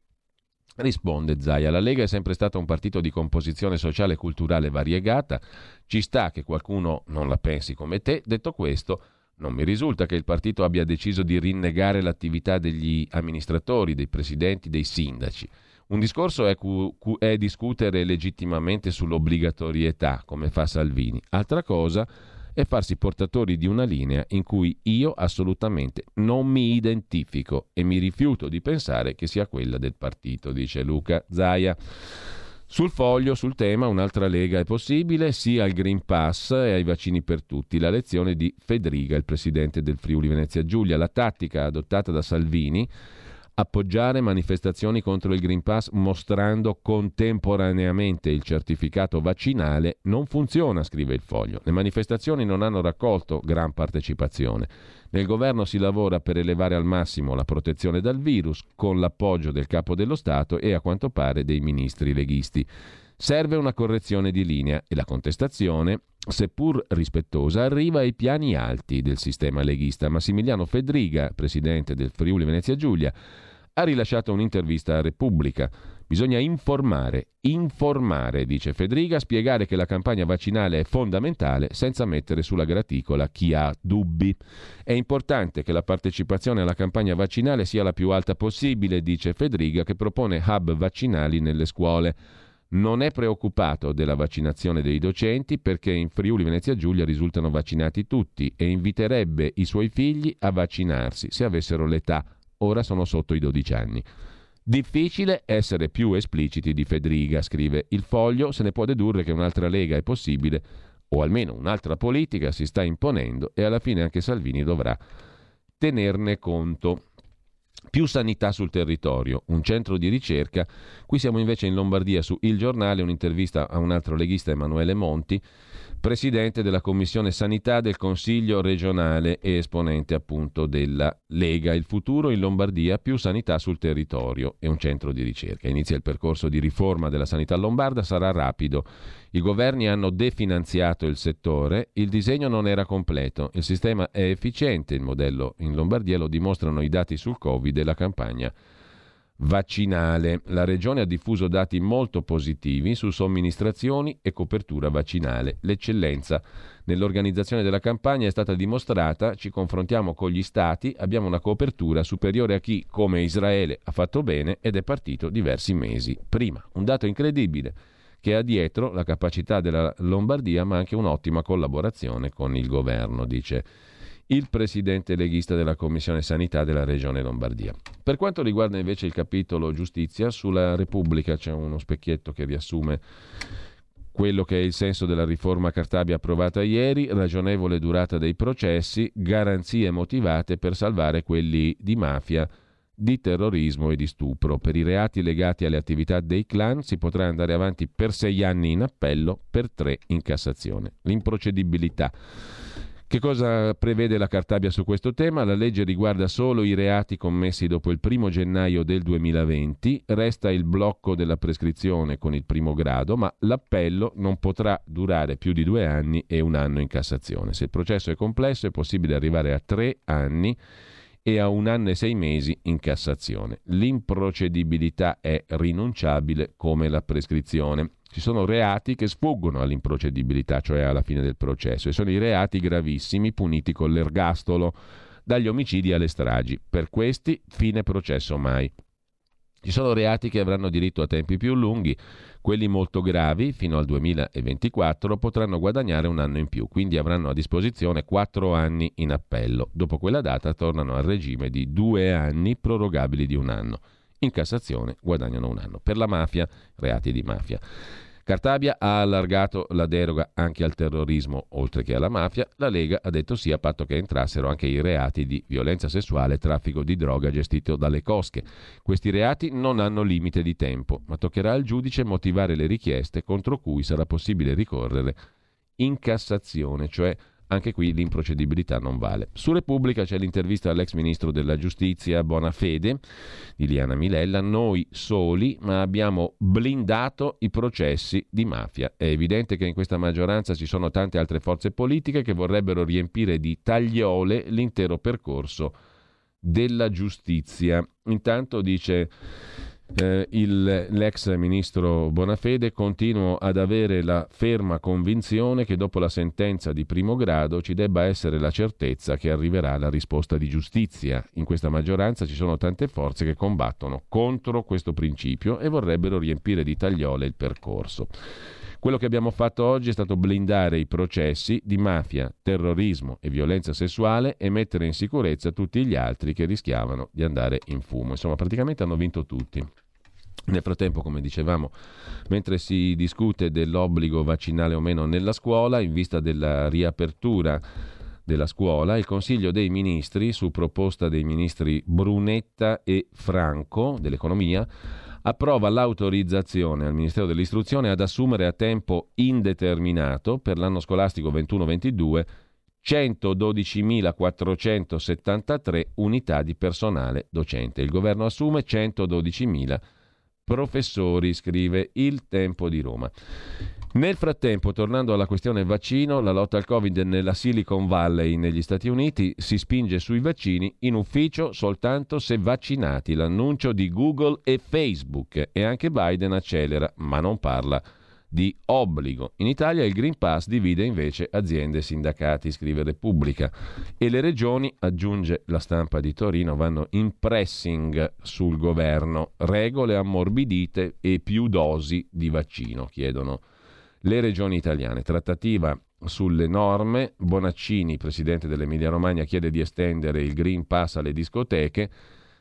A: Risponde Zaia, la Lega è sempre stata un partito di composizione sociale e culturale variegata, ci sta che qualcuno non la pensi come te, detto questo, non mi risulta che il partito abbia deciso di rinnegare l'attività degli amministratori, dei presidenti, dei sindaci. Un discorso è, cu- è discutere legittimamente sull'obbligatorietà, come fa Salvini. Altra cosa è farsi portatori di una linea in cui io assolutamente non mi identifico e mi rifiuto di pensare che sia quella del partito, dice Luca Zaia. Sul foglio, sul tema, un'altra lega è possibile, sia al Green Pass e ai vaccini per tutti. La lezione di Federica, il presidente del Friuli Venezia Giulia. La tattica adottata da Salvini appoggiare manifestazioni contro il Green Pass mostrando contemporaneamente il certificato vaccinale non funziona, scrive il foglio. Le manifestazioni non hanno raccolto gran partecipazione. Nel governo si lavora per elevare al massimo la protezione dal virus con l'appoggio del capo dello Stato e a quanto pare dei ministri leghisti. Serve una correzione di linea e la contestazione, seppur rispettosa, arriva ai piani alti del sistema leghista. Massimiliano Fedriga, presidente del Friuli Venezia Giulia, ha rilasciato un'intervista a Repubblica. Bisogna informare, informare, dice Federica, spiegare che la campagna vaccinale è fondamentale senza mettere sulla graticola chi ha dubbi. È importante che la partecipazione alla campagna vaccinale sia la più alta possibile, dice Federica, che propone hub vaccinali nelle scuole. Non è preoccupato della vaccinazione dei docenti perché in Friuli Venezia Giulia risultano vaccinati tutti e inviterebbe i suoi figli a vaccinarsi se avessero l'età ora sono sotto i 12 anni. Difficile essere più espliciti di Federica, scrive il foglio, se ne può dedurre che un'altra lega è possibile, o almeno un'altra politica si sta imponendo e alla fine anche Salvini dovrà tenerne conto. Più sanità sul territorio, un centro di ricerca. Qui siamo invece in Lombardia su Il Giornale, un'intervista a un altro leghista Emanuele Monti presidente della Commissione Sanità del Consiglio regionale e esponente appunto della Lega. Il futuro in Lombardia, più sanità sul territorio e un centro di ricerca. Inizia il percorso di riforma della sanità lombarda, sarà rapido. I governi hanno definanziato il settore, il disegno non era completo, il sistema è efficiente, il modello in Lombardia lo dimostrano i dati sul Covid e la campagna vaccinale. La Regione ha diffuso dati molto positivi su somministrazioni e copertura vaccinale. L'eccellenza nell'organizzazione della campagna è stata dimostrata, ci confrontiamo con gli Stati, abbiamo una copertura superiore a chi, come Israele, ha fatto bene ed è partito diversi mesi prima. Un dato incredibile che ha dietro la capacità della Lombardia ma anche un'ottima collaborazione con il governo, dice il presidente leghista della Commissione Sanità della Regione Lombardia. Per quanto riguarda invece il capitolo giustizia, sulla Repubblica c'è uno specchietto che riassume quello che è il senso della riforma Cartabia approvata ieri, ragionevole durata dei processi, garanzie motivate per salvare quelli di mafia, di terrorismo e di stupro. Per i reati legati alle attività dei clan si potrà andare avanti per sei anni in appello, per tre in Cassazione. L'improcedibilità che cosa prevede la Cartabia su questo tema? La legge riguarda solo i reati commessi dopo il primo gennaio del 2020, resta il blocco della prescrizione con il primo grado, ma l'appello non potrà durare più di due anni e un anno in Cassazione. Se il processo è complesso è possibile arrivare a tre anni e a un anno e sei mesi in Cassazione. L'improcedibilità è rinunciabile come la prescrizione. Ci sono reati che sfuggono all'improcedibilità, cioè alla fine del processo, e sono i reati gravissimi puniti con l'ergastolo, dagli omicidi alle stragi. Per questi, fine processo mai. Ci sono reati che avranno diritto a tempi più lunghi, quelli molto gravi, fino al 2024, potranno guadagnare un anno in più, quindi avranno a disposizione quattro anni in appello. Dopo quella data tornano al regime di due anni prorogabili di un anno. In Cassazione guadagnano un anno. Per la mafia, reati di mafia. Cartabia ha allargato la deroga anche al terrorismo, oltre che alla mafia. La Lega ha detto sì a patto che entrassero anche i reati di violenza sessuale e traffico di droga gestito dalle cosche. Questi reati non hanno limite di tempo, ma toccherà al giudice motivare le richieste contro cui sarà possibile ricorrere in Cassazione, cioè anche qui l'improcedibilità non vale. Su Repubblica c'è l'intervista all'ex ministro della giustizia Bonafede, di Liana Milella. Noi soli, ma abbiamo blindato i processi di mafia. È evidente che in questa maggioranza ci sono tante altre forze politiche che vorrebbero riempire di tagliole l'intero percorso della giustizia. Intanto dice eh, il, l'ex ministro Bonafede continuo ad avere la ferma convinzione che dopo la sentenza di primo grado ci debba essere la certezza che arriverà la risposta di giustizia. In questa maggioranza ci sono tante forze che combattono contro questo principio e vorrebbero riempire di tagliole il percorso. Quello che abbiamo fatto oggi è stato blindare i processi di mafia, terrorismo e violenza sessuale e mettere in sicurezza tutti gli altri che rischiavano di andare in fumo. Insomma, praticamente hanno vinto tutti. Nel frattempo, come dicevamo, mentre si discute dell'obbligo vaccinale o meno nella scuola, in vista della riapertura della scuola, il Consiglio dei Ministri, su proposta dei ministri Brunetta e Franco dell'Economia, approva l'autorizzazione al Ministero dell'Istruzione ad assumere a tempo indeterminato per l'anno scolastico 21-22 112.473 unità di personale docente. Il governo assume 112.000 professori, scrive Il Tempo di Roma. Nel frattempo, tornando alla questione vaccino, la lotta al Covid nella Silicon Valley negli Stati Uniti si spinge sui vaccini in ufficio soltanto se vaccinati. L'annuncio di Google e Facebook e anche Biden accelera, ma non parla di obbligo. In Italia il Green Pass divide invece aziende e sindacati, scrive Repubblica, e le regioni, aggiunge la stampa di Torino, vanno in pressing sul governo, regole ammorbidite e più dosi di vaccino, chiedono le regioni italiane. Trattativa sulle norme, Bonaccini, presidente dell'Emilia Romagna, chiede di estendere il Green Pass alle discoteche,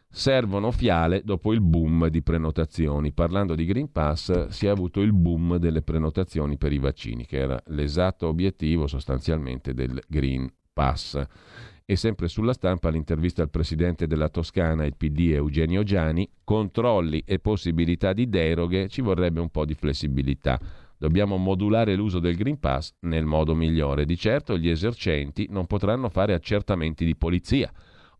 A: servono fiale dopo il boom di prenotazioni. Parlando di Green Pass si è avuto il boom delle prenotazioni per i vaccini, che era l'esatto obiettivo sostanzialmente del Green Pass. E sempre sulla stampa l'intervista al presidente della Toscana, il PD Eugenio Giani, controlli e possibilità di deroghe, ci vorrebbe un po' di flessibilità. Dobbiamo modulare l'uso del Green Pass nel modo migliore. Di certo gli esercenti non potranno fare accertamenti di polizia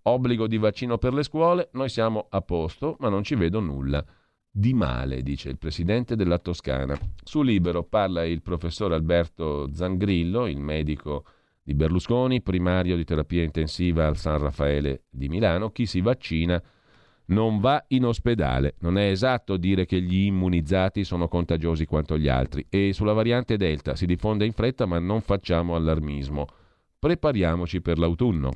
A: Obbligo di vaccino per le scuole, noi siamo a posto, ma non ci vedo nulla di male, dice il presidente della Toscana. Su Libero parla il professor Alberto Zangrillo, il medico di Berlusconi, primario di terapia intensiva al San Raffaele di Milano. Chi si vaccina non va in ospedale. Non è esatto dire che gli immunizzati sono contagiosi quanto gli altri. E sulla variante Delta si diffonde in fretta, ma non facciamo allarmismo. Prepariamoci per l'autunno.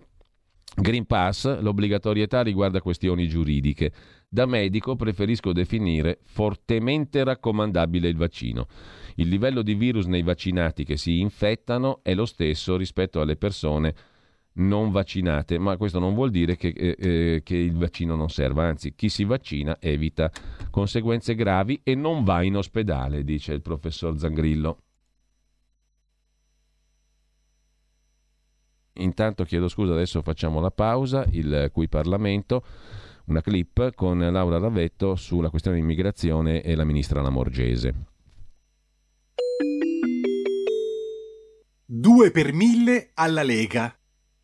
A: Green Pass, l'obbligatorietà riguarda questioni giuridiche. Da medico preferisco definire fortemente raccomandabile il vaccino. Il livello di virus nei vaccinati che si infettano è lo stesso rispetto alle persone non vaccinate, ma questo non vuol dire che, eh, eh che, il vaccino non serva, anzi chi si vaccina evita conseguenze gravi e non va in ospedale, dice il professor Zangrillo. Intanto chiedo scusa, adesso facciamo la pausa, il cui Parlamento, una clip con Laura Ravetto sulla questione immigrazione e la ministra Lamorgese.
B: 2 per 1000 alla Lega.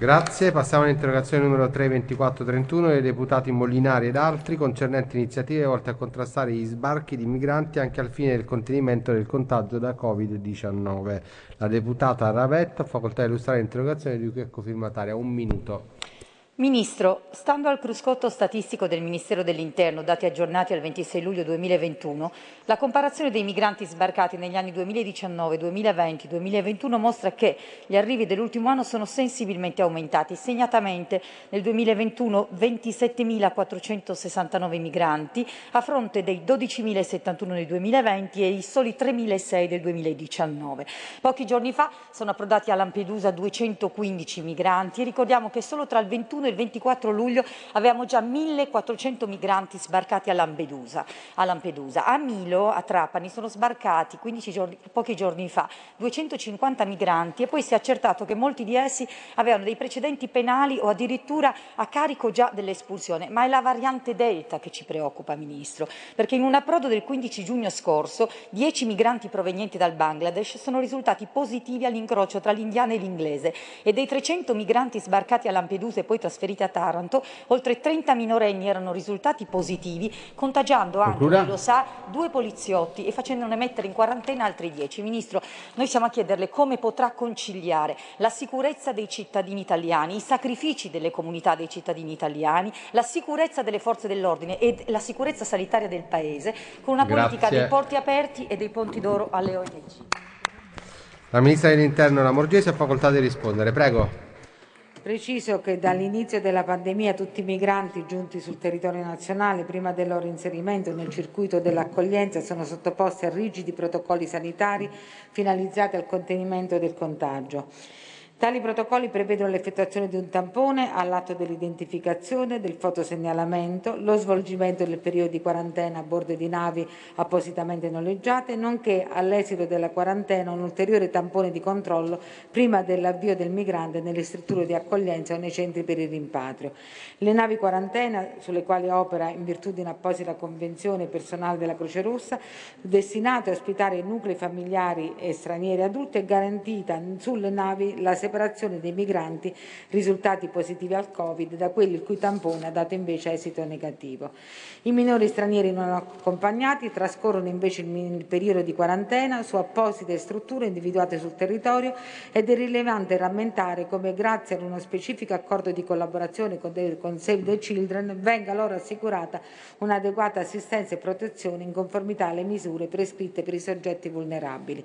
G: Grazie, passiamo all'interrogazione numero 32431 dei deputati Molinari ed altri concernenti iniziative volte a contrastare gli sbarchi di migranti anche al fine del contenimento del contagio da Covid-19. La deputata Ravetta ha facoltà di illustrare l'interrogazione di cui è cofirmataria. Un minuto.
H: Ministro, stando al cruscotto statistico del Ministero dell'Interno, dati aggiornati al 26 luglio 2021, la comparazione dei migranti sbarcati negli anni 2019, 2020 2021 mostra che gli arrivi dell'ultimo anno sono sensibilmente aumentati, segnatamente nel 2021 27.469 migranti a fronte dei 12.071 nel 2020 e i soli 3.006 del 2019. Pochi giorni fa sono approdati a Lampedusa 215 migranti e ricordiamo che solo tra il 21 e il 24 luglio avevamo già 1400 migranti sbarcati a Lampedusa. A, Lampedusa. a Milo, a Trapani, sono sbarcati giorni, pochi giorni fa 250 migranti e poi si è accertato che molti di essi avevano dei precedenti penali o addirittura a carico già dell'espulsione. Ma è la variante Delta che ci preoccupa, Ministro, perché in un approdo del 15 giugno scorso 10 migranti provenienti dal Bangladesh sono risultati positivi all'incrocio tra l'indiana e l'inglese e dei 300 migranti sbarcati a Lampedusa e poi trasferiti a Taranto, oltre 30 minorenni erano risultati positivi, contagiando anche, lei lo sa, due poliziotti e facendone mettere in quarantena altri 10. Ministro, noi siamo a chiederle come potrà conciliare la sicurezza dei cittadini italiani, i sacrifici delle comunità dei cittadini italiani, la sicurezza delle forze dell'ordine e la sicurezza sanitaria del Paese con una politica
G: Grazie.
H: dei porti aperti e dei ponti d'oro alle ONG.
G: La ministra dell'Interno Lamorgese ha facoltà di rispondere. Prego.
I: Preciso che dall'inizio della pandemia tutti i migranti giunti sul territorio nazionale prima del loro inserimento nel circuito dell'accoglienza sono sottoposti a rigidi protocolli sanitari finalizzati al contenimento del contagio. Tali protocolli prevedono l'effettuazione di un tampone all'atto dell'identificazione, del fotosegnalamento, lo svolgimento del periodo di quarantena a bordo di navi appositamente noleggiate, nonché all'esito della quarantena un ulteriore tampone di controllo prima dell'avvio del migrante nelle strutture di accoglienza o nei centri per il rimpatrio. Le navi quarantena, sulle quali opera in virtù di un'apposita convenzione personale della Croce Rossa, destinate a ospitare nuclei familiari e stranieri adulti, è garantita sulle navi la separazione dei migranti risultati positivi al Covid da quelli il cui tampone ha dato invece esito negativo. I minori stranieri non accompagnati trascorrono invece il periodo di quarantena su apposite strutture individuate sul territorio ed è rilevante rammentare come grazie ad uno specifico accordo di collaborazione con Save the Children venga loro assicurata un'adeguata assistenza e protezione in conformità alle misure prescritte per i soggetti vulnerabili.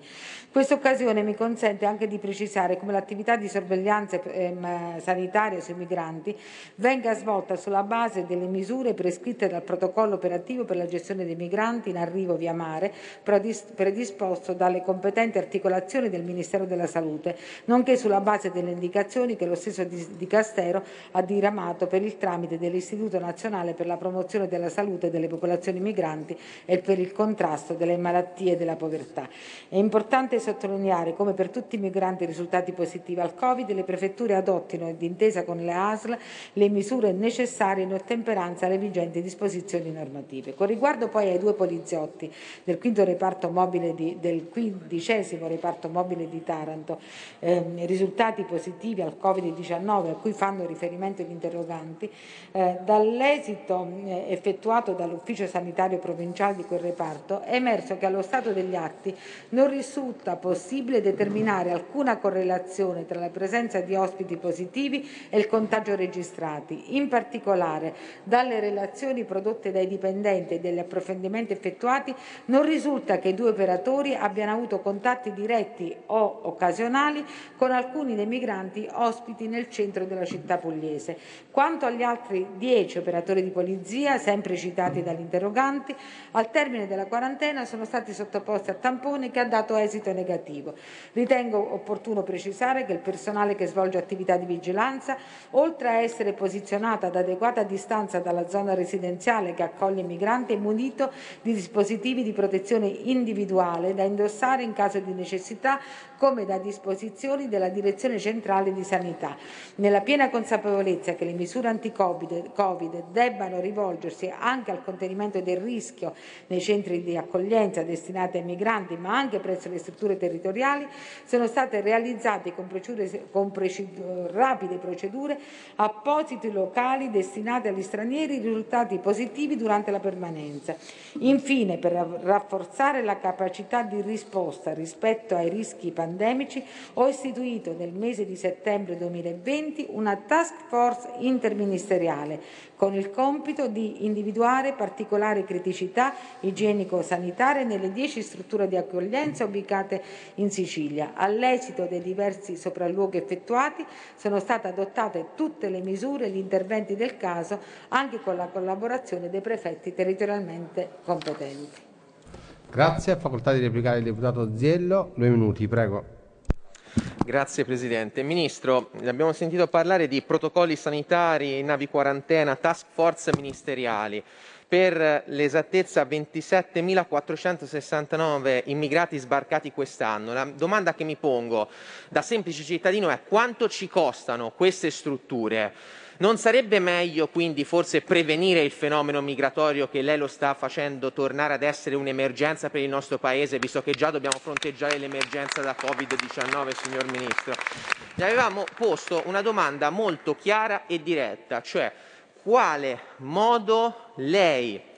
I: Questa occasione mi consente anche di precisare come l'attività di sorveglianza ehm, sanitaria sui migranti venga svolta sulla base delle misure prescritte dal protocollo operativo per la gestione dei migranti in arrivo via mare predisposto dalle competenti articolazioni del Ministero della Salute, nonché sulla base delle indicazioni che lo stesso di- Dicastero ha diramato per il tramite dell'Istituto Nazionale per la promozione della salute delle popolazioni migranti e per il contrasto delle malattie e della povertà. È importante sottolineare come per tutti i migranti risultati positivi al Covid le prefetture adottino, d'intesa con le ASL, le misure necessarie in ottemperanza alle vigenti disposizioni normative. Con riguardo poi ai due poliziotti del quinto reparto mobile di, del quindicesimo reparto mobile di Taranto, ehm, risultati positivi al Covid-19 a cui fanno riferimento gli interroganti, eh, dall'esito eh, effettuato dall'ufficio sanitario provinciale di quel reparto è emerso che allo stato degli atti non risulta possibile determinare alcuna correlazione tra la presenza di ospiti positivi e il contagio registrati. In particolare, dalle relazioni prodotte dai dipendenti e dagli approfondimenti effettuati non risulta che i due operatori abbiano avuto contatti diretti o occasionali con alcuni dei migranti ospiti nel centro della città pugliese. Quanto agli altri dieci operatori di polizia, sempre citati dagli interroganti, al termine della quarantena sono stati sottoposti a tampone che ha dato esito negativo. Ritengo opportuno precisare che il personale che svolge attività di vigilanza, oltre a essere posizionato ad adeguata distanza dalla zona residenziale che accoglie i migranti, è munito di dispositivi di protezione individuale da indossare in caso di necessità come da disposizioni della Direzione Centrale di Sanità, nella piena consapevolezza che le misure anti-Covid debbano rivolgersi anche al contenimento del rischio nei centri di accoglienza destinati ai migranti, ma anche presso le strutture territoriali, sono state realizzate con, procedure, con procedure, rapide procedure appositi locali destinati agli stranieri risultati positivi durante la permanenza. Infine, per rafforzare la capacità di risposta rispetto ai rischi pandemici, ho istituito nel mese di settembre 2020 una task force interministeriale con il compito di individuare particolari criticità igienico-sanitarie nelle 10 strutture di accoglienza ubicate in Sicilia. All'esito dei diversi sopralluoghi effettuati sono state adottate tutte le misure e gli interventi del caso anche con la collaborazione dei prefetti territorialmente competenti.
G: Grazie, facoltà di replicare il deputato Ziello. Due minuti, prego.
J: Grazie Presidente. Ministro, abbiamo sentito parlare di protocolli sanitari, navi quarantena, task force ministeriali. Per l'esattezza 27.469 immigrati sbarcati quest'anno. La domanda che mi pongo da semplice cittadino è quanto ci costano queste strutture? Non sarebbe meglio quindi forse prevenire il fenomeno migratorio che lei lo sta facendo tornare ad essere un'emergenza per il nostro Paese, visto che già dobbiamo fronteggiare l'emergenza da Covid-19, signor Ministro? Gli avevamo posto una domanda molto chiara e diretta, cioè quale modo lei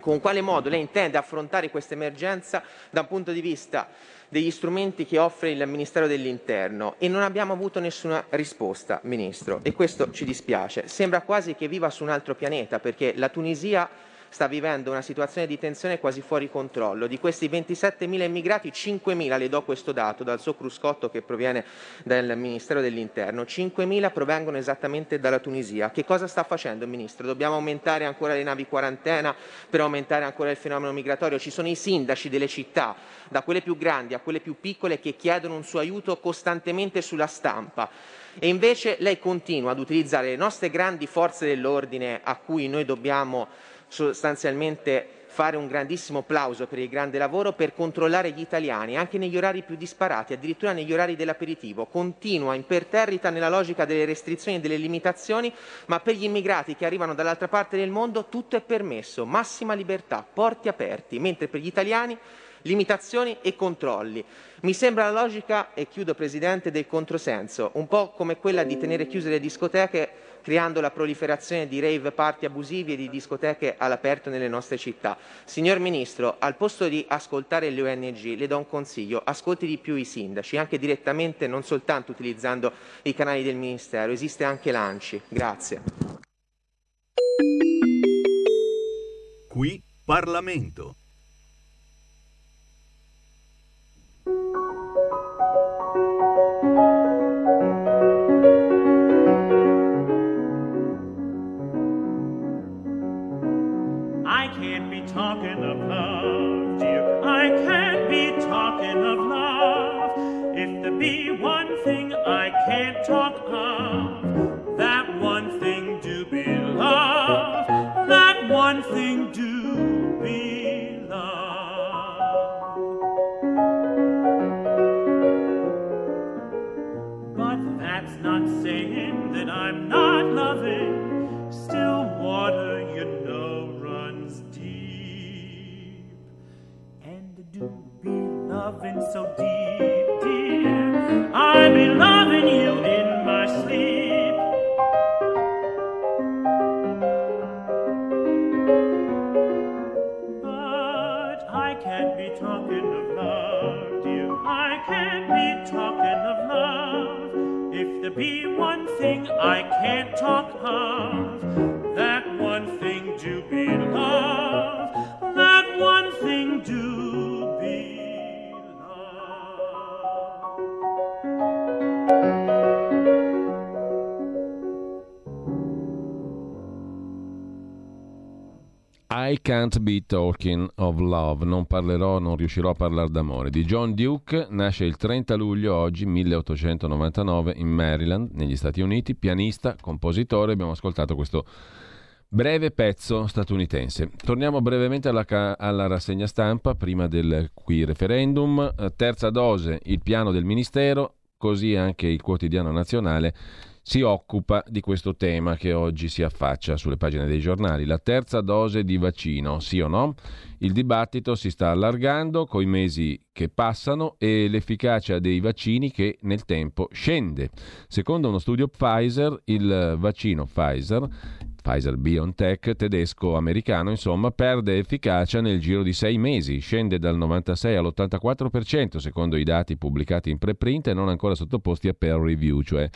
J: con quale modo lei intende affrontare questa emergenza da un punto di vista degli strumenti che offre il Ministero dell'Interno e non abbiamo avuto nessuna risposta, Ministro, e questo ci dispiace. Sembra quasi che viva su un altro pianeta perché la Tunisia sta vivendo una situazione di tensione quasi fuori controllo. Di questi 27.000 immigrati, 5.000, le do questo dato dal suo cruscotto che proviene dal Ministero dell'Interno, 5.000 provengono esattamente dalla Tunisia. Che cosa sta facendo il Ministro? Dobbiamo aumentare ancora le navi quarantena per aumentare ancora il fenomeno migratorio? Ci sono i sindaci delle città, da quelle più grandi a quelle più piccole, che chiedono un suo aiuto costantemente sulla stampa. E invece lei continua ad utilizzare le nostre grandi forze dell'ordine a cui noi dobbiamo sostanzialmente fare un grandissimo plauso per il grande lavoro per controllare gli italiani anche negli orari più disparati, addirittura negli orari dell'aperitivo. Continua imperterrita nella logica delle restrizioni e delle limitazioni, ma per gli immigrati che arrivano dall'altra parte del mondo tutto è permesso, massima libertà, porti aperti, mentre per gli italiani limitazioni e controlli. Mi sembra la logica, e chiudo Presidente, del controsenso, un po' come quella di tenere chiuse le discoteche creando la proliferazione di rave party abusivi e di discoteche all'aperto nelle nostre città. Signor Ministro, al posto di ascoltare le ONG, le do un consiglio, ascolti di più i sindaci, anche direttamente, non soltanto utilizzando i canali del Ministero, esiste anche l'ANCI. Grazie.
K: Qui Parlamento.
E: be one thing I can't talk of. That one thing do be love. That one thing do be love. But that's not saying that I'm not loving. Still water, you know, runs deep. And do be loving so deep. Be one thing I can't talk of, that one thing do be love.
A: I Can't Be Talking of Love, non parlerò, non riuscirò a parlare d'amore, di John Duke, nasce il 30 luglio oggi 1899 in Maryland, negli Stati Uniti, pianista, compositore, abbiamo ascoltato questo breve pezzo statunitense. Torniamo brevemente alla, ca- alla rassegna stampa, prima del qui referendum, terza dose, il piano del Ministero, così anche il quotidiano nazionale si occupa di questo tema che oggi si affaccia sulle pagine dei giornali. La terza dose di vaccino, sì o no? Il dibattito si sta allargando coi mesi che passano e l'efficacia dei vaccini che nel tempo scende. Secondo uno studio Pfizer, il vaccino Pfizer Pfizer BioNTech tedesco-americano, insomma, perde efficacia nel giro di sei mesi, scende dal 96 all'84% secondo i dati pubblicati in preprint e non ancora sottoposti a peer review, cioè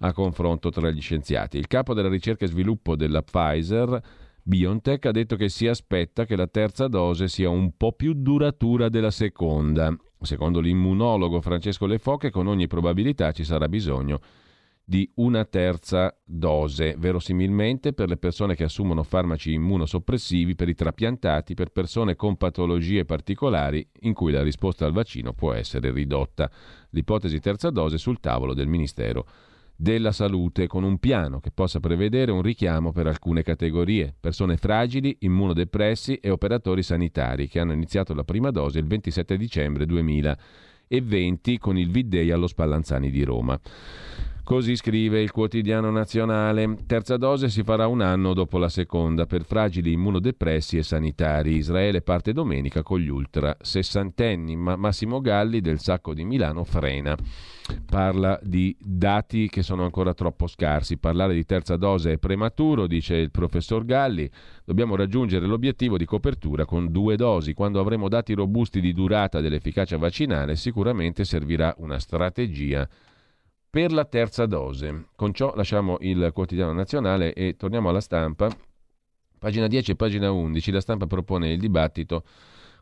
A: a confronto tra gli scienziati. Il capo della ricerca e sviluppo della Pfizer BioNTech ha detto che si aspetta che la terza dose sia un po' più duratura della seconda. Secondo l'immunologo Francesco Lefoche, con ogni probabilità ci sarà bisogno di una terza dose, verosimilmente per le persone che assumono farmaci immunosoppressivi, per i trapiantati, per persone con patologie particolari in cui la risposta al vaccino può essere ridotta. L'ipotesi terza dose sul tavolo del Ministero della Salute con un piano che possa prevedere un richiamo per alcune categorie, persone fragili, immunodepressi e operatori sanitari che hanno iniziato la prima dose il 27 dicembre 2020 con il V-Day allo Spallanzani di Roma. Così scrive il quotidiano nazionale. Terza dose si farà un anno dopo la seconda per fragili immunodepressi e sanitari. Israele parte domenica con gli ultra sessantenni, ma Massimo Galli del Sacco di Milano frena. Parla di dati che sono ancora troppo scarsi. Parlare di terza dose è prematuro, dice il professor Galli. Dobbiamo raggiungere l'obiettivo di copertura con due dosi. Quando avremo dati robusti di durata dell'efficacia vaccinale, sicuramente servirà una strategia per la terza dose. Con ciò lasciamo il quotidiano nazionale e torniamo alla stampa. Pagina 10 e pagina 11, la stampa propone il dibattito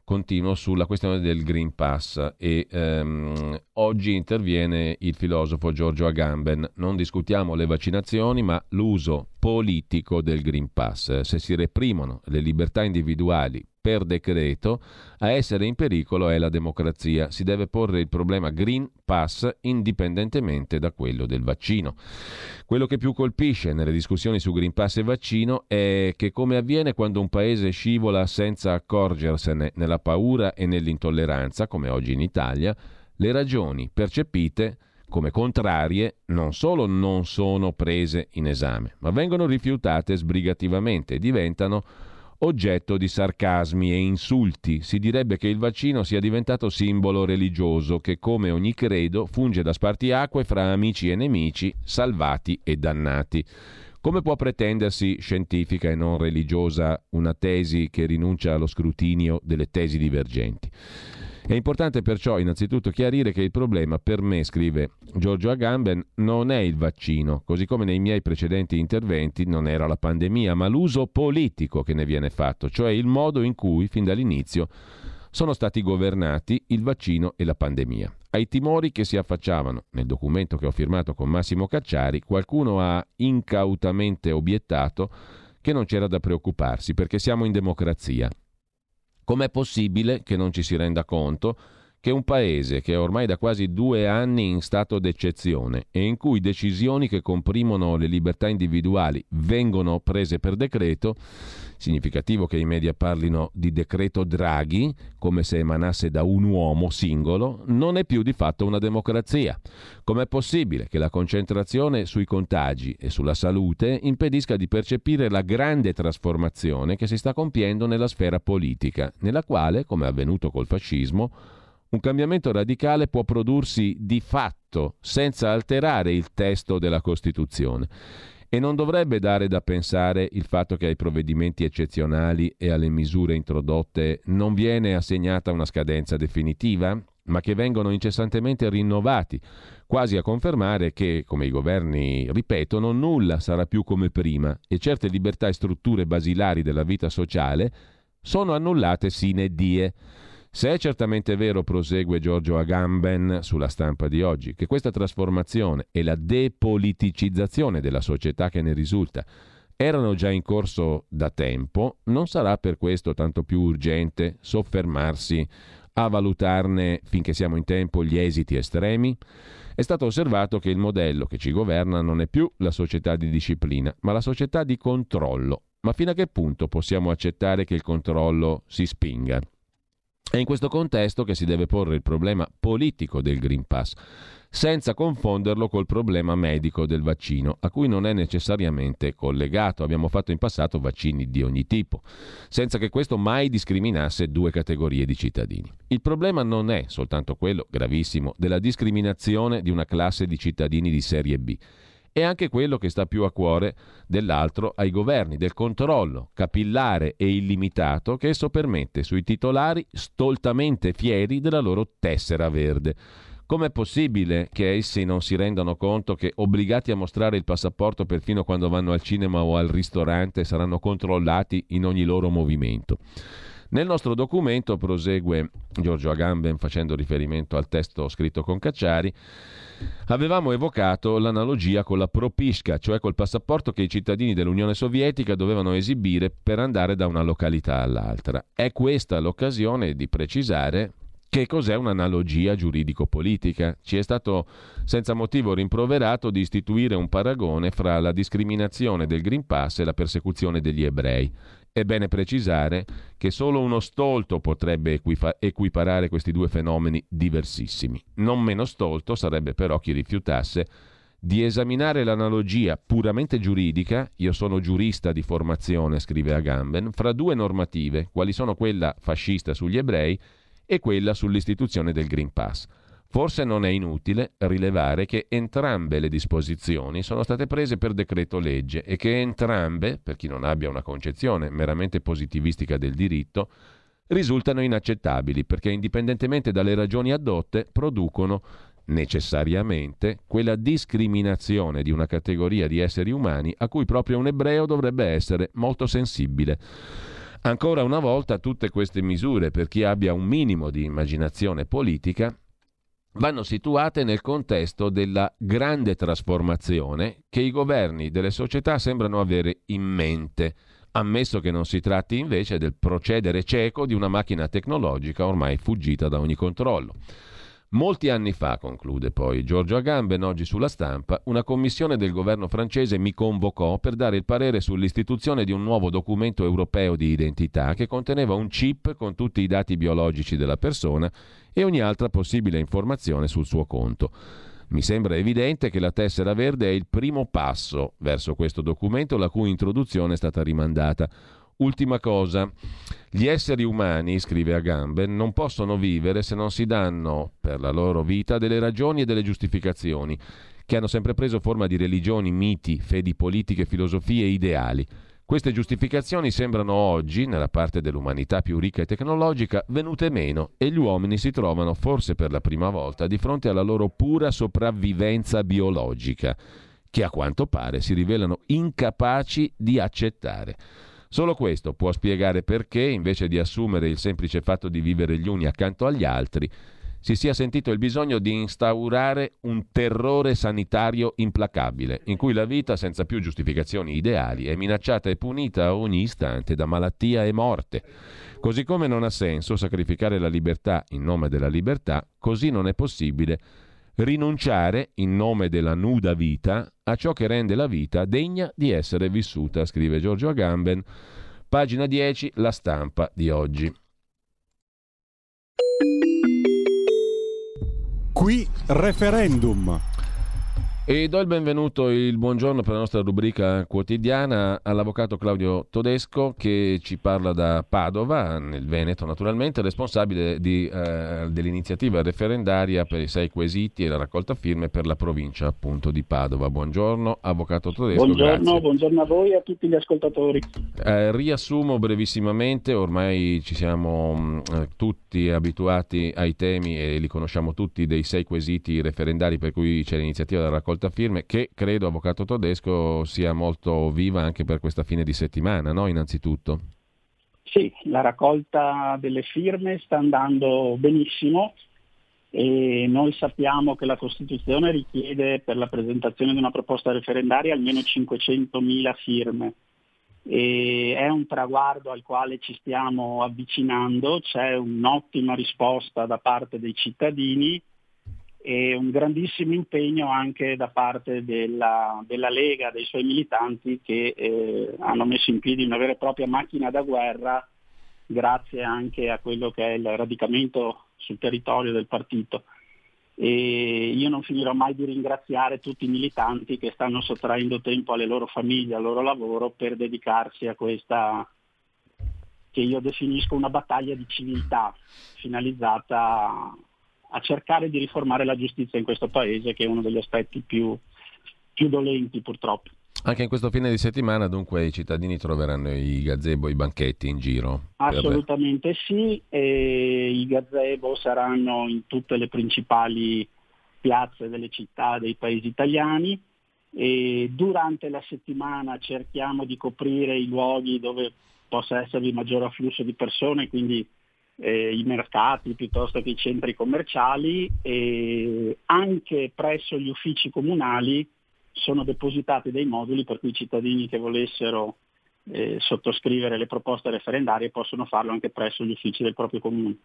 A: continuo sulla questione del Green Pass e ehm, oggi interviene il filosofo Giorgio Agamben. Non discutiamo le vaccinazioni, ma l'uso politico del Green Pass. Se si reprimono le libertà individuali per decreto, a essere in pericolo è la democrazia. Si deve porre il problema Green Pass indipendentemente da quello del vaccino. Quello che più colpisce nelle discussioni su Green Pass e vaccino è che come avviene quando un paese scivola senza accorgersene nella paura e nell'intolleranza, come oggi in Italia, le ragioni percepite come contrarie non solo non sono prese in esame, ma vengono rifiutate sbrigativamente e diventano oggetto di sarcasmi e insulti. Si direbbe che il vaccino sia diventato simbolo religioso che, come ogni credo, funge da spartiacque fra amici e nemici, salvati e dannati. Come può pretendersi scientifica e non religiosa una tesi che rinuncia allo scrutinio delle tesi divergenti? È importante perciò innanzitutto chiarire che il problema per me, scrive Giorgio Agamben, non è il vaccino, così come nei miei precedenti interventi non era la pandemia, ma l'uso politico che ne viene fatto, cioè il modo in cui fin dall'inizio sono stati governati il vaccino e la pandemia. Ai timori che si affacciavano nel documento che ho firmato con Massimo Cacciari, qualcuno ha incautamente obiettato che non c'era da preoccuparsi perché siamo in democrazia. Com'è possibile che non ci si renda conto che un paese che è ormai da quasi due anni in stato d'eccezione e in cui decisioni che comprimono le libertà individuali vengono prese per decreto, significativo che i media parlino di decreto Draghi come se emanasse da un uomo singolo, non è più di fatto una democrazia. Com'è possibile che la concentrazione sui contagi e sulla salute impedisca di percepire la grande trasformazione che si sta compiendo nella sfera politica, nella quale, come è avvenuto col fascismo, un cambiamento radicale può prodursi di fatto senza alterare il testo della Costituzione. E non dovrebbe dare da pensare il fatto che ai provvedimenti eccezionali e alle misure introdotte non viene assegnata una scadenza definitiva, ma che vengono incessantemente rinnovati, quasi a confermare che, come i governi ripetono, nulla sarà più come prima e certe libertà e strutture basilari della vita sociale sono annullate sine die. Se è certamente vero, prosegue Giorgio Agamben sulla stampa di oggi, che questa trasformazione e la depoliticizzazione della società che ne risulta erano già in corso da tempo, non sarà per questo tanto più urgente soffermarsi a valutarne finché siamo in tempo gli esiti estremi? È stato osservato che il modello che ci governa non è più la società di disciplina, ma la società di controllo. Ma fino a che punto possiamo accettare che il controllo si spinga? È in questo contesto che si deve porre il problema politico del Green Pass, senza confonderlo col problema medico del vaccino, a cui non è necessariamente collegato. Abbiamo fatto in passato vaccini di ogni tipo, senza che questo mai discriminasse due categorie di cittadini. Il problema non è soltanto quello gravissimo della discriminazione di una classe di cittadini di serie B è anche quello che sta più a cuore dell'altro ai governi, del controllo capillare e illimitato che esso permette sui titolari stoltamente fieri della loro tessera verde. Com'è possibile che essi non si rendano conto che obbligati a mostrare il passaporto perfino quando vanno al cinema o al ristorante saranno controllati in ogni loro movimento? Nel nostro documento, prosegue Giorgio Agamben facendo riferimento al testo scritto con Cacciari, avevamo evocato l'analogia con la propisca, cioè col passaporto che i cittadini dell'Unione Sovietica dovevano esibire per andare da una località all'altra. È questa l'occasione di precisare che cos'è un'analogia giuridico-politica? Ci è stato senza motivo rimproverato di istituire un paragone fra la discriminazione del Green Pass e la persecuzione degli ebrei. È bene precisare che solo uno stolto potrebbe equiparare questi due fenomeni diversissimi. Non meno stolto sarebbe però chi rifiutasse di esaminare l'analogia puramente giuridica, io sono giurista di formazione, scrive Agamben, fra due normative, quali sono quella fascista sugli ebrei e quella sull'istituzione del Green Pass. Forse non è inutile rilevare che entrambe le disposizioni sono state prese per decreto legge e che entrambe, per chi non abbia una concezione meramente positivistica del diritto, risultano inaccettabili perché indipendentemente dalle ragioni addotte producono necessariamente quella discriminazione di una categoria di esseri umani a cui proprio un ebreo dovrebbe essere molto sensibile. Ancora una volta tutte queste misure, per chi abbia un minimo di immaginazione politica, vanno situate nel contesto della grande trasformazione che i governi delle società sembrano avere in mente, ammesso che non si tratti invece del procedere cieco di una macchina tecnologica ormai fuggita da ogni controllo. Molti anni fa, conclude poi Giorgio Agamben, oggi sulla stampa, una commissione del governo francese mi convocò per dare il parere sull'istituzione di un nuovo documento europeo di identità che conteneva un chip con tutti i dati biologici della persona e ogni altra possibile informazione sul suo conto. Mi sembra evidente che la tessera verde è il primo passo verso questo documento la cui introduzione è stata rimandata. Ultima cosa, gli esseri umani, scrive Agamben, non possono vivere se non si danno per la loro vita delle ragioni e delle giustificazioni, che hanno sempre preso forma di religioni, miti, fedi politiche, filosofie e ideali. Queste giustificazioni sembrano oggi, nella parte dell'umanità più ricca e tecnologica, venute meno e gli uomini si trovano, forse per la prima volta, di fronte alla loro pura sopravvivenza biologica, che a quanto pare si rivelano incapaci di accettare. Solo questo può spiegare perché, invece di assumere il semplice fatto di vivere gli uni accanto agli altri, si sia sentito il bisogno di instaurare un terrore sanitario implacabile, in cui la vita, senza più giustificazioni ideali, è minacciata e punita a ogni istante da malattia e morte. Così come non ha senso sacrificare la libertà in nome della libertà, così non è possibile rinunciare in nome della nuda vita a ciò che rende la vita degna di essere vissuta, scrive Giorgio Agamben, pagina 10, la stampa di oggi.
L: Qui referendum.
A: E do il benvenuto e il buongiorno per la nostra rubrica quotidiana all'avvocato Claudio Todesco che ci parla da Padova, nel Veneto naturalmente, responsabile di, eh, dell'iniziativa referendaria per i sei quesiti e la raccolta firme per la provincia appunto di Padova. Buongiorno avvocato Todesco.
M: Buongiorno, buongiorno a voi e a tutti gli ascoltatori.
A: Eh, riassumo brevissimamente, ormai ci siamo mh, eh, tutti abituati ai temi e li conosciamo tutti dei sei quesiti referendari per cui c'è l'iniziativa della raccolta raccolta firme che credo, Avvocato Todesco, sia molto viva anche per questa fine di settimana, no? innanzitutto.
M: Sì, la raccolta delle firme sta andando benissimo e noi sappiamo che la Costituzione richiede per la presentazione di una proposta referendaria almeno 500.000 firme e è un traguardo al quale ci stiamo avvicinando, c'è un'ottima risposta da parte dei cittadini e un grandissimo impegno anche da parte della, della Lega, dei suoi militanti che eh, hanno messo in piedi una vera e propria macchina da guerra grazie anche a quello che è il radicamento sul territorio del partito. E io non finirò mai di ringraziare tutti i militanti che stanno sottraendo tempo alle loro famiglie, al loro lavoro per dedicarsi a questa che io definisco una battaglia di civiltà finalizzata a cercare di riformare la giustizia in questo paese, che è uno degli aspetti più, più dolenti purtroppo.
A: Anche in questo fine di settimana dunque i cittadini troveranno i gazebo, i banchetti in giro?
M: Assolutamente per... sì, i gazebo saranno in tutte le principali piazze delle città dei paesi italiani e durante la settimana cerchiamo di coprire i luoghi dove possa esservi maggiore afflusso di persone, quindi eh, i mercati piuttosto che i centri commerciali e anche presso gli uffici comunali sono depositati dei moduli per cui i cittadini che volessero eh, sottoscrivere le proposte referendarie possono farlo anche presso gli uffici del proprio comune.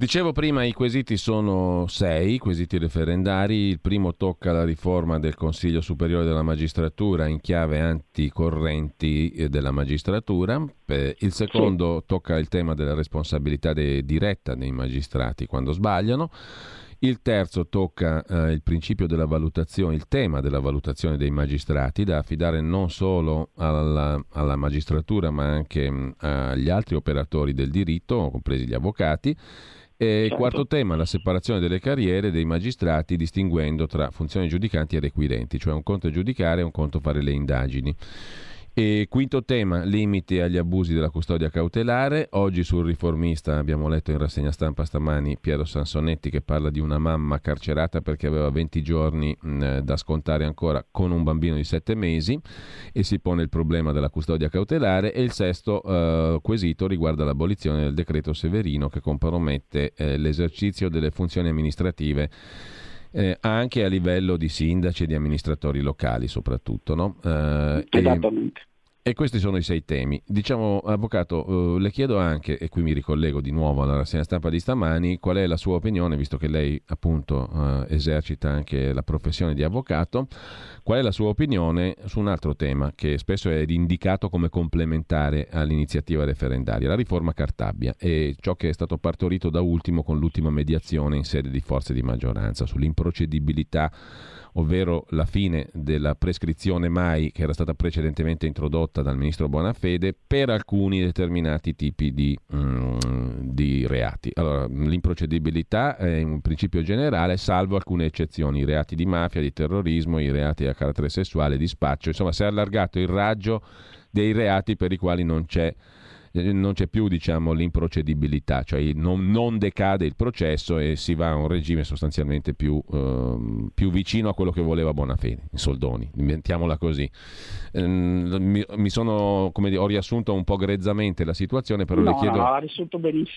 A: Dicevo prima, i quesiti sono sei, quesiti referendari. Il primo tocca la riforma del Consiglio Superiore della Magistratura in chiave anticorrenti eh, della magistratura. Il secondo sì. tocca il tema della responsabilità de- diretta dei magistrati quando sbagliano. Il terzo tocca eh, il principio della valutazione, il tema della valutazione dei magistrati, da affidare non solo alla, alla magistratura ma anche mh, agli altri operatori del diritto, compresi gli avvocati. Certo. quarto tema, la separazione delle carriere dei magistrati distinguendo tra funzioni giudicanti e requirenti, cioè un conto è giudicare e un conto fare le indagini. E quinto tema, limiti agli abusi della custodia cautelare. Oggi sul riformista abbiamo letto in rassegna stampa stamani Piero Sansonetti che parla di una mamma carcerata perché aveva 20 giorni mh, da scontare ancora con un bambino di 7 mesi e si pone il problema della custodia cautelare. E il sesto eh, quesito riguarda l'abolizione del decreto Severino che compromette eh, l'esercizio delle funzioni amministrative. Eh, anche a livello di sindaci e di amministratori locali soprattutto. No?
M: Eh, Esattamente.
A: E questi sono i sei temi. Diciamo, avvocato, eh, le chiedo anche, e qui mi ricollego di nuovo alla rassegna stampa di stamani, qual è la sua opinione, visto che lei appunto eh, esercita anche la professione di avvocato, qual è la sua opinione su un altro tema che spesso è indicato come complementare all'iniziativa referendaria, la riforma Cartabia e ciò che è stato partorito da ultimo con l'ultima mediazione in sede di forze di maggioranza sull'improcedibilità ovvero la fine della prescrizione mai che era stata precedentemente introdotta dal ministro Bonafede per alcuni determinati tipi di, mm, di reati. Allora, l'improcedibilità è un principio generale, salvo alcune eccezioni, i reati di mafia, di terrorismo, i reati a carattere sessuale, di spaccio, insomma si è allargato il raggio dei reati per i quali non c'è non c'è più diciamo, l'improcedibilità, cioè non, non, decade il processo e si va a un regime sostanzialmente più, ehm, più vicino a quello che voleva Bonafede, in soldoni, inventiamola così. Ehm, mi, mi, sono, come dire, ho riassunto un po' grezzamente la situazione, però
M: no,
A: le, chiedo,
M: no,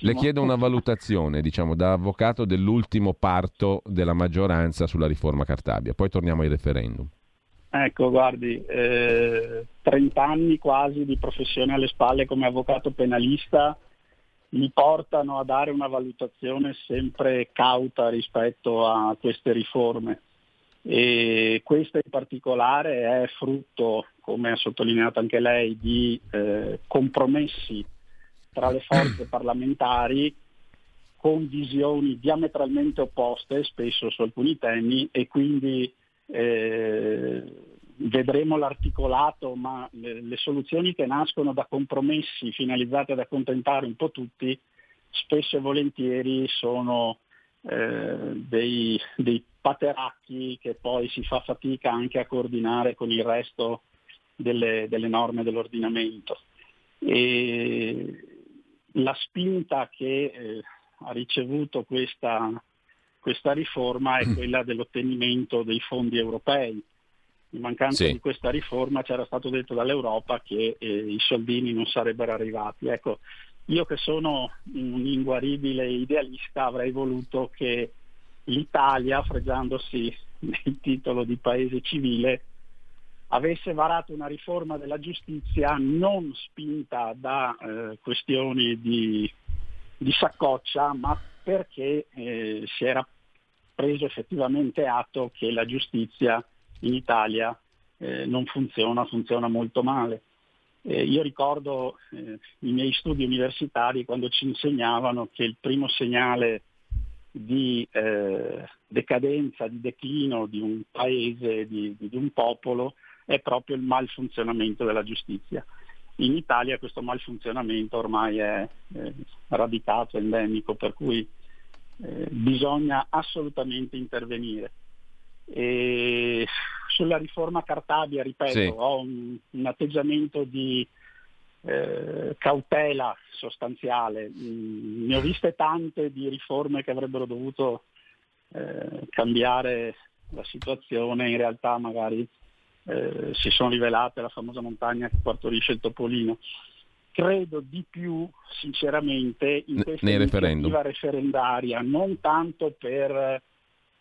A: le chiedo una valutazione diciamo, da avvocato dell'ultimo parto della maggioranza sulla riforma Cartabia, poi torniamo ai referendum.
M: Ecco, guardi, eh, 30 anni quasi di professione alle spalle come avvocato penalista mi portano a dare una valutazione sempre cauta rispetto a queste riforme. E questa in particolare è frutto, come ha sottolineato anche lei, di eh, compromessi tra le forze parlamentari con visioni diametralmente opposte, spesso su alcuni temi, e quindi eh, vedremo l'articolato, ma le, le, soluzioni che nascono da compromessi finalizzati ad accontentare un po' tutti, spesso e volentieri sono eh, dei, dei pateracchi che poi si fa fatica anche a coordinare con il resto delle, delle norme dell'ordinamento. E la spinta che eh, ha ricevuto questa, questa riforma è mm. quella dell'ottenimento dei fondi europei. In mancanza sì. di questa riforma c'era stato detto dall'Europa che eh, i soldini non sarebbero arrivati. Ecco, io che sono un inguaribile idealista avrei voluto che l'Italia, fregiandosi del titolo di paese civile, avesse varato una riforma della giustizia non spinta da eh, questioni di, di, saccoccia, ma perché eh, si era preso effettivamente atto che la giustizia in Italia eh, non funziona, funziona molto male. Eh, io ricordo eh, i miei studi universitari quando ci insegnavano che il primo segnale di eh, decadenza, di declino di un paese, di, di, un popolo, è proprio il malfunzionamento della giustizia. In Italia questo malfunzionamento ormai è radicato, endemico, per cui eh, bisogna assolutamente intervenire. E sulla riforma Cartabia, ripeto, sì. ho un, un, atteggiamento di eh, cautela sostanziale. Mm, ne ho viste tante di riforme che avrebbero dovuto eh, cambiare la situazione, in realtà magari eh, si sono rivelate la famosa montagna che partorisce il topolino credo di più sinceramente in questa Nei iniziativa referendaria, non tanto per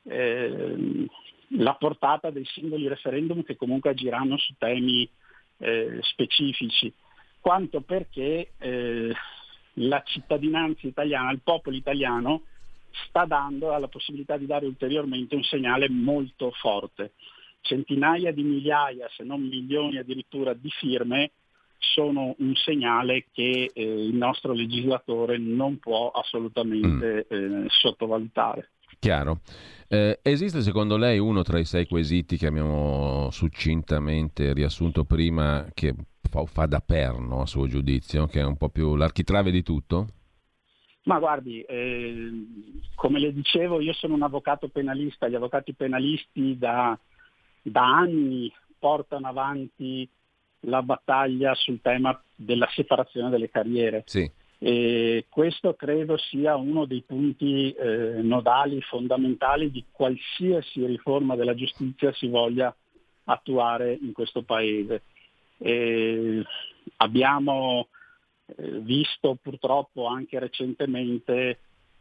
M: eh, la portata dei singoli referendum che comunque agiranno su temi eh, specifici, quanto perché eh, la cittadinanza italiana, il popolo italiano sta dando la possibilità di dare ulteriormente un segnale molto forte. Centinaia di migliaia, se non milioni addirittura di firme sono un segnale che eh, il nostro legislatore non può assolutamente mm. eh, sottovalutare.
A: Chiaro. Eh, esiste secondo lei uno tra i sei quesiti che abbiamo succintamente riassunto prima che fa, fa da perno a suo giudizio, che è un po' più l'architrave di tutto?
M: Ma guardi, eh, come le dicevo, io sono un avvocato penalista, gli avvocati penalisti da, da anni portano avanti la battaglia sul tema della separazione delle carriere.
A: Sì.
M: E questo credo sia uno dei punti eh, nodali fondamentali di qualsiasi riforma della giustizia si voglia attuare in questo Paese. E abbiamo eh, visto purtroppo anche recentemente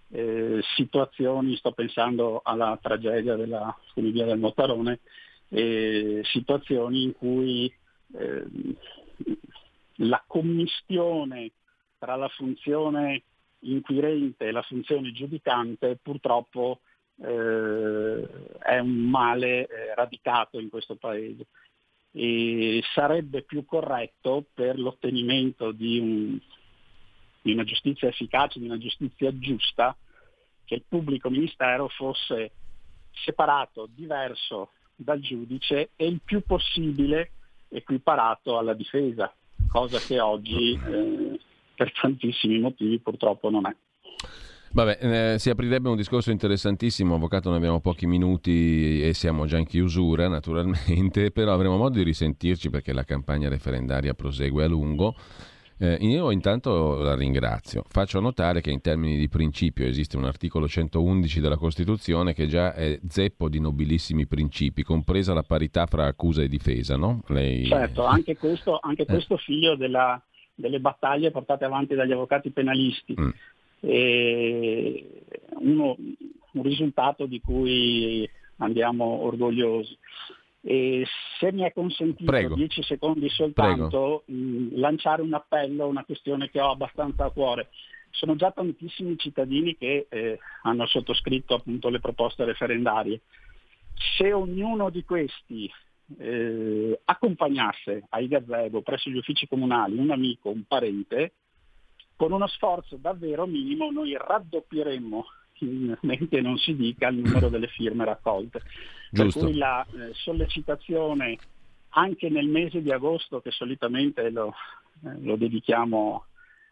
M: eh, situazioni, sto pensando alla tragedia della funivia del Motarone, situazioni in cui eh, la commistione tra la funzione inquirente e la funzione giudicante purtroppo eh, è un male eh, radicato in questo Paese. E sarebbe più corretto per l'ottenimento di, un, di una giustizia efficace, di una giustizia giusta, che il pubblico ministero fosse separato, diverso dal giudice e il più possibile equiparato alla difesa, cosa che oggi eh, per tantissimi motivi purtroppo non è.
A: Vabbè, eh, si aprirebbe un discorso interessantissimo, avvocato, noi abbiamo pochi minuti e siamo già in chiusura naturalmente, però avremo modo di risentirci perché la campagna referendaria prosegue a lungo Eh, io intanto la ringrazio. Faccio notare che in termini di principio esiste un articolo 111 della Costituzione che già è zeppo di nobilissimi principi, compresa la parità fra accusa e difesa, no? Lei...
M: Certo, anche questo, anche questo figlio della, delle battaglie portate avanti dagli avvocati penalisti. Mm. Uno, un risultato di cui andiamo orgogliosi. E se mi è consentito
A: Prego.
M: 10 secondi soltanto mh, lanciare un appello, una questione che ho abbastanza a cuore. Sono già tantissimi cittadini che eh, hanno sottoscritto appunto le proposte referendarie. Se ognuno di questi eh, accompagnasse ai gazebo presso gli uffici comunali un amico, un parente, con uno sforzo davvero minimo noi raddoppieremmo mente non si dica il numero delle firme raccolte.
A: Giusto.
M: Per cui la eh, sollecitazione anche nel mese di agosto, che solitamente lo, eh, lo, dedichiamo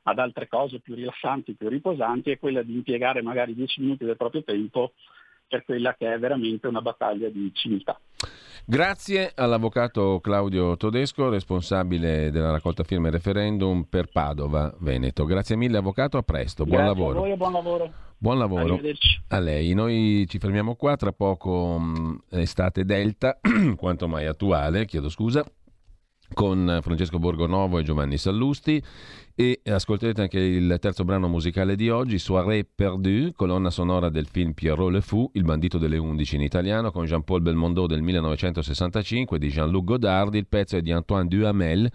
M: ad altre cose più rilassanti, più riposanti, è quella di impiegare magari 10 minuti del proprio tempo per quella che è veramente una battaglia di civiltà.
A: Grazie all'avvocato Claudio Todesco, responsabile della raccolta firme referendum per Padova, Veneto. Grazie mille avvocato, a presto, buon
M: Grazie
A: lavoro.
M: A voi e buon lavoro.
A: Buon lavoro. A lei. Noi ci fermiamo qua, tra poco mh, estate Delta, quanto mai attuale, chiedo scusa con Francesco Borgonovo e Giovanni Sallusti. E ascolterete anche il terzo brano musicale di oggi, Soirée perdue, colonna sonora del film Pierrot Le Fou, Il bandito delle undici in italiano, con Jean-Paul Belmondo del 1965 di Jean-Luc Godard, il pezzo è di Antoine Duhamel,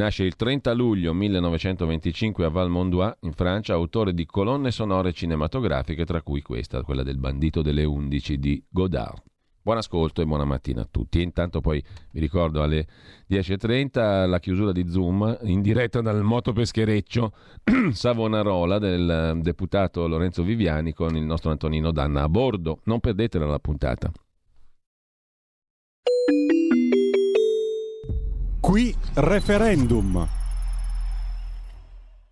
A: nasce il 30 luglio 1925 a Valmondois, in Francia, autore di colonne sonore cinematografiche, tra cui questa, quella del bandito delle undici di Godard. Buon ascolto e buona mattina a tutti. Intanto poi vi ricordo alle 10.30 la chiusura di Zoom in diretta dal motopeschereccio Savonarola del deputato Lorenzo Viviani con il nostro Antonino Danna a bordo. Non perdetela la puntata.
L: Qui referendum.